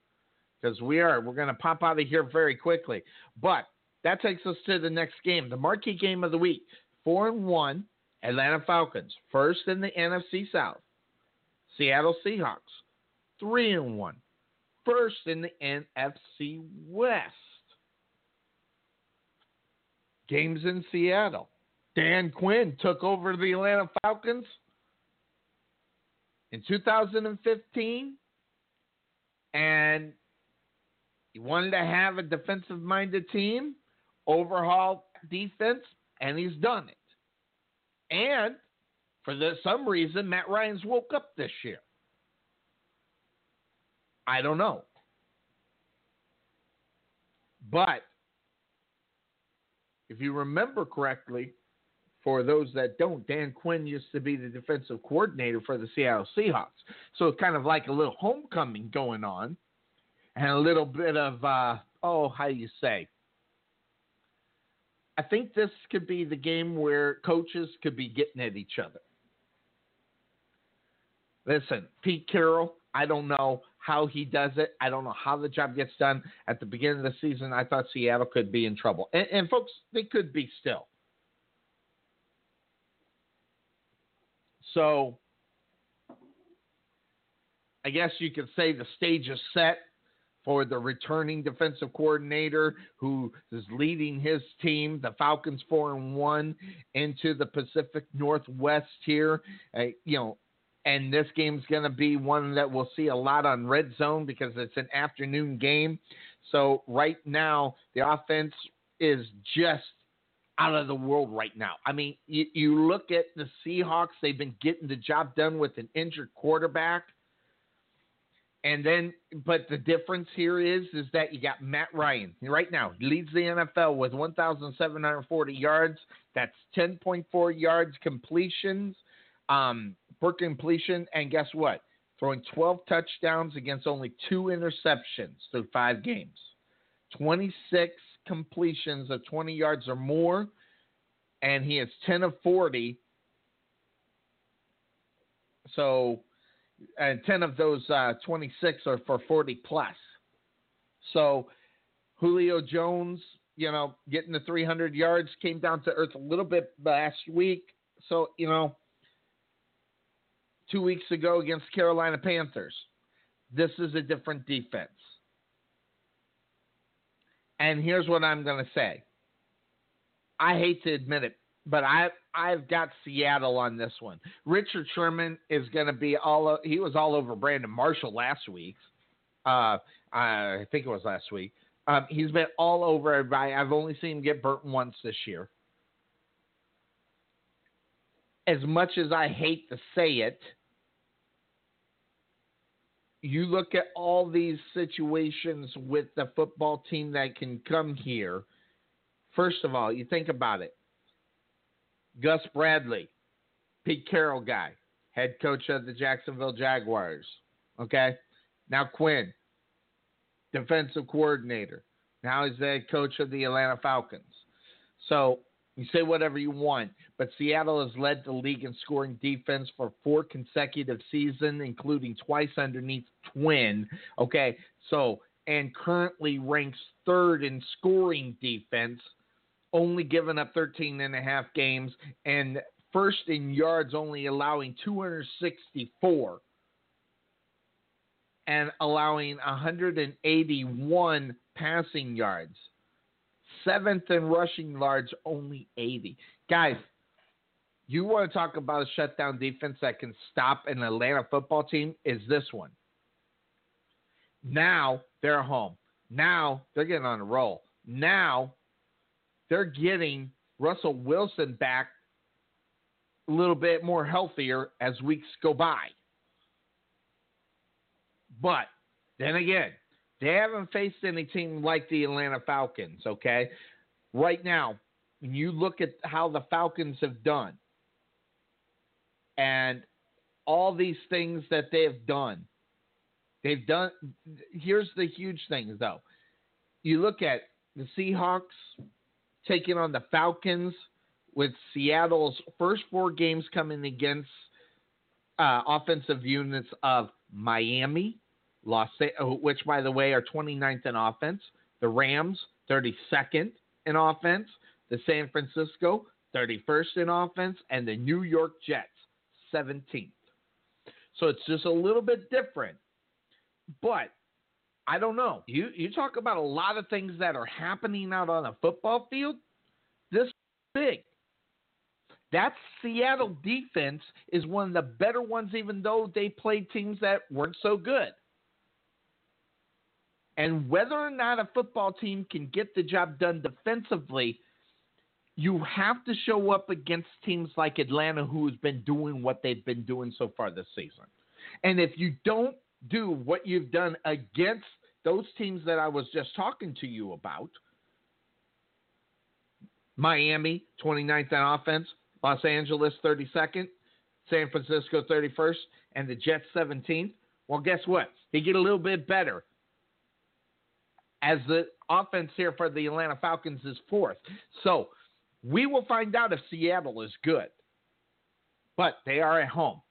D: because we are. We're going to pop out of here very quickly, but. That takes us to the next game, the marquee game of the week four and one Atlanta Falcons, first in the NFC South. Seattle Seahawks, three and one, first in the NFC West. Games in Seattle. Dan Quinn took over the Atlanta Falcons in 2015, and he wanted to have a defensive minded team, overhaul defense, and he's done it. And for the, some reason, Matt Ryan's woke up this year. I don't know. But if you remember correctly, for those that don't, Dan Quinn used to be the defensive coordinator for the Seattle Seahawks. So it's kind of like a little homecoming going on and a little bit of, uh, oh, how do you say? I think this could be the game where coaches could be getting at each other. Listen, Pete Carroll, I don't know how he does it. I don't know how the job gets done. At the beginning of the season, I thought Seattle could be in trouble. And, and folks, they could be still. So I guess you could say the stage is set for the returning defensive coordinator who is leading his team, the Falcons four and one, into the Pacific Northwest here. Uh, you know, and this game's going to be one that we'll see a lot on red zone because it's an afternoon game. So right now, the offense is just out of the world right now. I mean, you, you look at the Seahawks; they've been getting the job done with an injured quarterback. And then, but the difference here is, is that you got Matt Ryan right now leads the NFL with 1,740 yards. That's 10.4 yards completions um, per completion. And guess what? Throwing 12 touchdowns against only two interceptions through five games. 26 completions of 20 yards or more, and he is 10 of 40. So and 10 of those uh, 26 are for 40 plus. So Julio Jones, you know, getting the 300 yards came down to earth a little bit last week. So, you know, two weeks ago against Carolina Panthers, this is a different defense. And here's what I'm going to say. I hate to admit it, but I I've got Seattle on this one. Richard Sherman is going to be all he was all over Brandon Marshall last week. Uh, I think it was last week. Um, he's been all over everybody. I've only seen him get burnt once this year. As much as I hate to say it, you look at all these situations with the football team that can come here. First of all, you think about it Gus Bradley, Pete Carroll guy, head coach of the Jacksonville Jaguars. Okay. Now Quinn, defensive coordinator. Now he's the head coach of the Atlanta Falcons. So you say whatever you want, but Seattle has led the league in scoring defense for four consecutive seasons, including twice underneath Quinn. Okay, so and currently ranks third in scoring defense only giving up 13 and a half games, and first in yards only allowing 264 and allowing 181 passing yards. Seventh in rushing yards, only 80. Guys, you want to talk about a shutdown defense that can stop an Atlanta football team? Is this one. Now they're home. Now they're getting on a roll. Now they're getting Russell Wilson back a little bit more healthier as weeks go by. But Then again, they haven't faced any team like the Atlanta Falcons, okay? Right now, when you look at how the Falcons have done and all these things that they have done, they've done. Here's the huge thing, though. You look at the Seahawks taking on the Falcons with Seattle's first four games coming against uh, offensive units of Miami, Los, oh, which by the way are 29th in offense, the Rams 32nd in offense, the San Francisco 31st in offense, and the New York Jets 17th. So it's just a little bit different. But I don't know. You you talk about a lot of things that are happening out on a football field. This big. That Seattle defense is one of the better ones, even though they played teams that weren't so good. And whether or not a football team can get the job done defensively, you have to show up against teams like Atlanta, who's been doing what they've been doing so far this season. And if you don't do what you've done against those teams that I was just talking to you about, Miami, 29th on offense, Los Angeles 32nd, San Francisco 31st, and the Jets 17th. Well, guess what? They get a little bit better as the offense here for the Atlanta Falcons is fourth. So we will find out if Seattle is good. But they are at home.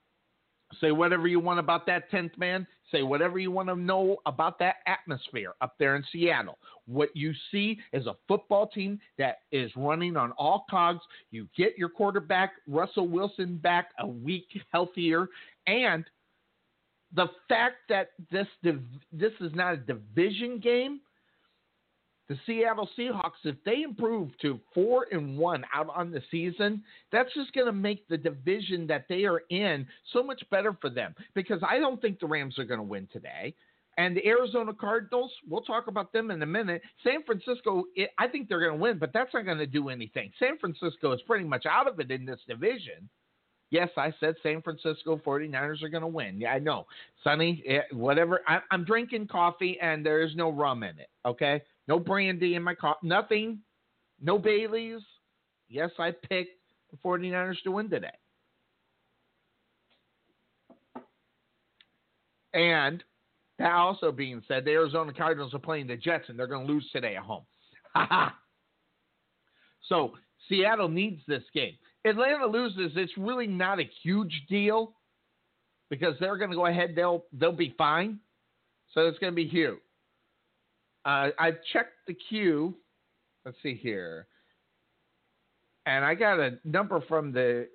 D: Say whatever you want about that 10th man. Say whatever you want to know about that atmosphere up there in Seattle. What you see is a football team that is running on all cogs. You get your quarterback, Russell Wilson, back a week healthier. And the fact that this this is not a division game the Seattle Seahawks, if they improve to four and one out on the season, that's just going to make the division that they are in so much better for them. Because I don't think the Rams are going to win today. And the Arizona Cardinals, we'll talk about them in a minute. San Francisco, it, I think they're going to win, but that's not going to do anything. San Francisco is pretty much out of it in this division. Yes, I said San Francisco 49ers are going to win. Yeah, I know. Sonny, eh, whatever. I'm drinking coffee and there is no rum in it. Okay. No brandy in my coffee. Nothing. No Baileys. Yes, I picked the 49ers to win today. And that also being said, the Arizona Cardinals are playing the Jets and they're going to lose today at home. so Seattle needs this game. Atlanta loses, it's really not a huge deal because they're going to go ahead. They'll they'll be fine. So it's going to be huge. Uh, I've checked the queue. Let's see here, and I got a number from the.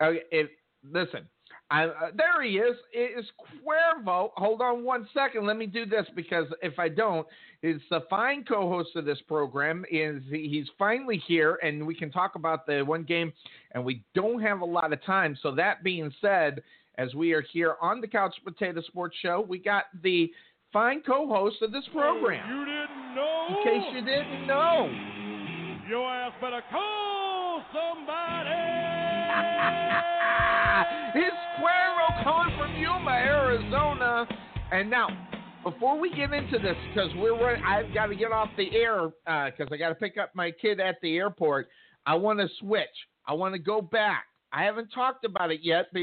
D: Uh, it, listen, I, uh, there he is. It is Cuervo. Hold on one second. Let me do this because if I don't, it's the fine co-host of this program. Is he's finally here, and we can talk about the one game. And we don't have a lot of time. So that being said, as we are here on the Couch Potato Sports Show, we got the fine co-host of this program.
B: You didn't know?
D: In case you didn't know.
B: Your ass better call somebody.
D: it's Cuervo calling from Yuma, Arizona. And now, before we get into this, because we're running, I've got to get off the air because uh, I got to pick up my kid at the airport. I want to switch. I want to go back. I haven't talked about it yet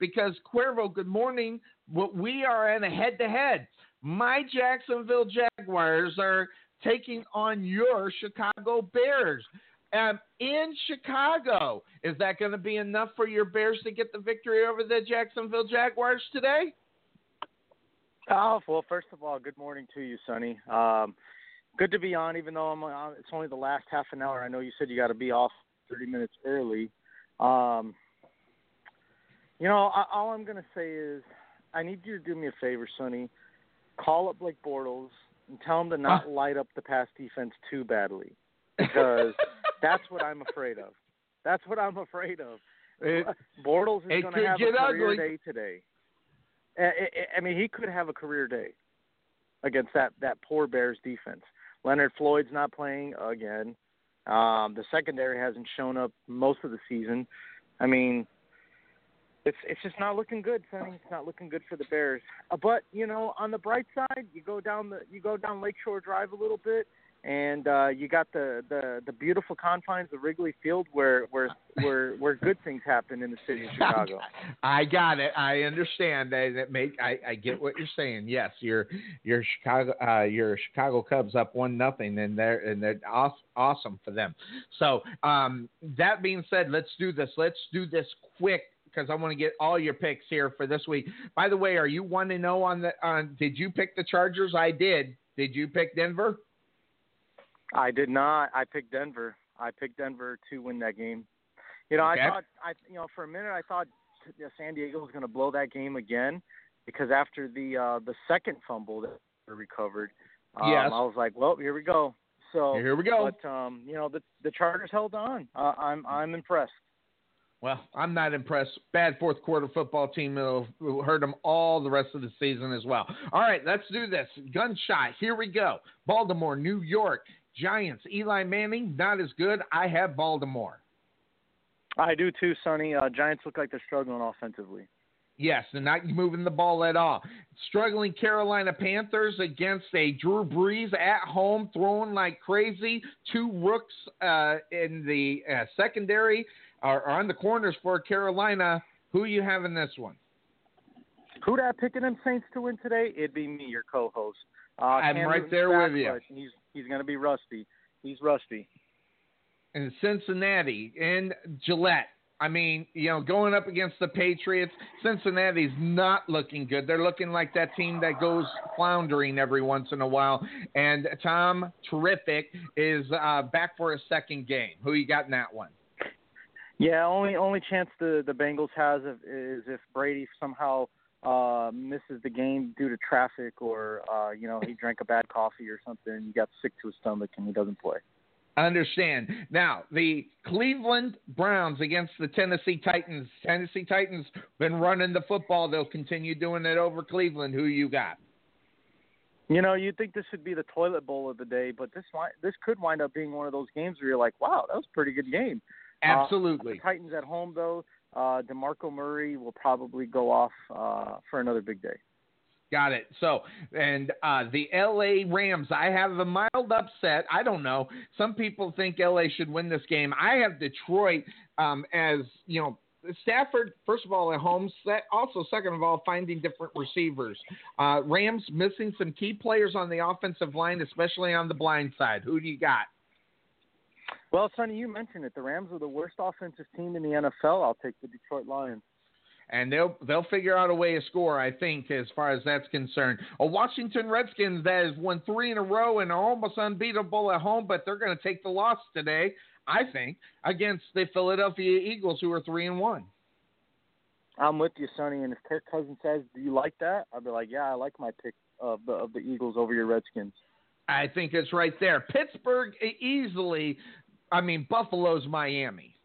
D: because Cuervo, good morning. We are in a head-to-head my Jacksonville Jaguars are taking on your Chicago Bears. Um, in Chicago, is that going to be enough for your Bears to get the victory over the Jacksonville Jaguars today?
I: Oh well, first of all, good morning to you, Sonny. Um, good to be on, even though I'm on, it's only the last half an hour. I know you said you got to be off 30 minutes early. Um, you know, I, all I'm going to say is, I need you to do me a favor, Sonny call up Blake Bortles and tell him to not light up the pass defense too badly because that's what I'm afraid of. That's what I'm afraid of. It, Bortles is going to have a career
D: ugly.
I: day today. I mean, he could have a career day against that that poor Bears defense. Leonard Floyd's not playing again. Um, the secondary hasn't shown up most of the season. I mean, it's it's just not looking good, Sonny. It's not looking good for the Bears. Uh, but you know, on the bright side, you go down the you go down Lakeshore Drive a little bit, and uh, you got the, the the beautiful confines of Wrigley Field, where where where where good things happen in the city of Chicago.
D: I got it. I understand that. That make I, I get what you're saying. Yes, your your Chicago uh, your Chicago Cubs up one nothing, and they're and they're awesome, awesome for them. So um, that being said, let's do this. Let's do this quick because I want to get all your picks here for this week. By the way, are you one to know on the on? Did you pick the Chargers? I did. Did you pick Denver?
I: I did not. I picked Denver. I picked Denver to win that game. You know,
D: Okay.
I: I thought I you know for a minute I thought San Diego was going to blow that game again because after the uh the second fumble that recovered, um,
D: Yes.
I: I was like, well, here we go. So
D: Here we go.
I: But um, you know, the the Chargers held on. Uh, I'm I'm impressed.
D: Well, I'm not impressed. Bad fourth quarter football team will hurt them all the rest of the season as well. All right, let's do this. Gunshot. Here we go. Baltimore, New York, Giants. Eli Manning, not as good. I have Baltimore.
I: I do too, Sonny. Uh, Giants look like they're struggling offensively.
D: Yes, they're not moving the ball at all. Struggling Carolina Panthers against a Drew Brees at home, throwing like crazy. Two rooks uh, in the uh, secondary are, on the corners for Carolina. Who you have in this one?
I: Who that picking them Saints to win today? It'd be me, your co-host. Uh,
D: I'm
I: Cam
D: right there with you.
I: He's he's going to be rusty. He's rusty.
D: in Cincinnati and Gillette. I mean, you know, going up against the Patriots, Cincinnati's not looking good. They're looking like that team that goes floundering every once in a while. And Tom Terrific is uh, back for a second game. Who you got in that one?
I: Yeah, only only chance the the Bengals has if, is if Brady somehow uh misses the game due to traffic or uh you know he drank a bad coffee or something. He got sick to his stomach and he doesn't play.
D: I understand. Now, the Cleveland Browns against the Tennessee Titans. Tennessee Titans been running the football. They'll continue doing it over Cleveland. Who you got?
I: You know, you'd think this would be the toilet bowl of the day, but this this could wind up being one of those games where you're like, wow, that was a pretty good game. Uh,
D: Absolutely.
I: the Titans at home though, uh DeMarco Murray will probably go off uh for another big day.
D: Got it. So, and uh, the LA Rams, I have a mild upset. I don't know. Some people think LA should win this game. I have Detroit um, as, you know, Stafford, first of all, at home. Set, also, second of all, finding different receivers. Uh, Rams missing some key players on the offensive line, especially on the blind side. Who do you got?
I: Well, Sonny, you mentioned it. The Rams are the worst offensive team in the NFL. I'll take the Detroit Lions.
D: and they'll they'll figure out a way to score. I think, as far as that's concerned. A Washington Redskins that has won three in a row and are almost unbeatable at home, but they're going to take the loss today. I think against the Philadelphia Eagles, who are three and one.
I: I'm with you, Sonny. And if Kirk Cousins says, "Do you like that?" I'll be like, "Yeah, I like my pick of the of the Eagles over your Redskins."
D: I think it's right there. Pittsburgh easily. I mean, Buffalo's Miami.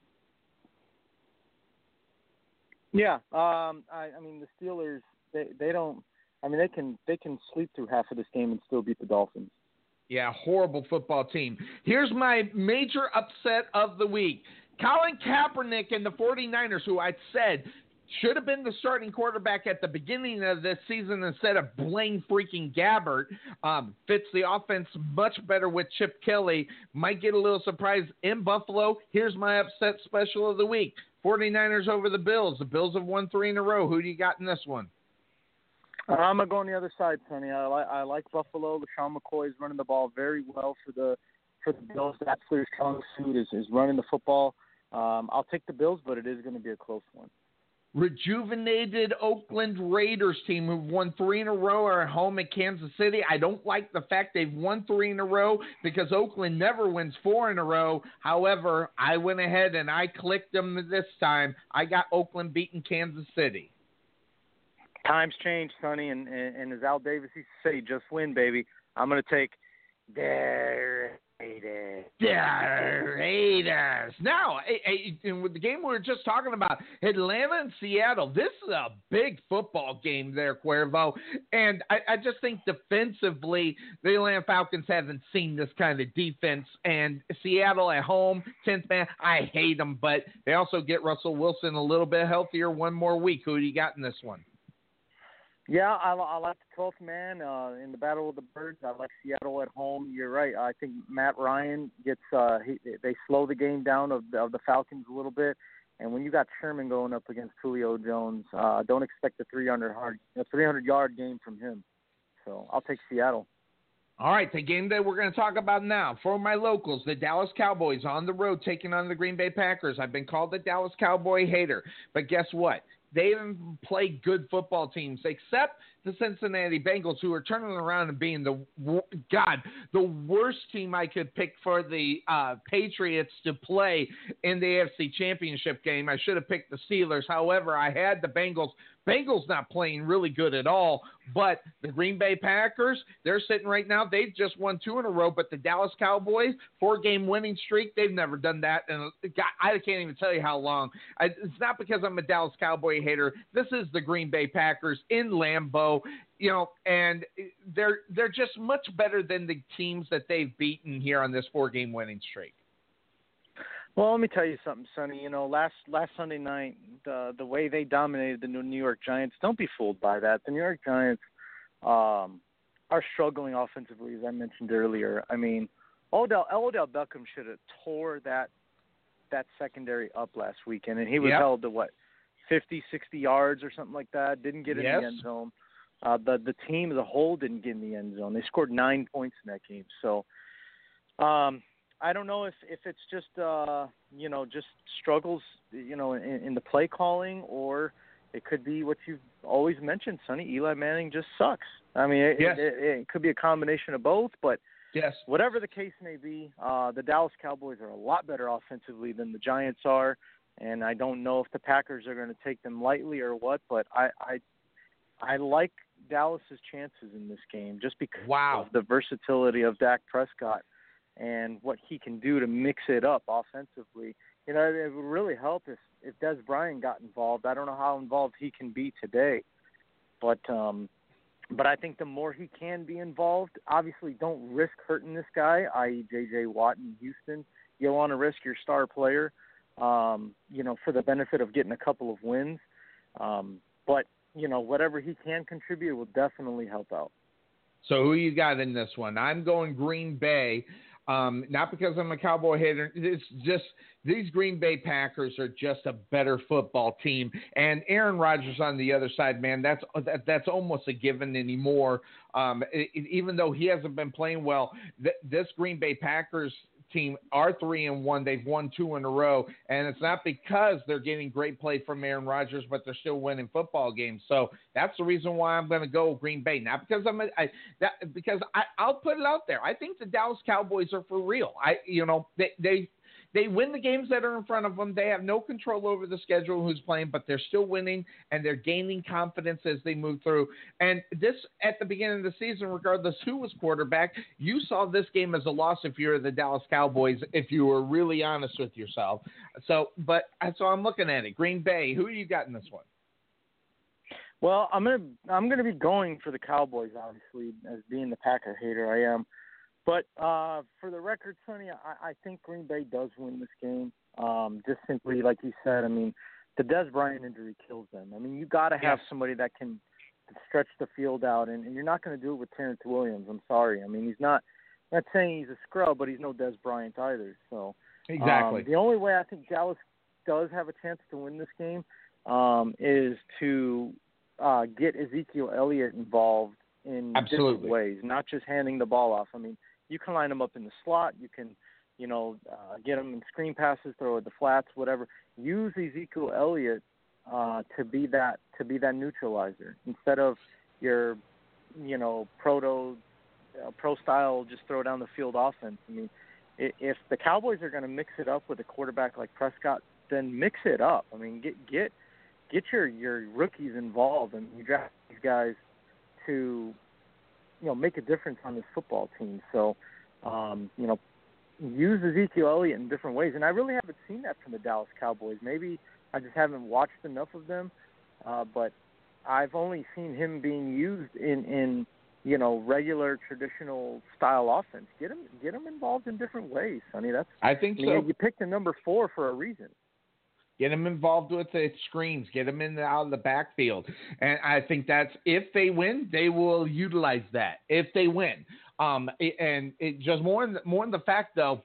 I: Yeah, um, I, I mean the Steelers. They they don't. I mean they can they can sleep through half of this game and still beat the Dolphins.
D: Yeah, horrible football team. Here's my major upset of the week. Colin Kaepernick and the 49ers, who I said should have been the starting quarterback at the beginning of this season instead of Blaine freaking Gabbert, um, fits the offense much better with Chip Kelly. Might get a little surprise in Buffalo. Here's my upset special of the week 49ers over the Bills. The Bills have won three in a row. Who do you got in this one?
I: I'm gonna go on the other side, Sonny. I like I like Buffalo. LeSean McCoy is running the ball very well for the for the Bills. That's their strong suit is is running the football. Um, I'll take the Bills, but it is going to be a close one.
D: Rejuvenated Oakland Raiders team who've won three in a row are at home at Kansas City. I don't like the fact they've won three in a row because Oakland never wins four in a row. However, I went ahead and I clicked them this time. I got Oakland beating Kansas City.
I: Times change, Sonny, and, and, and as Al Davis used to say, just win, baby. I'm going to take Derek Raiders.
D: Yeah, Raiders. Now, with the game we were just talking about, Atlanta and Seattle, this is a big football game there, Cuervo. And I, I just think defensively, the Atlanta Falcons haven't seen this kind of defense. And Seattle at home, 10th man, I hate them, but they also get Russell Wilson a little bit healthier one more week. Who do you got in this one?
I: Yeah, I, I like the 12th man uh, in the Battle of the Birds. I like Seattle at home. You're right. I think Matt Ryan gets uh, he, they slow the game down of, of the Falcons a little bit. And when you got Sherman going up against Julio Jones, uh, don't expect a 300 hard, a 300 yard game from him. So I'll take Seattle.
D: All right, the game that we're going to talk about now for my locals, the Dallas Cowboys on the road taking on the Green Bay Packers. I've been called the Dallas Cowboy hater, but guess what? They haven't played good football teams except the Cincinnati Bengals, who are turning around and being the God, the worst team I could pick for the uh, Patriots to play in the AFC Championship game. I should have picked the Steelers. However, I had the Bengals. Bengals not playing really good at all, but the Green Bay Packers, they're sitting right now. They've just won two in a row, but the Dallas Cowboys, four game winning streak, they've never done that. And I can't even tell you how long. I, it's not because I'm a Dallas Cowboy hater. This is the Green Bay Packers in Lambeau you know, and they're they're just much better than the teams that they've beaten here on this four game winning streak.
I: Well, let me tell you something, Sonny. You know, last last Sunday night, the the way they dominated the New York Giants, don't be fooled by that. The New York Giants um, are struggling offensively, as I mentioned earlier. I mean, Odell Odell Beckham should have tore that that secondary up last weekend, and he was
D: yep.
I: held to what 50, 60 yards or something like that. Didn't get in
D: yes.
I: the end zone. Uh, the the team as a whole didn't get in the end zone. They scored nine points in that game. So um, I don't know if if it's just uh, you know just struggles you know in, in the play calling or it could be what you've always mentioned, Sonny. Eli Manning just sucks. I mean, it,
D: yes.
I: it, it, it could be a combination of both, but
D: yes,
I: whatever the case may be, uh, the Dallas Cowboys are a lot better offensively than the Giants are and I don't know if the Packers are going to take them lightly or what, but I I, I like Dallas's chances in this game just because
D: wow.
I: of the versatility of Dak Prescott and what he can do to mix it up offensively. You know, it would really help if if Dez Bryant got involved. I don't know how involved he can be today, but um, but I think the more he can be involved, obviously don't risk hurting this guy, i.e. J.J. Watt in Houston. You want to risk your star player um, you know, for the benefit of getting a couple of wins. Um, but you know, whatever he can contribute will definitely help out.
D: So who you got in this one? I'm going Green Bay. Um, not because I'm a Cowboy hater. It's just these Green Bay Packers are just a better football team, and Aaron Rodgers on the other side, man, that's that, that's almost a given anymore. Um, it, even though he hasn't been playing well, th- this Green Bay Packers team are three and one. They've won two in a row, and it's not because they're getting great play from Aaron Rodgers, but they're still winning football games. So that's the reason why I'm going to go Green Bay. Not because I'm a, I, that because I, I'll put it out there. I think the Dallas Cowboys are for real. I you know they they they win the games that are in front of them. They have no control over the schedule who's playing, but they're still winning and they're gaining confidence as they move through. And this at the beginning of the season, regardless who was quarterback, you saw this game as a loss if you're the Dallas Cowboys, if you were really honest with yourself. So, but so I'm looking at it. Green Bay, who you got in this one?
I: Well, I'm gonna I'm gonna be going for the Cowboys, obviously, as being the Packer hater I am. But uh, for the record, Sonny, I, I think Green Bay does win this game. Um, just simply, like you said, I mean, the Dez Bryant injury kills them. I mean, you got to have
D: yes.
I: somebody that can stretch the field out, and, and you're not going to do it with Terrance Williams. I'm sorry. I mean, he's not. I'm not saying he's a scrub, but he's no Dez Bryant either. So
D: exactly,
I: um, the only way I think Dallas does have a chance to win this game um, is to uh, get Ezekiel Elliott involved in
D: Absolutely.
I: different ways, not just handing the ball off. I mean, you can line them up in the slot. You can, you know, uh, get them in screen passes, throw at the flats, whatever. Use Ezekiel Elliott uh, to be that to be that neutralizer instead of your, you know, proto uh, pro style just throw down the field offense. I mean, if the Cowboys are going to mix it up with a quarterback like Prescott, then mix it up. I mean, get get get your your rookies involved and you draft these guys to you know make a difference on this football team. So, um, you know, use Ezekiel Elliott in different ways, and I really haven't seen that from the Dallas Cowboys. Maybe I just haven't watched enough of them, uh, but I've only seen him being used in in you know regular traditional style offense. Get him get him involved in different ways, Sonny. That's
D: I think so.
I: You picked the number four for a reason.
D: Get him involved with the screens. Get him in the, out of the backfield. And I think that's if they win, they will utilize that. If they win, um, and it just more in more in the fact though,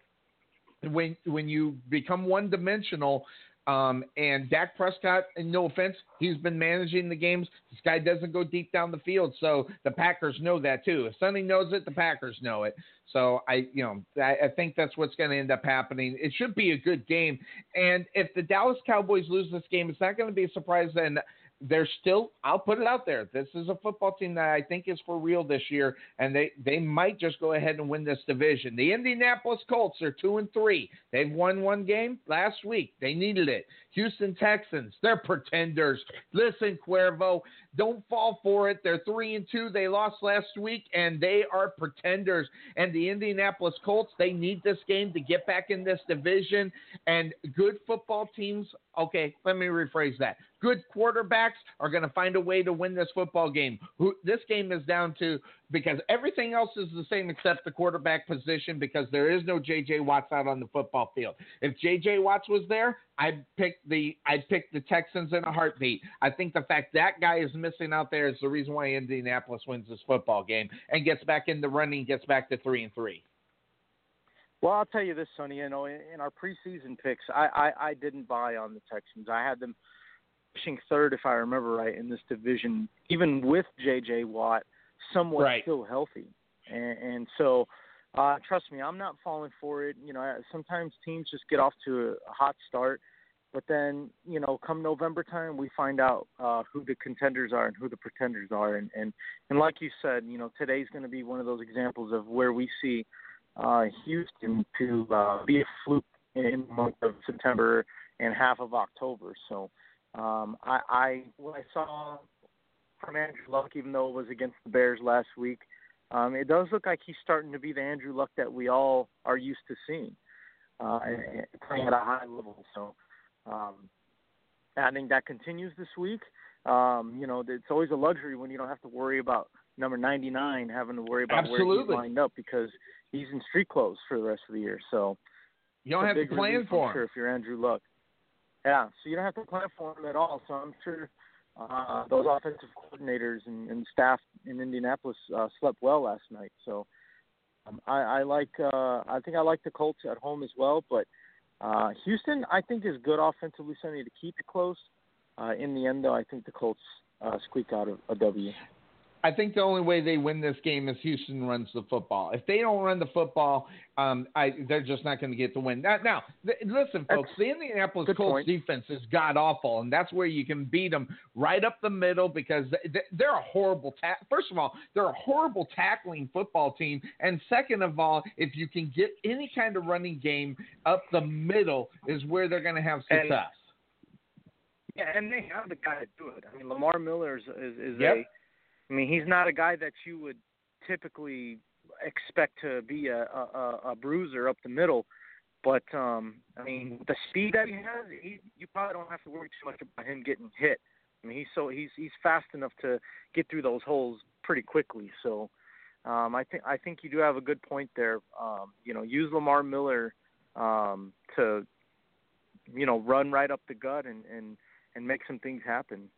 D: when when you become one dimensional, um, and Dak Prescott, and no offense, he's been managing the games. This guy doesn't go deep down the field, so the Packers know that too. If Sonny knows it, the Packers know it. So I, you know, I, I think that's what's going to end up happening. It should be a good game, and if the Dallas Cowboys lose this game, it's not going to be a surprise. Then they're still I'll put it out there. This is a football team that I think is for real this year and they they might just go ahead and win this division. The Indianapolis Colts are 2 and 3. They've won one game last week. They needed it. Houston Texans, they're pretenders. Listen, Cuervo, don't fall for it. They're 3 and 2. They lost last week and they are pretenders. And the Indianapolis Colts, they need this game to get back in this division and good football teams, okay, let me rephrase that good quarterbacks are going to find a way to win this football game. Who, this game is down to because everything else is the same except the quarterback position because there is no J.J. Watts out on the football field. If J.J. Watts was there, I'd pick the I'd pick the Texans in a heartbeat. I think the fact that guy is missing out there is the reason why Indianapolis wins this football game and gets back in the running, gets back to three and three.
I: Well, I'll tell you this, Sonny. You know, in our preseason picks, I, I I didn't buy on the Texans. I had them finishing third, if I remember right, in this division, even with J.J. Watt somewhat
D: right.
I: still healthy. And, and so, uh, trust me, I'm not falling for it. You know, sometimes teams just get off to a hot start, but then, you know, come November time, we find out uh, who the contenders are and who the pretenders are. And, and, and like you said, you know, today's going to be one of those examples of where we see uh, Houston to uh, be a fluke in the month of September and half of October. So, um, I, I what I saw from Andrew Luck, even though it was against the Bears last week, um, it does look like he's starting to be the Andrew Luck that we all are used to seeing, uh, playing at a high level. So um, I think that continues this week. Um, you know, it's always a luxury when you don't have to worry about number 99 having to worry about
D: Absolutely.
I: where he's lined up because he's in street clothes for the rest of the year. So
D: you don't have to plan for
I: him. Sure, if you're Andrew Luck. Yeah, so you don't have to plan for him at all. So I'm sure uh, those offensive coordinators and, and staff in Indianapolis uh, slept well last night. So um, I, I like. Uh, I think I like the Colts at home as well. But uh, Houston, I think, is good offensively, Sonny, to keep it close. Uh, in the end, though, I think the Colts uh, squeak out a, a W.
D: I think the only way they win this game is Houston runs the football. If they don't run the football, um, I, they're just not going to get the win. Now, now th- listen, folks,
I: that's
D: the Indianapolis
I: Colts
D: point. defense is god awful, and that's where you can beat them right up the middle because they're a horrible. Ta- First of all, they're a horrible tackling football team, and second of all, if you can get any kind of running game up the middle, is where they're going to have success.
I: And, yeah, and they have the guy to do it. I mean, Lamar Miller is is, is
D: yep.
I: a I mean, he's not a guy that you would typically expect to be a, a, a bruiser up the middle. But um, I mean, the speed that he has, he, you probably don't have to worry too much about him getting hit. I mean, he's so he's he's fast enough to get through those holes pretty quickly. So um, I think I think you do have a good point there. Um, you know, use Lamar Miller um, to you know run right up the gut and and and make some things happen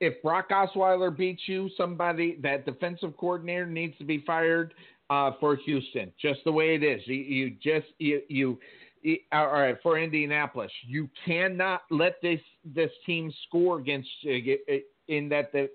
D: if Brock Osweiler beats you, somebody that defensive coordinator needs to be fired uh, for Houston. Just the way it is. You, you just you, you, you all right for Indianapolis. You cannot let this this team score against uh, in that the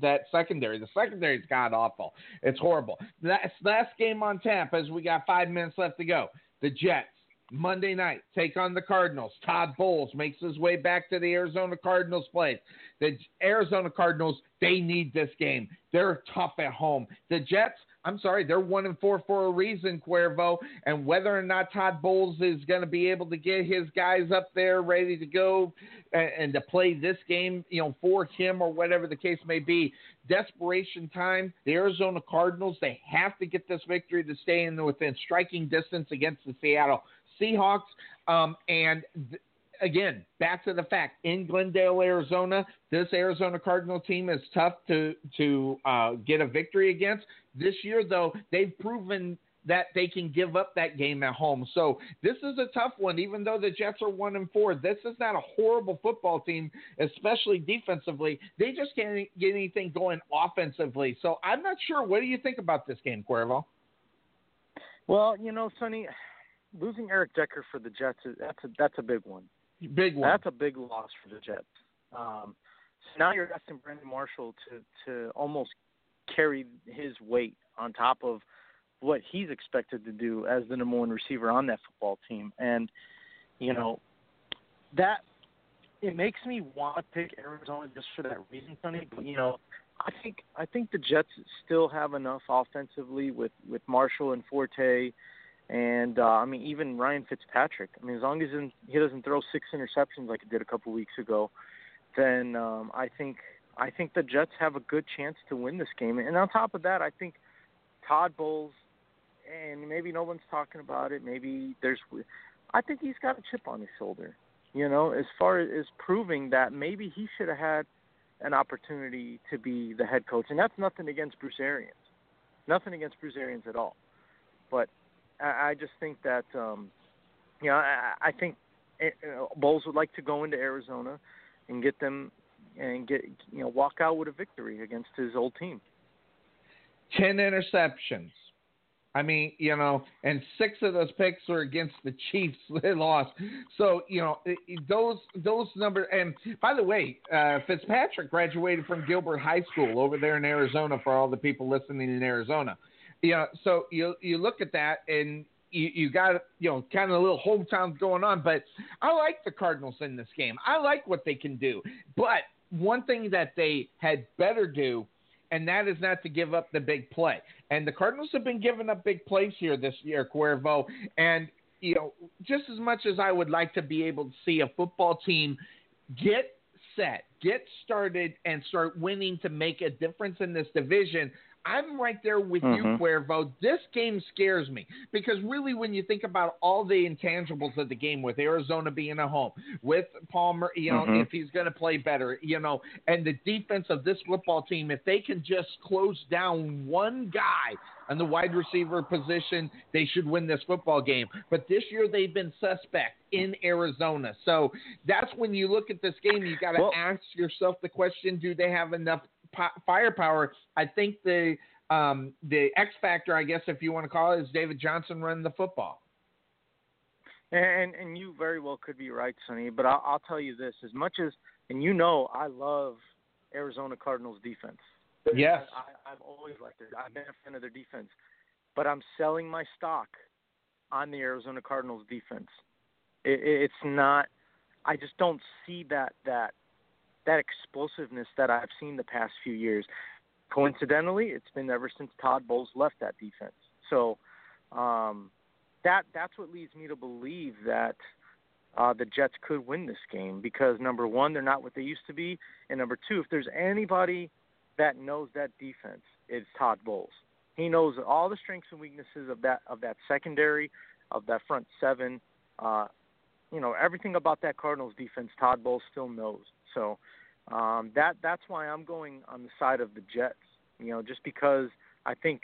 D: that secondary. The secondary is god awful. It's horrible. Last last game on tap as we got five minutes left to go. The Jets Monday night take on the Cardinals. Todd Bowles makes his way back to the Arizona Cardinals place. The Arizona Cardinals, they need this game. They're tough at home. The Jets, I'm sorry, they're one and four for a reason, Cuervo. And whether or not Todd Bowles is going to be able to get his guys up there ready to go and, and to play this game, you know, for him or whatever the case may be, desperation time. The Arizona Cardinals, they have to get this victory to stay in within striking distance against the Seattle Seahawks. Um, and th- again, back to the fact in Glendale, Arizona, this Arizona Cardinal team is tough to to uh, get a victory against. This year, though, they've proven that they can give up that game at home. So this is a tough one. Even though the Jets are one and four, this is not a horrible football team, especially defensively. They just can't get anything going offensively. So I'm not sure. What do you think about this game, Cuervo?
I: Well, you know, Sonny, losing Eric Decker for the Jets is that's a that's a big one.
D: Big one.
I: That's a big loss for the Jets. Um, so now you're asking Brandon Marshall to to almost carry his weight on top of what he's expected to do as the number one receiver on that football team, and you know that it makes me want to pick Arizona just for that reason, Sonny. But you know, I think I think the Jets still have enough offensively with with Marshall and Forte and uh, I mean, even Ryan Fitzpatrick. I mean, as long as he doesn't throw six interceptions like he did a couple weeks ago, then um, I think I think the Jets have a good chance to win this game. And on top of that, I think Todd Bowles, and maybe no one's talking about it. Maybe there's, I think he's got a chip on his shoulder. You know, as far as proving that maybe he should have had an opportunity to be the head coach, and that's nothing against Bruce Arians, nothing against Bruce Arians at all. But I, just think that um, you know I, I think it, eh, you know, Bowles would like to go into Arizona and get them and get you know walk out with a victory against his old team.
D: Ten interceptions. I mean, you know, and six of those picks were against the Chiefs. They lost. So, you know, those those numbers. And by the way, uh, Fitzpatrick graduated from Gilbert High School over there in Arizona. For all the people listening in Arizona, know, so you you look at that and you, you got you know kind of a little hometown going on, but I like the Cardinals in this game. I like what they can do, but one thing that they had better do, and that is not to give up the big play. And the Cardinals have been giving up big plays here this year, Cuervo, and you know just as much as I would like to be able to see a football team get set, get started, and start winning to make a difference in this division. I'm right there with mm-hmm. you, Cuervo. This game scares me because really, when you think about all the intangibles of the game, with Arizona being a home, with Palmer, you know, mm-hmm. if he's going to play better, you know, and the defense of this football team, if they can just close down one guy on the wide receiver position, they should win this football game. But this year, they've been suspect in Arizona. So that's when you look at this game, you got to well, ask yourself the question: Do they have enough firepower. I think the um, the X factor, I guess, if you want to call it, is David Johnson running the football.
I: And and you very well could be right, Sonny. But I'll, I'll tell you this: as much as and you know, I love Arizona Cardinals defense.
D: Yes,
I: I, I've always liked it. I've been a fan of their defense, but I'm selling my stock on the Arizona Cardinals defense. It, it's not. I just don't see that that that explosiveness that I've seen the past few years. Coincidentally, it's been ever since Todd Bowles left that defense. So um, that that's what leads me to believe that uh, the Jets could win this game because number one, they're not what they used to be, and number two, if there's anybody that knows that defense, it's Todd Bowles. He knows all the strengths and weaknesses of that of that secondary, of that front seven. Uh, you know everything about that Cardinals defense. Todd Bowles still knows. So um, that that's why I'm going on the side of the Jets. You know, just because I think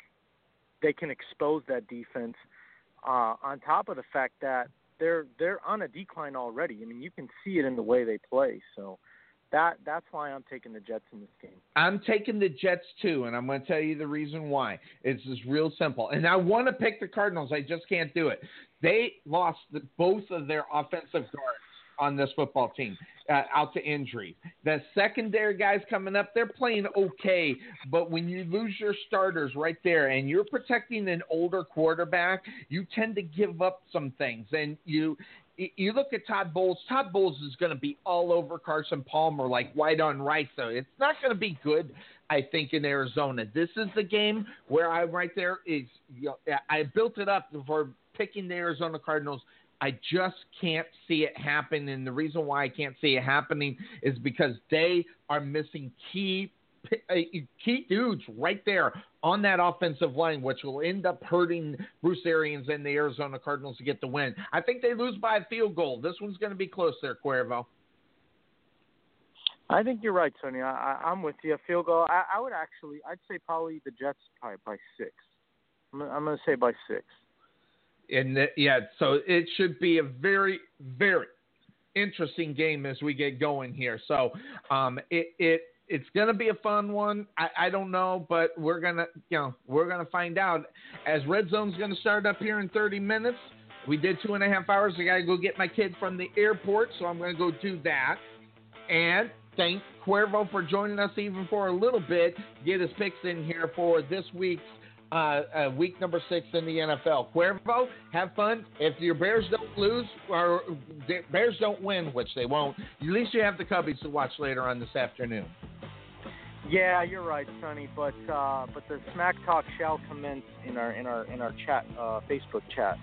I: they can expose that defense. Uh, on top of the fact that they're they're on a decline already. I mean, you can see it in the way they play. So that that's why I'm taking the Jets in this game.
D: I'm taking the Jets too, and I'm going to tell you the reason why. It's just real simple. And I want to pick the Cardinals. I just can't do it. They lost the, both of their offensive guards on this football team uh, out to injury. The secondary guys coming up, they're playing okay, but when you lose your starters right there and you're protecting an older quarterback, you tend to give up some things. And you you look at Todd Bowles. Todd Bowles is going to be all over Carson Palmer like white on rice. So it's not going to be good I think, in Arizona. This is the game where I'm right there. Is you know, I built it up for picking the Arizona Cardinals. I just can't see it happen, and the reason why I can't see it happening is because they are missing key uh, key dudes right there on that offensive line, which will end up hurting Bruce Arians and the Arizona Cardinals to get the win. I think they lose by a field goal. This one's going to be close there, Cuervo.
I: I think you're right, Sonny. I, I, am with you. A field goal. I, I would actually. I'd say probably the Jets probably by six. I'm, I'm going to say by six.
D: And yeah, so it should be a very, very interesting game as we get going here. So um, it it it's gonna be a fun one. I, I don't know, but we're gonna you know we're gonna find out as Red Zone's gonna start up here in 30 minutes. We did two and a half hours. I gotta go get my kid from the airport, so I'm gonna go do that. And thank Cuervo for joining us even for a little bit. Get his picks in here for this week's uh, uh, week number six in the NFL. Cuervo, have fun. If your Bears don't lose or Bears don't win, which they won't, at least you have the Cubbies to watch later on this afternoon.
I: Yeah, you're right, Sonny. But uh, but the smack talk shall commence in our in our in our chat uh, Facebook chat.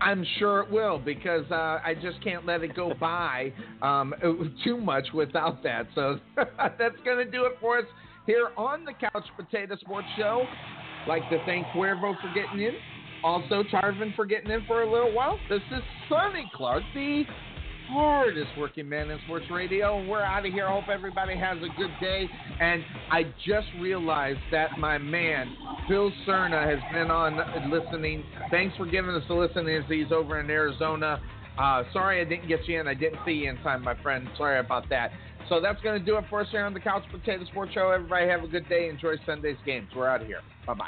D: I'm sure it will because uh, I just can't let it go by um, too much without that. So that's going to do it for us here on the Couch Potato Sports Show. Like to thank Cuervo for getting in. Also, Tarvin for getting in for a little while. This is Sonny Clark, the hardest working man in sports radio. We're out of here. I hope everybody has a good day. And I just realized that my man, Phil Cerna, has been on listening. Thanks for giving us a listen as he's over in Arizona. Uh, sorry I didn't get you in. I didn't see you in time, my friend. Sorry about that. So that's going to do it for us here on the Couch Potato Sports Show. Everybody have a good day. Enjoy Sunday's games. We're out of here. Bye bye.